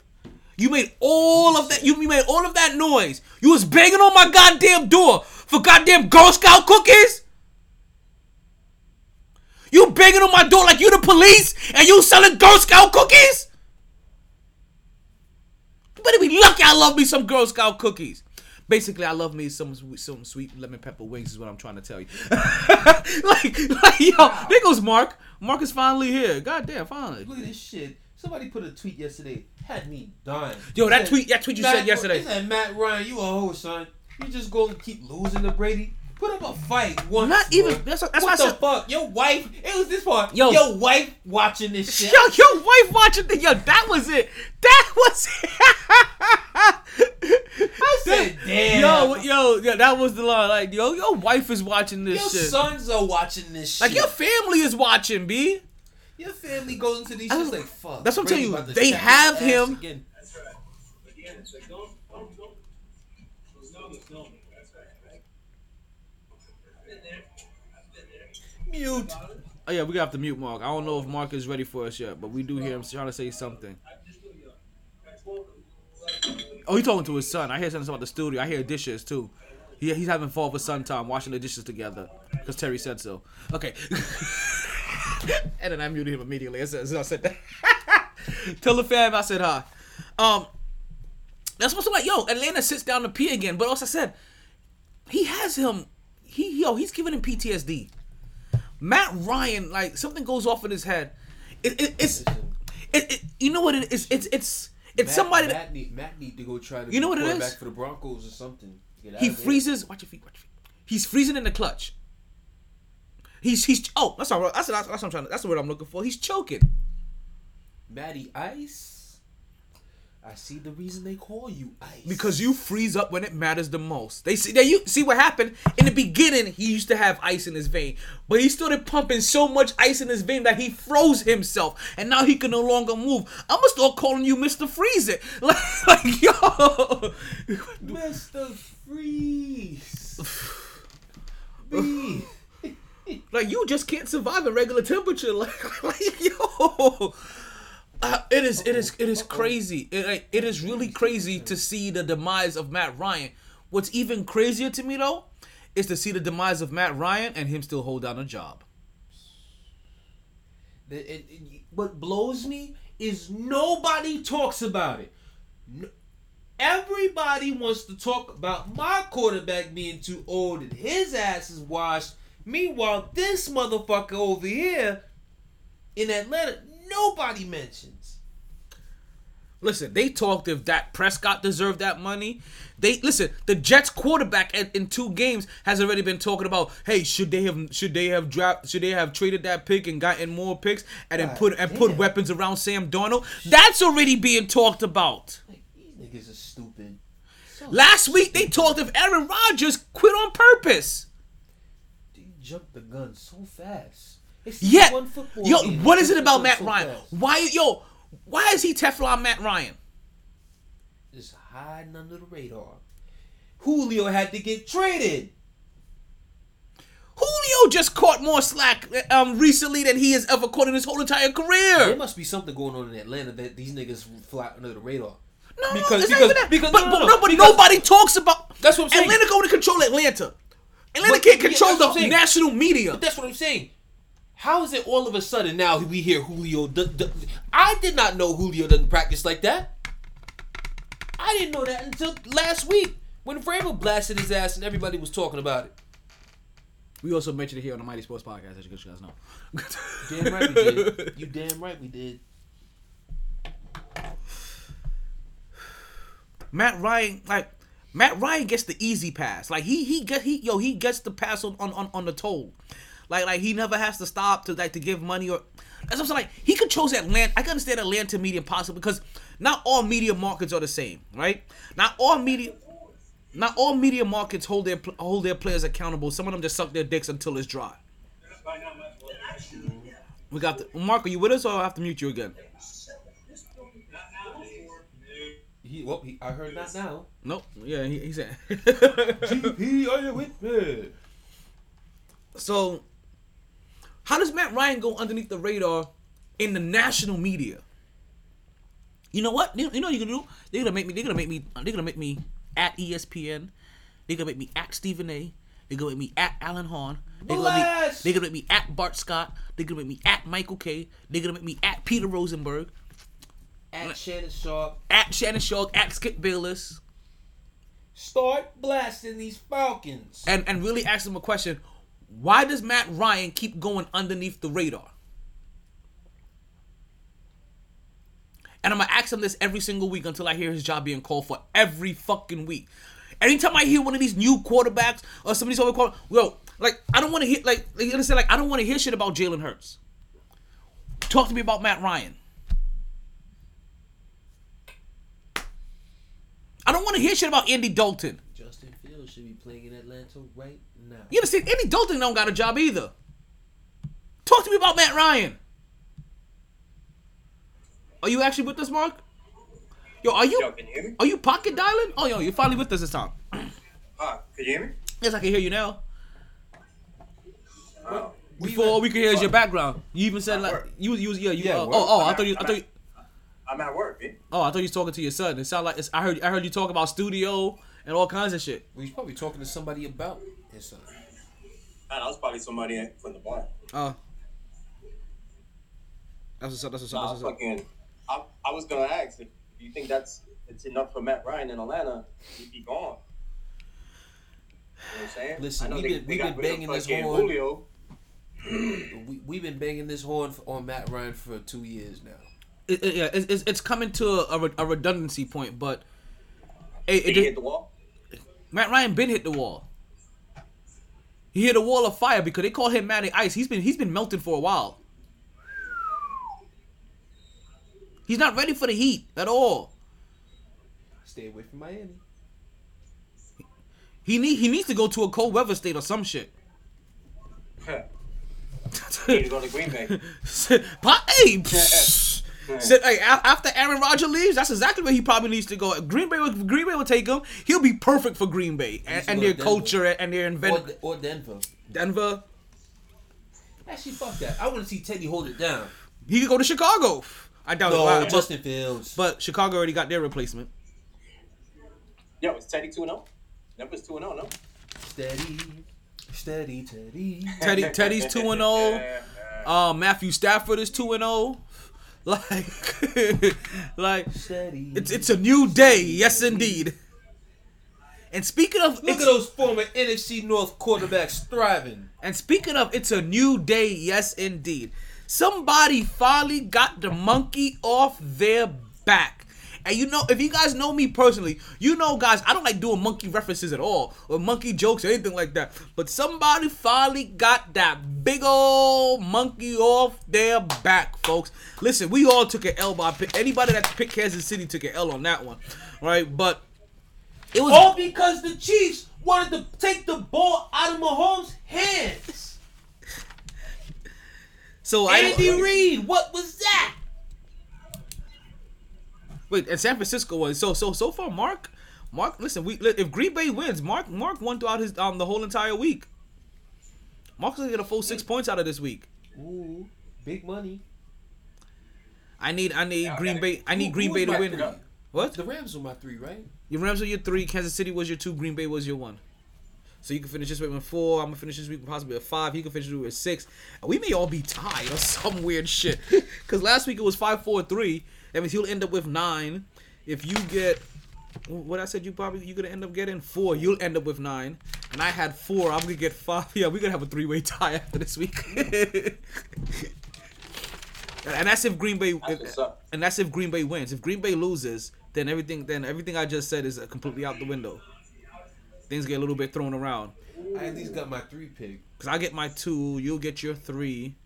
You made all of that you made all of that noise. You was banging on my goddamn door for goddamn Girl Scout cookies? You banging on my door like you the police and you selling Girl Scout cookies? You better be lucky I love me some Girl Scout cookies. Basically, I love me some sweet- some sweet lemon pepper wings is what I'm trying to tell you. *laughs* like, like yo, there goes Mark. Mark is finally here. Goddamn, finally. Look at this shit. Somebody put a tweet yesterday. Had me dying. Yo, that Said, tweet- that tweet you Matt- said yesterday. He said, Matt Ryan, you a hoe, son. You just gonna keep losing to Brady. Put up a fight once. Not even- that's- that's what the said- fuck? Your wife. It was this part. Yo. your wife watching this shit. Yo, your wife watching the yo, that was it. That was it. *laughs* I said, damn. Yo, yo, yeah, that was the line. Like, yo, your wife is watching this your shit. sons are watching this shit. like your family is watching, B. Your family goes into these shits like fuck. that's what I'm telling you, they have him- Again. That's right. But yeah, it's like, don't, don't, don't. Let's go, let's go. That's right, right. I've been there. I've been there. Mute. Oh yeah, we got to mute Mark. I don't know if Mark is ready for us yet, but we do hear him trying to say something. Oh, he talking to his son. I hear something about the studio. I hear dishes too. He, he's having father son time, washing the dishes together because Terry said so. Okay. *laughs* and then I muted him immediately as I said that. *laughs* Tell the fam I said hi. Um, that's what's like. Yo, Atlanta sits down to pee again, but also said he has him. He yo, he's giving him PTSD. Matt Ryan, like something goes off in his head. It, it, it's it, it, you know what it is. It's it's it's Matt, somebody that Matt need, Matt need to go try to You know what it is? quarterback for the Broncos or something. He out of there. freezes. Watch your feet. Watch your feet. He's freezing in the clutch. He's he's oh that's not that's that's, that's what I'm trying to, that's the word I'm looking for. He's choking Matty Ice. I see the reason they call you Ice. because you freeze up when it matters the most. They see they you see what happened in the beginning. He used to have ice in his vein, but he started pumping so much ice in his vein that he froze himself, and now he can no longer move. I'm gonna start calling you Mister Freeze It, *laughs* like, like yo. Mr. Freeze. *sighs* Like you just can't survive in regular temperature. *laughs* Like, like yo, uh, it is it is it is crazy. It, it is really crazy to see the demise of Matt Ryan. What's even crazier to me though, is to see the demise of Matt Ryan and him still hold down a job. The- it- it- what blows me is nobody talks about it. No- everybody wants to talk about my quarterback being too old and his ass is washed. Meanwhile, this motherfucker over here in Atlanta, nobody mentions. Listen, they talked if Dak Prescott deserved that money. They listen. The Jets quarterback at, in two games has already been talking about, hey, should they have should they have dropped should they have traded that pick and gotten more picks and then put and put weapons around Sam Darnold? That's already being talked about. Like, these niggas are stupid. So Last week they talked if Aaron Rodgers quit on purpose. You jumped the gun so fast. It's Yet, one football yo, game. what You is it about Matt so Ryan? fast. Why, yo, why is he Teflon Matt Ryan? Just hiding under the radar. Julio had to get traded. Julio just caught more slack um recently than he has ever caught in his whole entire career. There must be something going on in Atlanta that these niggas fly under the radar. No, Because- it's not because- even that. because- but, no, no, but no, nobody, because- nobody talks about. That's what I'm saying. Atlanta going to control Atlanta. Atlanta But- can't control that's the national media. But that's what I'm saying. How is it all of a sudden now we hear Julio? D- d- I did not know Julio doesn't practice like that. I didn't know that until last week when Vrabel blasted his ass and everybody was talking about it. We also mentioned it here on the MyT Sports Podcast, as you guys know. *laughs* damn right we did. You damn right we did. Matt Ryan, like Matt Ryan gets the easy pass. Like he he get he yo he gets the pass on on on, on the toll. Like like he never has to stop to like to give money or that's what I'm saying. Like he could chose Atlanta. I can understand Atlanta media possible because not all media markets are the same, right? Not all media. Not all media markets hold their hold their players accountable. Some of them just suck their dicks until it's dry. We got the Mark. Are you with us, or I have to mute you again? He, well, he, I heard that now. Nope. Yeah, he, he said. GP, are you with me? so, how does Matt Ryan go underneath the radar in the national media? You know what? You, know what you can do? They're gonna make me. They're gonna make me. They're gonna make me at ESPN. They're gonna make me at Stephen A. They're gonna make me at Alan Hahn. They're gonna, make they're gonna make me at Bart Scott. They're gonna make me at Michael Kay They're gonna make me at Peter Rosenberg. At Shannon Sharpe, At Shannon Sharpe. At Skip Bayless. start blasting these Falcons. and and really ask him a question. Why does Matt Ryan keep going underneath the radar? And I'm gonna ask him this every single week until I hear his job being called for every fucking week. Anytime I hear one of these new quarterbacks or somebody's over call, yo, like I don't want to hear like you understand like I don't want to hear shit about Jalen Hurts. Talk to me about Matt Ryan. I don't want to hear shit about Andy Dalton. Justin Fields should be playing in Atlanta right now. You understand? Andy Dalton don't got a job either. Talk to me about Matt Ryan. Are you actually with us, Mark? Yo, are you Yo, can you hear me? are you pocket dialing? Oh, yo, you're finally with us this time. Huh? Can you hear me? Yes, I can hear you now. Oh. Before we could hear is your background. You even said like work. you you was yeah you. Yeah, uh, work. oh oh I I'm thought you at- I thought you, I'm at work, man. oh I thought you was talking to your son. It sounded like it's, I heard I heard you talk about studio and all kinds of shit. Well, he's probably talking to somebody about his son. Man, I was probably somebody from the bar. Uh, that's what's up. That's what's up. Nah, That's what's up. fucking. I, I was gonna ask if you think that's it's enough for Matt Ryan in Atlanta, he'd be gone. You know what I'm saying? Listen, we've been- we've been banging this horn. Julio. *clears throat* We, we've been banging this horn for, on Matt Ryan for two years now. It, it- yeah, it's, it's, it's coming to a, a, redundancy point, but it, it just- hit the wall? Matt Ryan been hit the wall. He hit a wall of fire because they call him Matty Ice. He's been he's been melting for a while. He's not ready for the heat at all. Stay away from Miami. He need he needs to go to a cold weather state or some shit. he need to go to Green Bay. Pa- *laughs* hey, psh, said, hey, after Aaron Rodgers leaves, that's exactly where he probably needs to go. Green Bay, will- Green Bay will take him. He'll be perfect for Green Bay and, and their culture and their Or, invent De- or Denver. Denver. Actually, fuck that. I want to see Teddy hold it down. He could go to Chicago. I doubt No, it. but- Justin Fields. But Chicago already got their replacement. Yo, is Teddy 2 0? Denver's 2 0, no? Steady, steady, Teddy. Teddy Teddy's two and zero. *laughs* Uh, Matthew Stafford is two and zero. *laughs* Like, *laughs* like it's it's a new day. Yes, indeed. And speaking of, Look at those former NFC North quarterbacks thriving. And speaking of, it's a new day. Yes, indeed. Somebody finally got the monkey off their back. And you know, if you guys know me personally, you know, guys, I don't like doing monkey references at all, or monkey jokes or anything like that. But somebody finally got that big old monkey off their back, folks. Listen, we all took an L by pick. Anybody that picked Kansas City took an L on that one, right? But it was All because the Chiefs wanted to take the ball out of Mahomes' hands. so I Andy Reid, what was that? Wait, and San Francisco was so so so far. Mark, Mark, listen, we if Green Bay wins, Mark Mark won throughout his um the whole entire week. Mark's gonna get a full six points out of this week. Ooh, big money. I need I need Yeah, Green okay. Bay I need Who- Green who Bay to win. three? What? The Rams were my three, right? Your Rams are your three. Kansas City was your two. Green Bay was your one. So you can finish this week with four. I'm gonna finish this week with possibly a five. He can finish it with six. And we may all be tied or some weird shit. *laughs* Cause last week it was five, four, three. That means he'll end up with nine. If you get what I said, you probably you're gonna end up getting four. You'll end up with nine. And I had four. I'm gonna get five. *laughs* Yeah, we're gonna have a three way tie after this week. *laughs* and that's if Green Bay. That's. And that's if Green Bay wins. If Green Bay loses, then everything then everything I just said is uh, completely out the window. Things get a little bit thrown around. I at least got my three pick. Cause I get my two, you'll get your three,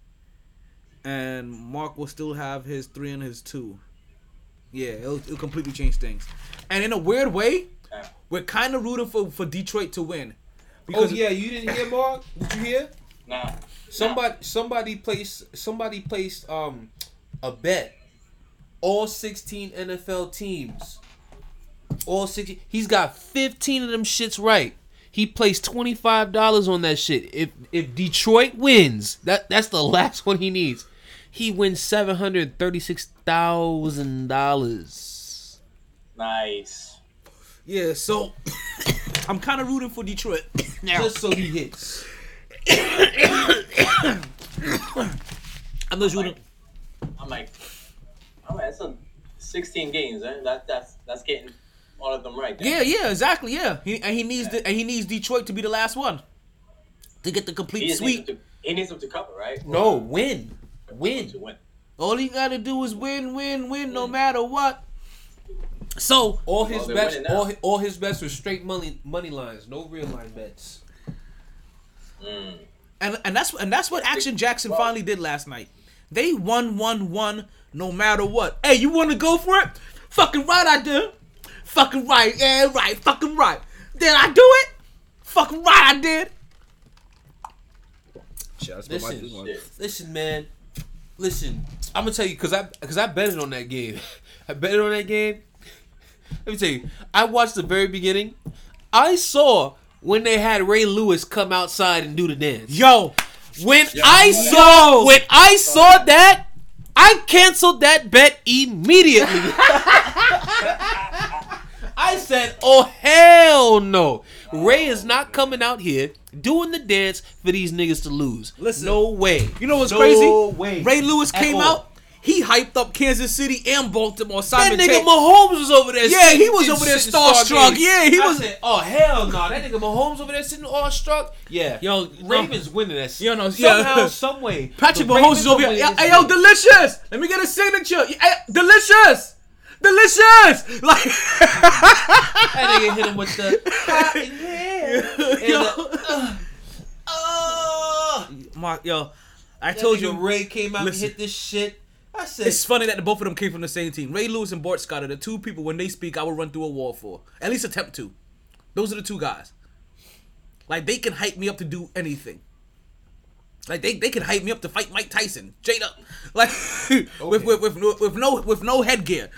and Mark will still have his three and his two. Yeah, it'll, it'll completely change things. And in a weird way, Yeah. we're kind of rooting for, for Detroit to win. Oh yeah, you didn't hear Mark? Did you hear? Nah. Somebody somebody placed somebody placed um a bet. All 16 NFL teams. All 16 He's got 15 of them shits right. He placed $25 on that shit. If if Detroit wins, that that's the *laughs* last one he needs. He wins $736,000. Nice. Yeah, so *coughs* I'm kind of rooting for Detroit *coughs* now. Just so he hits. *coughs* I'm just rooting. I'm like, all right, so 16 games, eh? That that's that's getting all of them right. Then. Yeah, yeah, exactly. Yeah, he, and he needs the, and he needs Detroit to be the last one to get the complete just sweep. them to, he needs them to cover, right? No, win. Win. Win. All he gotta do is win, win, win, no matter what. So All his they're bets, all his, all his bets were straight money money lines, no real line bets. Mm. and and that's and that's what Action Jackson finally did last night. They won, won, won, no matter what. Hey, you want to go for it? Fucking right, I do. Fucking right, yeah, right, fucking right. Did I do it? Fucking right, I did. Listen, Shit. listen, man. Listen, I'm gonna tell you because I because I betted on that game. *laughs* I betted on that game. Let me tell you, I watched the very beginning. I saw when they had Ray Lewis come outside and do the dance. Yo, When I saw when I saw that, I canceled that bet immediately. *laughs* I said, "Oh hell no! Ray is not coming out here doing the dance for these niggas to lose. Listen, no way. you know what's no crazy? Way. Ray Lewis At came all. out. He hyped up Kansas City and Baltimore. That nigga Tate. Mahomes was over there. Yeah, he was over there starstruck. Yeah, he I was- Said, oh hell no! That nigga Mahomes over there sitting all struck. Yeah, Yo, Ravens winning that. Yo, no, somehow, yeah. some way. *laughs* Patrick Mahomes is over here. Hey, yo, delicious. Let me get a signature. Delicious. Delicious. Like, That nigga hit him with the *laughs* hot in here. And yo, the, uh, *sighs* Mark, yo, I told you. Ray came out Listen. and hit this shit. I said, It's funny that the both of them came from the same team. Ray Lewis and Bart Scott are the two people when they speak, I will run through a wall for. At least attempt to. Those are the two guys. Like they can hype me up to do anything. Like they, they can hype me up to fight Mike Tyson, straight up, like with, with with no- with no with no headgear.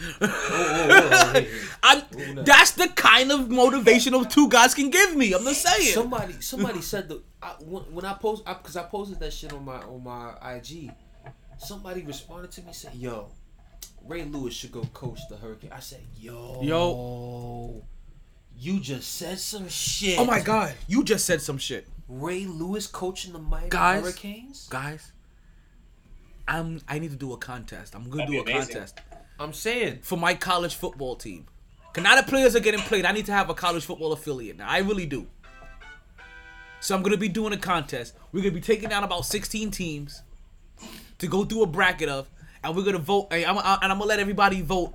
I'm, that's the kind of motivation those two guys can give me. I'm just saying. somebody somebody said the I, when, when I post because I, posted that shit on my on my IG. Somebody responded to me said, "Yo, Ray Lewis should go coach the Hurricane." I said, "Yo, Yo. you just said some shit." oh my god, you just said some shit. Ray Lewis coaching the Miami Guys. Hurricanes. guys. I'm. I need to do a contest. I'm gonna That'd do a amazing. contest I'm saying for my college football team. Cause now the players are getting played. I need to have a college football affiliate. Now I really do. So I'm gonna be doing a contest. We're gonna be taking down about 16 teams to go through a bracket of, and we're gonna vote. And I'm, and I'm gonna let everybody vote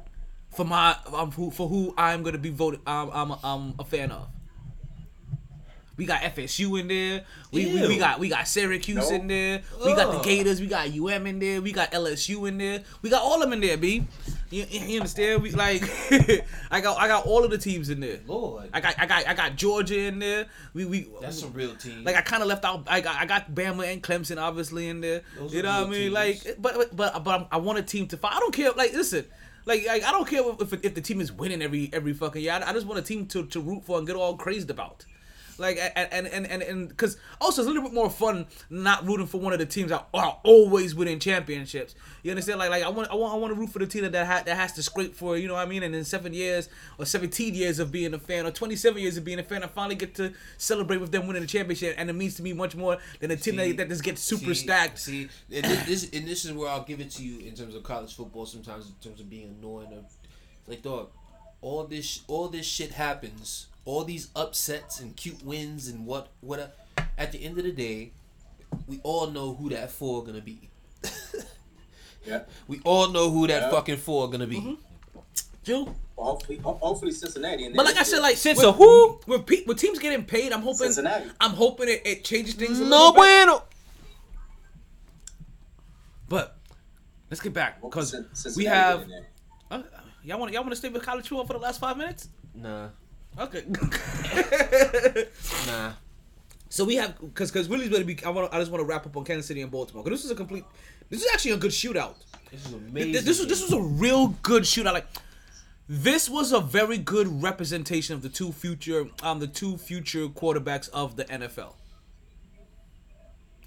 for my um, who, for who I'm gonna be voted. Um, I'm I'm a fan of. We got FSU in there. We, we, we got we got Syracuse No. in there. We got the Gators. We got UM in there. We got LSU in there. We got all of them in there, b. You, you understand? We like *laughs* I got I got all of the teams in there. Lord, I got I got I got Georgia in there. We we that's some real team. like I kind of left out. I got I got Bama and Clemson obviously in there. Those you know what I mean? teams. Like, but but but, but I want a team to fight. I don't care. Like, listen. Like, like I don't care if, if the team is winning every every fucking year. I, I just want a team to, to root for and get all crazed about. Like and and and and because also it's a little bit more fun not rooting for one of the teams that are always winning championships. You understand? Like like I want I want I want to root for the team that that, ha- that has to scrape for you know what I mean. And in seven years or seventeen years of being a fan or twenty seven years of being a fan, I finally get to celebrate with them winning the championship, and it means to me much more than a team See, that, that just gets super see, stacked. See, and this and this is where I'll give it to you in terms of college football. Sometimes in terms of being annoying, or, like dog, all this all this shit happens. All these upsets and cute wins and what what. At the end of the day, we all know who that four gonna be. *laughs* Yeah. We all know who that Yeah. fucking four gonna be. Jill, Well, hopefully, hopefully Cincinnati. But like I said, like Since with, a who? with, pe- with teams getting paid, I'm hoping Cincinnati. I'm hoping it, it changes things a No bueno. But let's get back because Cin- we have. get in there. Uh, y'all want y'all want to stay with college football for the last five minutes? Nah, Okay. *laughs* nah. so we have because because Willie's going to be. I want. I just want to wrap up on Kansas City and Baltimore. Because this is a complete. This is actually a good shootout. This is amazing. This, this was this was a real good shootout. Like this was a very good representation of the two future um the two future quarterbacks of the NFL.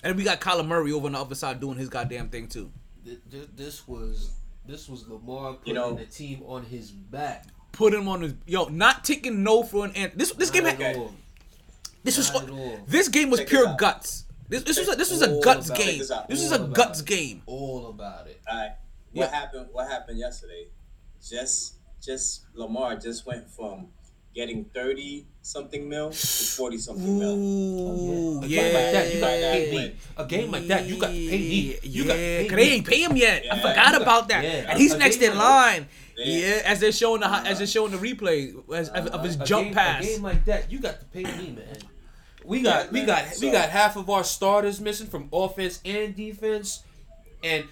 And we got Kyler Murray over on the other side doing his goddamn thing too. Th- th- this was this was Lamar putting know- the team on his back. Put him on his yo, not taking no for an ant. This this game had at all. this was not at all. this game was Check pure guts. This this was a, this was a guts game. This out. This was a guts it. game. All about it. All right. What Yeah. happened? What happened yesterday? Just, just Lamar just went from getting thirty something mil to forty something mil. Ooh, A yeah. game like that, you got to Yeah. A game like that, you got to pay me. You got to yeah, pay cause me. they ain't pay him yet. I forgot about that. yeah. And he's A next in line. Yeah. Yeah, as they're showing the as they're showing the replay as, of- of his jump game, pass. A game like that, you got to pay me, man. We got Yeah, we man. got we got half of our starters missing from offense and defense, and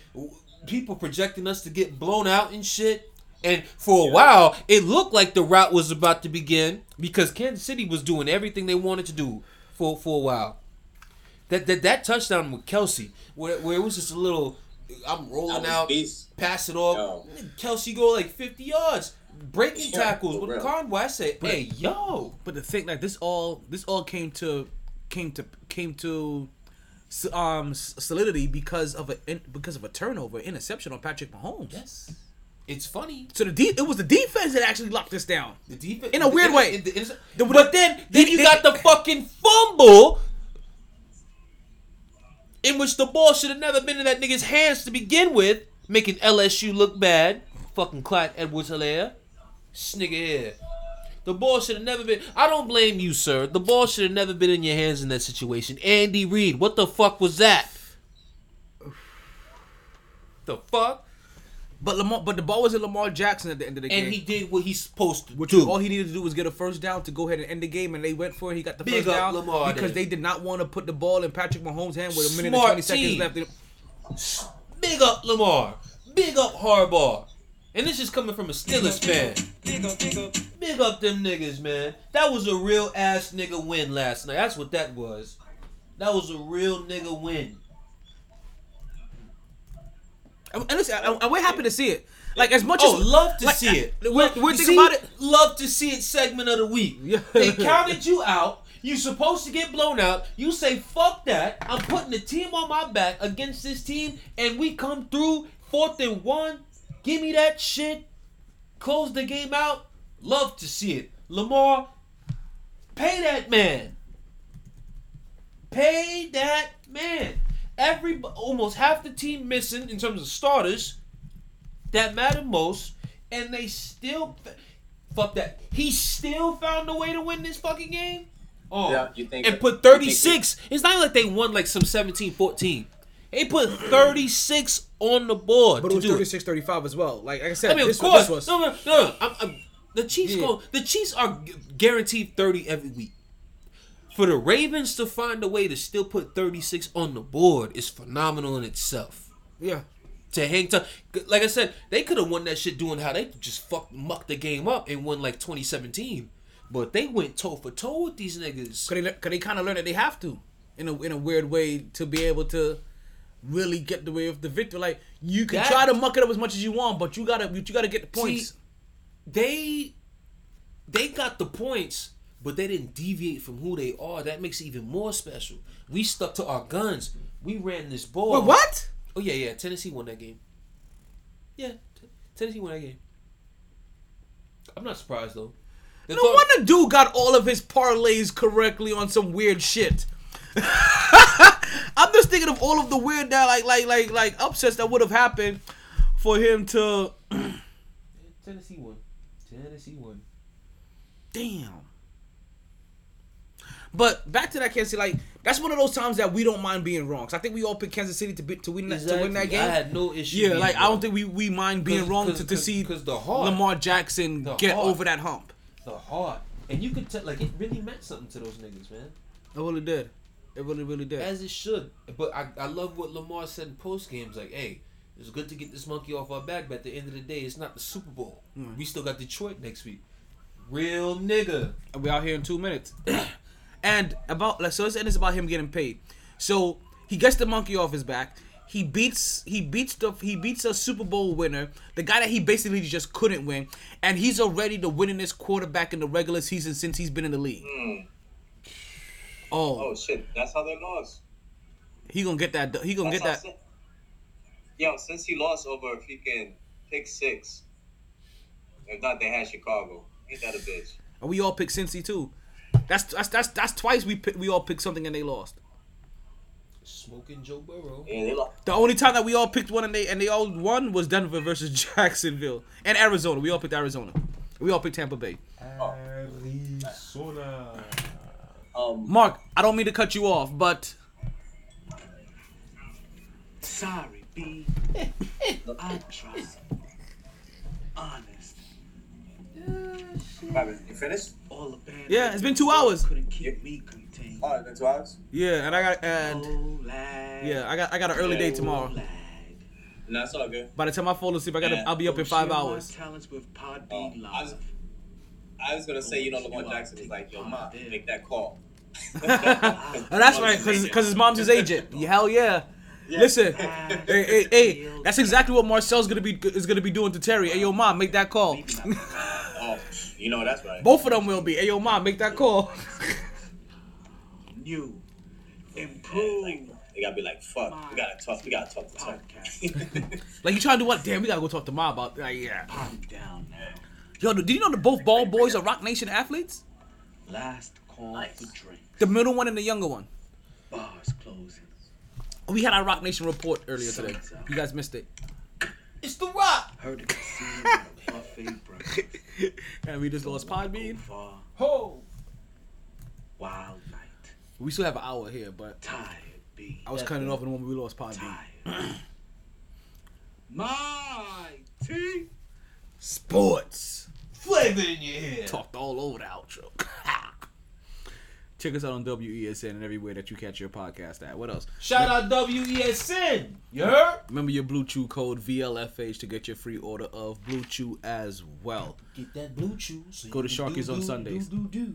people projecting us to get blown out and shit. And for a while, it looked like the route was about to begin because Kansas City was doing everything they wanted to do for for a while. That that, that touchdown with Kelsey, where, where it was just a little, I'm rolling out, beast. pass it off. Yo. Kelsey go like 50 yards, breaking Yeah, tackles for with. Conway. I say, hey, yo, But the thing, like this, all this all came to came to came to um solidity because of a in- because of a turnover interception on Patrick Mahomes. yes, it's funny. So the de- it was the defense that actually locked this down. The defense In a weird the- way. the- the- The- but then, then they- you they- got the fucking fumble, in which the ball should have never been in that nigga's hands to begin with, making LSU look bad. Fucking Clyde Edwards-Helaire, snigger here. The ball should have never been. I don't blame you, sir. The ball should have never been in your hands in that situation. Andy Reid, what the fuck was that? The fuck? But Lamar, but the ball was in Lamar Jackson at the end of the game. And he did what he's supposed to Which do. all he needed to do was get a first down to go ahead and end the game, and they went for it. He got the Big first up down Lamar because then. they did not want to put the ball in Patrick Mahomes' hand with a minute Smart and twenty team. seconds left. Big up Lamar. Big up Harbaugh. And this is coming from a Steelers fan. Big up, big up. Big up them niggas, man. That was a real ass nigga win last night. That's what that was. That was a real nigga win. And listen, and and we're happy to see it. Like as much Oh, as love to like, see it. We're, Love- we're thinking about it. Love to see it segment of the week. Yeah. They counted you out. You supposed to get blown out. You say fuck that. I'm putting the team on my back against this team, and we come through fourth and one. Give me that shit. Close the game out. Love to see it. Lamar, pay that man. Pay that man. Every almost half the team missing in terms of starters that matter most, and they still fuck that. He still found a way to win this fucking game. Oh, Yeah, you think- and you put think- 36. It's not like they won like some 17-14. They put 36 on the board But to it was do 36 35 as well. Like, like I said, I mean, this, of course. was, this was. no, no, no. no. I'm, I'm, the Chiefs Yeah. go. The Chiefs are guaranteed 30 every week. For the Ravens to find a way to still put 36 on the board is phenomenal in itself. Yeah. To hang to, like I said, they could have won that shit doing how they just fuck mucked the game up and won like 2017. But they went toe for toe with these niggas. Cause they, cause they kind of learned that they have to, in a in a weird way, to be able to really get the way of the victory. Like you can That- try to muck it up as much as you want, but you gotta you gotta get the points. See, they they got the points, but they didn't deviate from who they are. That makes it even more special. We stuck to our guns. We ran this ball. Wait, what? Oh yeah, yeah. Tennessee won that game. Yeah, T- Tennessee won that game. I'm not surprised though. The No thought- wonder dude got all of his parlays correctly on some weird shit. *laughs* I'm just thinking of all of the weird that like like like like upsets that would have happened for him to *clears throat* Tennessee won. Tennessee won. damn. But back to that Kansas City, like that's one of those times that we don't mind being wrong. Cause I think we all picked Kansas City to be, to win that to win that game. I had no issue. yeah, like I don't think we, we mind being 'Cause- wrong 'cause- to, to 'cause- see 'cause the heart- Lamar Jackson get heart. over that hump. the heart, and you could tell like it really meant something to those niggas, man. It really did. It really really did. As it should. But I, I love what Lamar said in post games. Like, hey, it's good to get this monkey off our back, but at the end of the day, it's not the Super Bowl. Mm. We still got Detroit next week. Real nigga. We out here in two minutes. *clears throat* and about like so, it's, and it's about him getting paid. So he gets the monkey off his back. He beats he beats the he beats a Super Bowl winner, the guy that he basically just couldn't win, and he's already the winningest quarterback in the regular season since he's been in the league. Mm. Oh, Oh shit, that's how they lost. he gonna get that. He gonna That's get that. sin- Yo, since he lost over freaking pick six, if not, they had Chicago. Ain't that a bitch? And we all picked Cincy too. That's that's that's that's twice we pick, we all picked something and they lost. Smoking Joe Burrow. Yeah, they lost. The only time that we all picked one and they and they all won was Denver versus *laughs* Jacksonville and Arizona. We all picked Arizona. We all picked Tampa Bay. Arizona. Um, Mark, I don't mean to cut you off, but Sorry, B. *laughs* I tried. Honest. Robin, you finished? All the bad Yeah, it's been two hours. Couldn't keep me contained. Oh, it's been two hours. yeah, and I got and yeah, I got I got an early day tomorrow. lag. No, it's all good. By the time I fall asleep, I got to Yeah. I'll be up in five Share my hours. talents with Oh, Podbean I was, I was gonna say, you know, You Lamar Jackson was like, yo, taking ma, make that call. *laughs* Oh, that's right, cause, cause his mom's his agent. Yeah, *laughs* hell yeah. Listen, *laughs* hey, hey, hey, that's exactly what Marcel's gonna be is gonna be doing to Terry. Hey, yo, mom, make that call. Oh, you know that's right. Both of them will be. Hey, yo, mom, make that call. New. Yeah, like, they gotta be like, fuck, we gotta talk, we gotta talk to Tony. Podcast. *laughs* Like you trying to do what? Damn, we gotta go talk to mom about. Like, yeah. Calm down now. Yo, did you know the both ball boys are ROC Nation athletes? Last call Nice. for drink. The middle one and the younger one. Bars closing. We had our ROC Nation report earlier today. You guys missed it. It's The Rock. Heard it scene at a buffet breakfast. And we just lost Podbean. Far, Ho. wild night. We still have an hour here, but Tired, B. I was cutting off in the moment we lost Podbean. Tired. *clears throat* My T. Sports. Flavor in your head. Talked all over the outro. *laughs* Check us out on WESN and everywhere that you catch your podcast at. What else? Shout out WESN. You heard? Remember your BlueChew code VLFH to get your free order of BlueChew as well. Get that BlueChew. So Go to Sharky's do, on Sundays. Do, do.